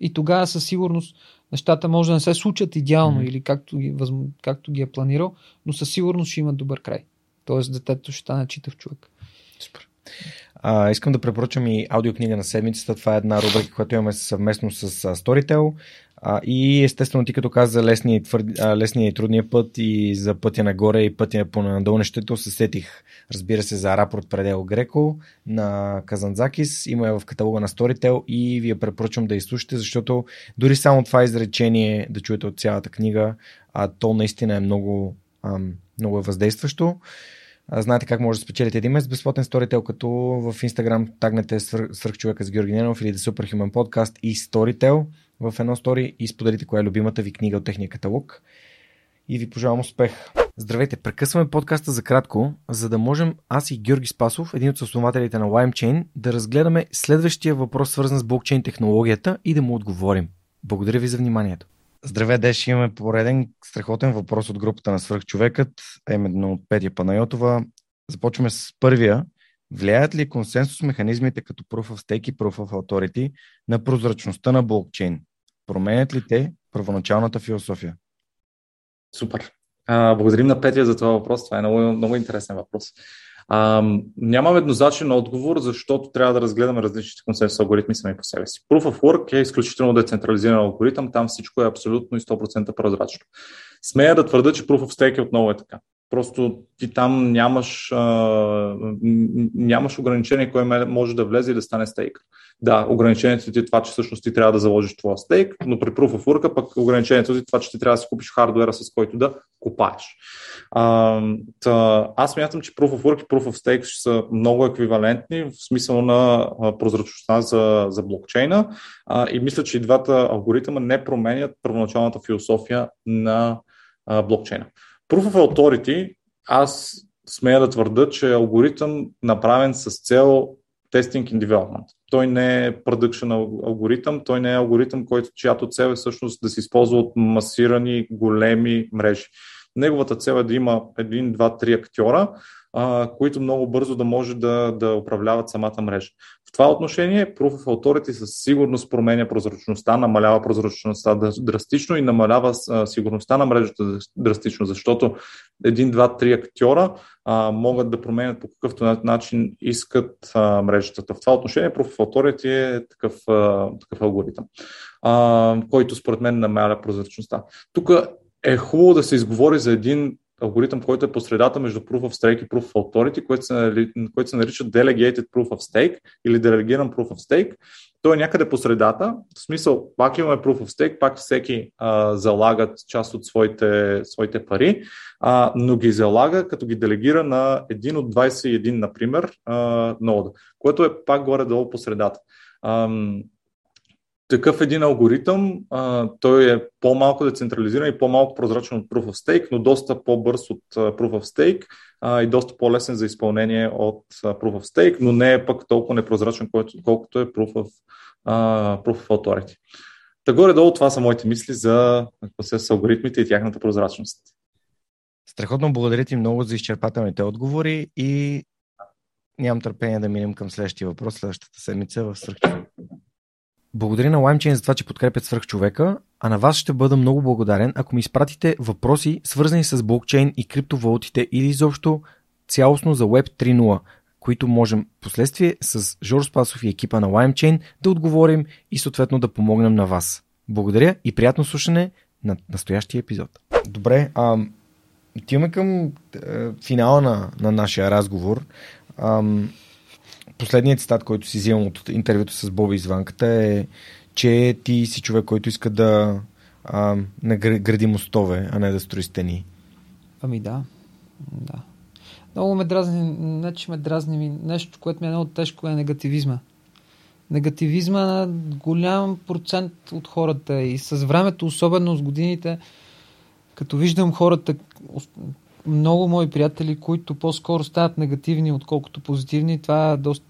и тогава със сигурност нещата може да не се случат идеално mm. или както ги, възм... както ги е планирал, но със сигурност ще имат добър край. Тоест детето ще стане читав човек. Супер. А, искам да препоръчам и аудиокнига на седмицата. Това е една рубрика, която имаме съвместно с Storytel. А, и естествено ти като каза за лесния, твърд, лесния и трудния път и за пътя нагоре и пътя по надолу нещето, се сетих, разбира се, за рапорт Предело Греко на Казанзакис. Има я в каталога на Storytel и ви я препоръчвам да изслушате, защото дори само това изречение да чуете от цялата книга, а то наистина е много, ам, много е въздействащо. Знаете как може да спечелите един месец безплатен сторител, като в Instagram тагнете свърх човека с Георги Ненов или The Superhuman Podcast и Storytel в едно стори и споделите коя е любимата ви книга от техния каталог. И ви пожелавам успех! Здравейте, прекъсваме подкаста за кратко, за да можем аз и Георги Спасов, един от основателите на LimeChain, да разгледаме следващия въпрос, свързан с блокчейн технологията и да му отговорим. Благодаря ви за вниманието. Здравей, Деш, имаме пореден страхотен въпрос от групата на свръхчовекът, а именно от Петя Панайотова. Започваме с първия. Влияят ли консенсус механизмите като Proof of Stake и Proof of Authority на прозрачността на блокчейн? Променят ли те първоначалната философия? Супер. А, благодарим на Петя за това въпрос. Това е много, много интересен въпрос. А, нямам еднозначен отговор, защото трябва да разгледаме различните консенсус алгоритми сами по себе си. Proof of Work е изключително децентрализиран алгоритъм, там всичко е абсолютно и 100% прозрачно. Смея да твърда, че Proof of Stake отново е така. Просто ти там нямаш, а, нямаш ограничение, кой може да влезе и да стане стейк. Да, ограничението ти е това, че всъщност ти трябва да заложиш твоя стейк, но при Proof of Work пък ограничението ти е това, че ти трябва да си купиш хардуера, с който да купаеш. А, та, аз мятам, че Proof of Work и Proof of Stake са много еквивалентни в смисъл на прозрачността за, за блокчейна а, и мисля, че и двата алгоритъма не променят първоначалната философия на а, блокчейна. Proof of Authority, аз смея да твърда, че е алгоритъм направен с цел Testing and Development. Той не е production алгоритъм, той не е алгоритъм, който, чиято цел е всъщност да се използва от масирани големи мрежи. Неговата цел е да има един, два, три актьора, които много бързо да може да, да управляват самата мрежа. В това отношение Proof of Authority със сигурност променя прозрачността, намалява прозрачността драстично и намалява сигурността на мрежата драстично, защото един, два, три актьора а, могат да променят по какъвто начин искат а, мрежата. В това отношение Proof of Authority е такъв, а, такъв алгоритъм, а, който според мен намаля прозрачността. Тук е хубаво да се изговори за един алгоритъм, който е по средата между Proof of Stake и Proof of Authority, който се, който се нарича Delegated Proof of Stake или делегиран Proof of Stake. Той е някъде по средата. В смисъл, пак имаме Proof of Stake, пак всеки а, залагат част от своите, своите пари, а, но ги залага, като ги делегира на един от 21, например, а, нода, което е пак горе-долу по средата такъв един алгоритъм, а, той е по-малко децентрализиран и по-малко прозрачен от Proof of Stake, но доста по-бърз от Proof of Stake а, и доста по-лесен за изпълнение от Proof of Stake, но не е пък толкова непрозрачен, колкото, е Proof of, а, Proof of Authority. Та горе-долу това са моите мисли за с алгоритмите и тяхната прозрачност. Страхотно благодаря ти много за изчерпателните отговори и нямам търпение да минем към следващия въпрос следващата седмица в Сръхчовек. Благодаря на LimeChain за това, че подкрепят свърх човека, а на вас ще бъда много благодарен, ако ми изпратите въпроси, свързани с блокчейн и криптовалутите или изобщо цялостно за Web 3.0, които можем последствие с Жор Спасов и екипа на LimeChain да отговорим и съответно да помогнем на вас. Благодаря и приятно слушане на настоящия епизод. Добре, а, отиваме към е, финала на, на нашия разговор. Ам, последният цитат, който си взимам от интервюто с Боби извънката е, че ти си човек, който иска да а, гради мостове, а не да строи стени. Ами да. да. Много ме дразни, не че ме дразни, нещо, което ми е много тежко е негативизма. Негативизма на голям процент от хората и с времето, особено с годините, като виждам хората, много мои приятели, които по-скоро стават негативни, отколкото позитивни, това е, доста,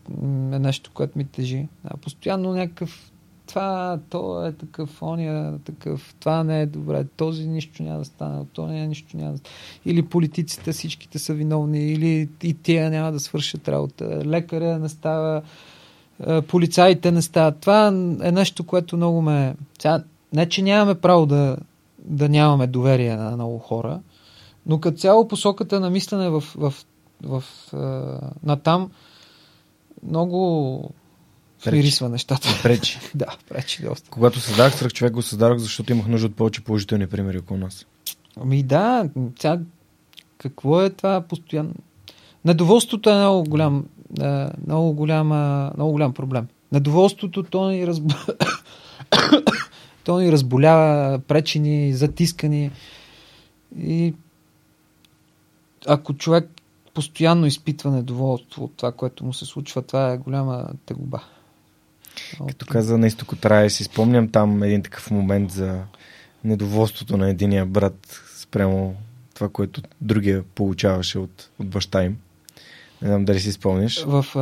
е нещо, което ми тежи. А, постоянно някакъв това, то е такъв, ония такъв, това не е добре, този нищо няма да стане, то не е нищо няма да Или политиците всичките са виновни, или и тия няма да свършат работа, лекаря не става, полицаите не стават. Това е нещо, което много ме... Не, че нямаме право да, да нямаме доверие на много хора, но като цяло посоката на мислене в, в, в, в на там много пририсва нещата. Пречи. да, пречи доста. Когато създах страх човек, го създадох, защото имах нужда от повече положителни примери около нас. Ами да, сега какво е това постоянно? Недоволството е много голям, е, много, голям, много голям проблем. Недоволството то ни, разб... то ни разболява, пречи ни, затиска ни. И ако човек постоянно изпитва недоволство от това, което му се случва, това е голяма тегуба. Като каза на изтоко трябва си спомням там един такъв момент за недоволството на единия брат спрямо това, което другия получаваше от, от баща им. Не знам дали си спомняш. В а,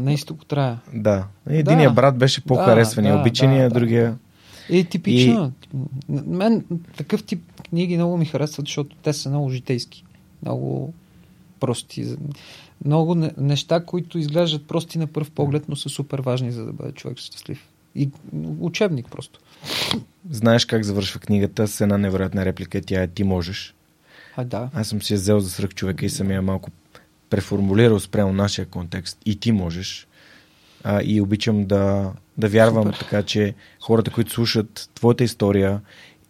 на изток трая. Да. Единия Да. брат беше по-харесвания, Да, да, обичания, да, да. другия... Е, типично. И... Мен такъв тип книги много ми харесват, защото те са много житейски. Много прости. Много не- неща, които изглеждат прости на пръв поглед, но са супер важни, за да бъде човек щастлив. И учебник просто. Знаеш как завършва книгата с една невероятна реплика. Тя е Ти можеш. А, да. Аз съм си я взел за сръх човека и съм я малко преформулирал спрямо нашия контекст. И ти можеш. А, и обичам да, да вярвам Супер. така, че хората, които слушат твоята история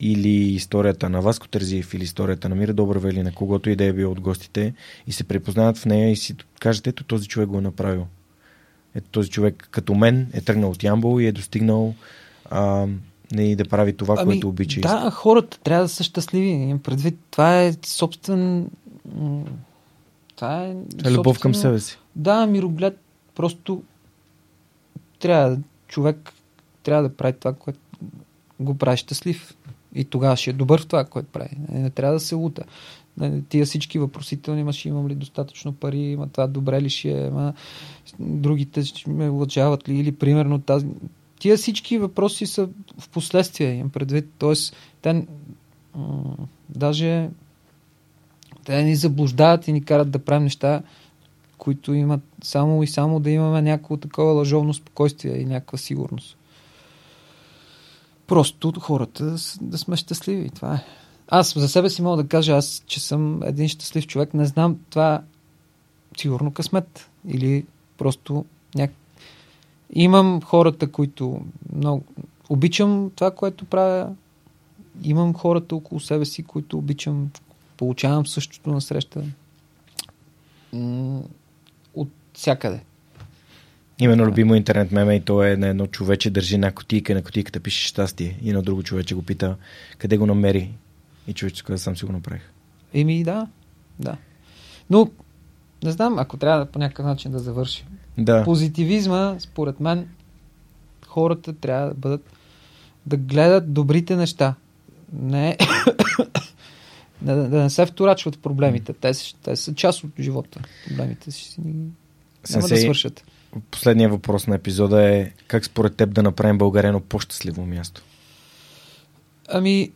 или историята на Васко Терзиев или историята на Мира Добрава или на когото и да е бил от гостите и се препознаят в нея и си кажат, ето този човек го е направил. Ето този човек като мен е тръгнал от Ямбол и е достигнал а, не, да прави това, Ами, което обича. и Да, хората трябва да са щастливи. Предвид, това е собствен... Това е... Е любов към себе си. Да, мироглед. Просто трябва, човек трябва да прави това, което го прави щастлив. И тогава ще е добър в това, което прави. Не, не трябва да се лута. Не, Тия всички въпросителни имаш, имам ли достатъчно пари, има това добре ли ще е, ма, другите ще ме лъчават ли, или примерно тази... Тия всички въпроси са в последствие, имам предвид. Тоест, те м- даже те ни заблуждават и ни карат да правим неща, които имат само и само да имаме някакво такова лъжовно спокойствие и някаква сигурност. Просто хората да, сме щастливи. Това е. Аз за себе си мога да кажа, аз, че съм един щастлив човек. Не знам това сигурно късмет. Или просто няк... Имам хората, които много... Обичам това, което правя. Имам хората около себе си, които обичам. Получавам същото на среща. М, От всякъде. Именно любимо интернет меме и то е на едно човече държи една котийка на котийката пише щастие. И на друго човече го пита къде го намери. И човече каза сам си го направих. Еми, да. Да. Но, не знам, ако трябва да по някакъв начин да завършим. Да. Позитивизма, според мен, хората трябва да бъдат да гледат добрите неща. Не да, да не се вторачват проблемите. Те, са- те са част от живота. Проблемите си. Няма да Сенсей, свършат. Последният въпрос на епизода е как според теб да направим България едно по-щастливо място? Ами,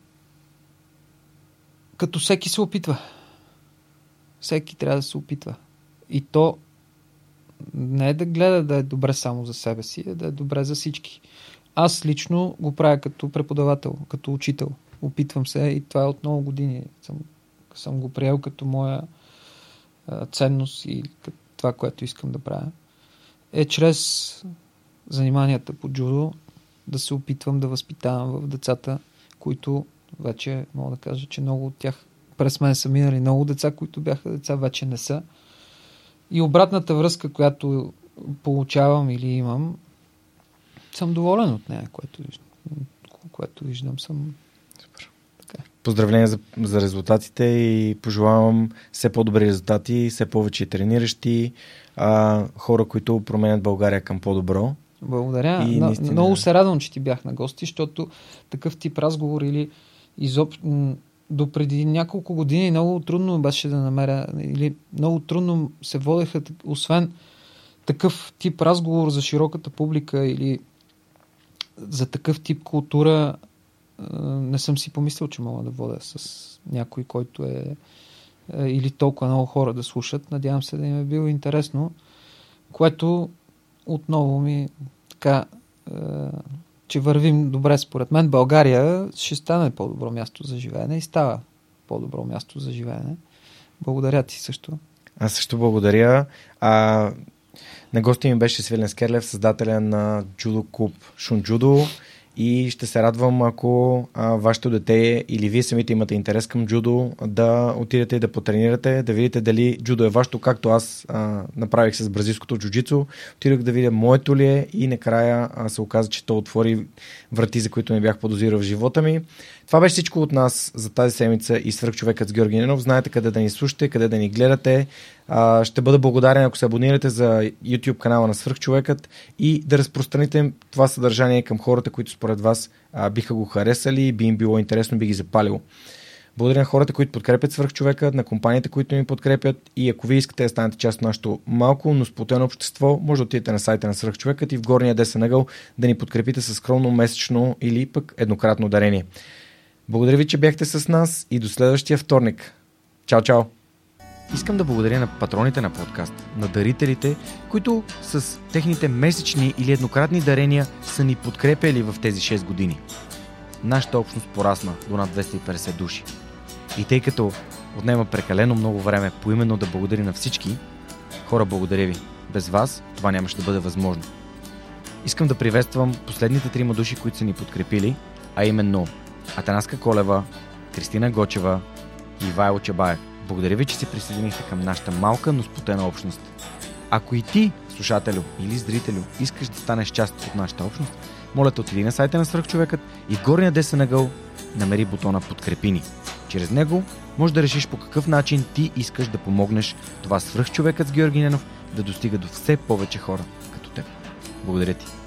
като всеки се опитва. Всеки трябва да се опитва. И то не е да гледа да е добре само за себе си, а да е добре за всички. Аз лично го правя като преподавател, като учител. Опитвам се и това е от много години. Съм, съм го приел като моя ценност и това, което искам да правя. Е чрез заниманията по джудо да се опитвам да възпитавам в децата, които вече мога да кажа, че много от тях през мен са минали много деца, които бяха деца, вече не са. И обратната връзка, която получавам или имам, съм доволен от нея, което, което виждам. Съм... Поздравления за, за резултатите и пожелавам все по-добри резултати, все повече трениращи, а, хора, които променят България към по-добро. Благодаря. И И наистина- Много се радвам, че ти бях на гости, защото такъв тип разговор или изоб... м, до преди няколко години много трудно беше да намеря, или много трудно се водеха, освен такъв тип разговор за широката публика или за такъв тип култура, не съм си помислил, че мога да водя с някой, който е е, или толкова много хора да слушат. Надявам се да им е било интересно, което отново ми така, е, че вървим добре според мен. България ще стане по-добро място за живеене и става по-добро място за живеене. Благодаря ти също. Аз също благодаря. А, на гости ми беше Свилен Скерлев, създателя на джудо клуб Шун Джудо и ще се радвам, ако а, вашето дете или вие самите имате интерес към джудо, да отидете и да потренирате, да видите дали джудо е вашето, както аз а, направих с бразилското джуджицу. Отидох да видя моето ли е и накрая а, се оказа, че то отвори врати, за които не бях подозирал в живота ми. Това беше всичко от нас за тази седмица и свръхчовекът с Георги Ненов. Знаете къде да ни слушате, къде да ни гледате. А, ще бъда благодарен, ако се абонирате за YouTube канала на Свръхчовекът и да разпространите това съдържание към хората, които според вас а, биха го харесали, би им било интересно, би ги запалило. Благодаря на хората, които подкрепят свърхчовека, на компаниите, които ни подкрепят и ако вие искате да станете част от нашето малко, но сплотено общество, може да отидете на сайта на свърхчовекът и в горния десен ъгъл да ни подкрепите с скромно месечно или пък еднократно дарение. Благодаря ви, че бяхте с нас и до следващия вторник. Чао, чао! Искам да благодаря на патроните на подкаст, на дарителите, които с техните месечни или еднократни дарения са ни подкрепяли в тези 6 години. Нашата общност порасна до над 250 души. И тъй като отнема прекалено много време поименно да благодаря на всички, хора, благодаря ви. Без вас това нямаше да бъде възможно. Искам да приветствам последните трима души, които са ни подкрепили, а именно Атанаска Колева, Кристина Гочева и Вайло Чабаев. Благодаря ви, че се присъединихте към нашата малка, но спотена общност. Ако и ти, слушателю или зрителю, искаш да станеш част от нашата общност, моля те отиди на сайта на Свърхчовекът и в горния десен ъгъл намери бутона Подкрепи ни. Чрез него може да решиш по какъв начин ти искаш да помогнеш това свръхчовекът с Георги Ненов да достига до все повече хора като теб. Благодаря ти!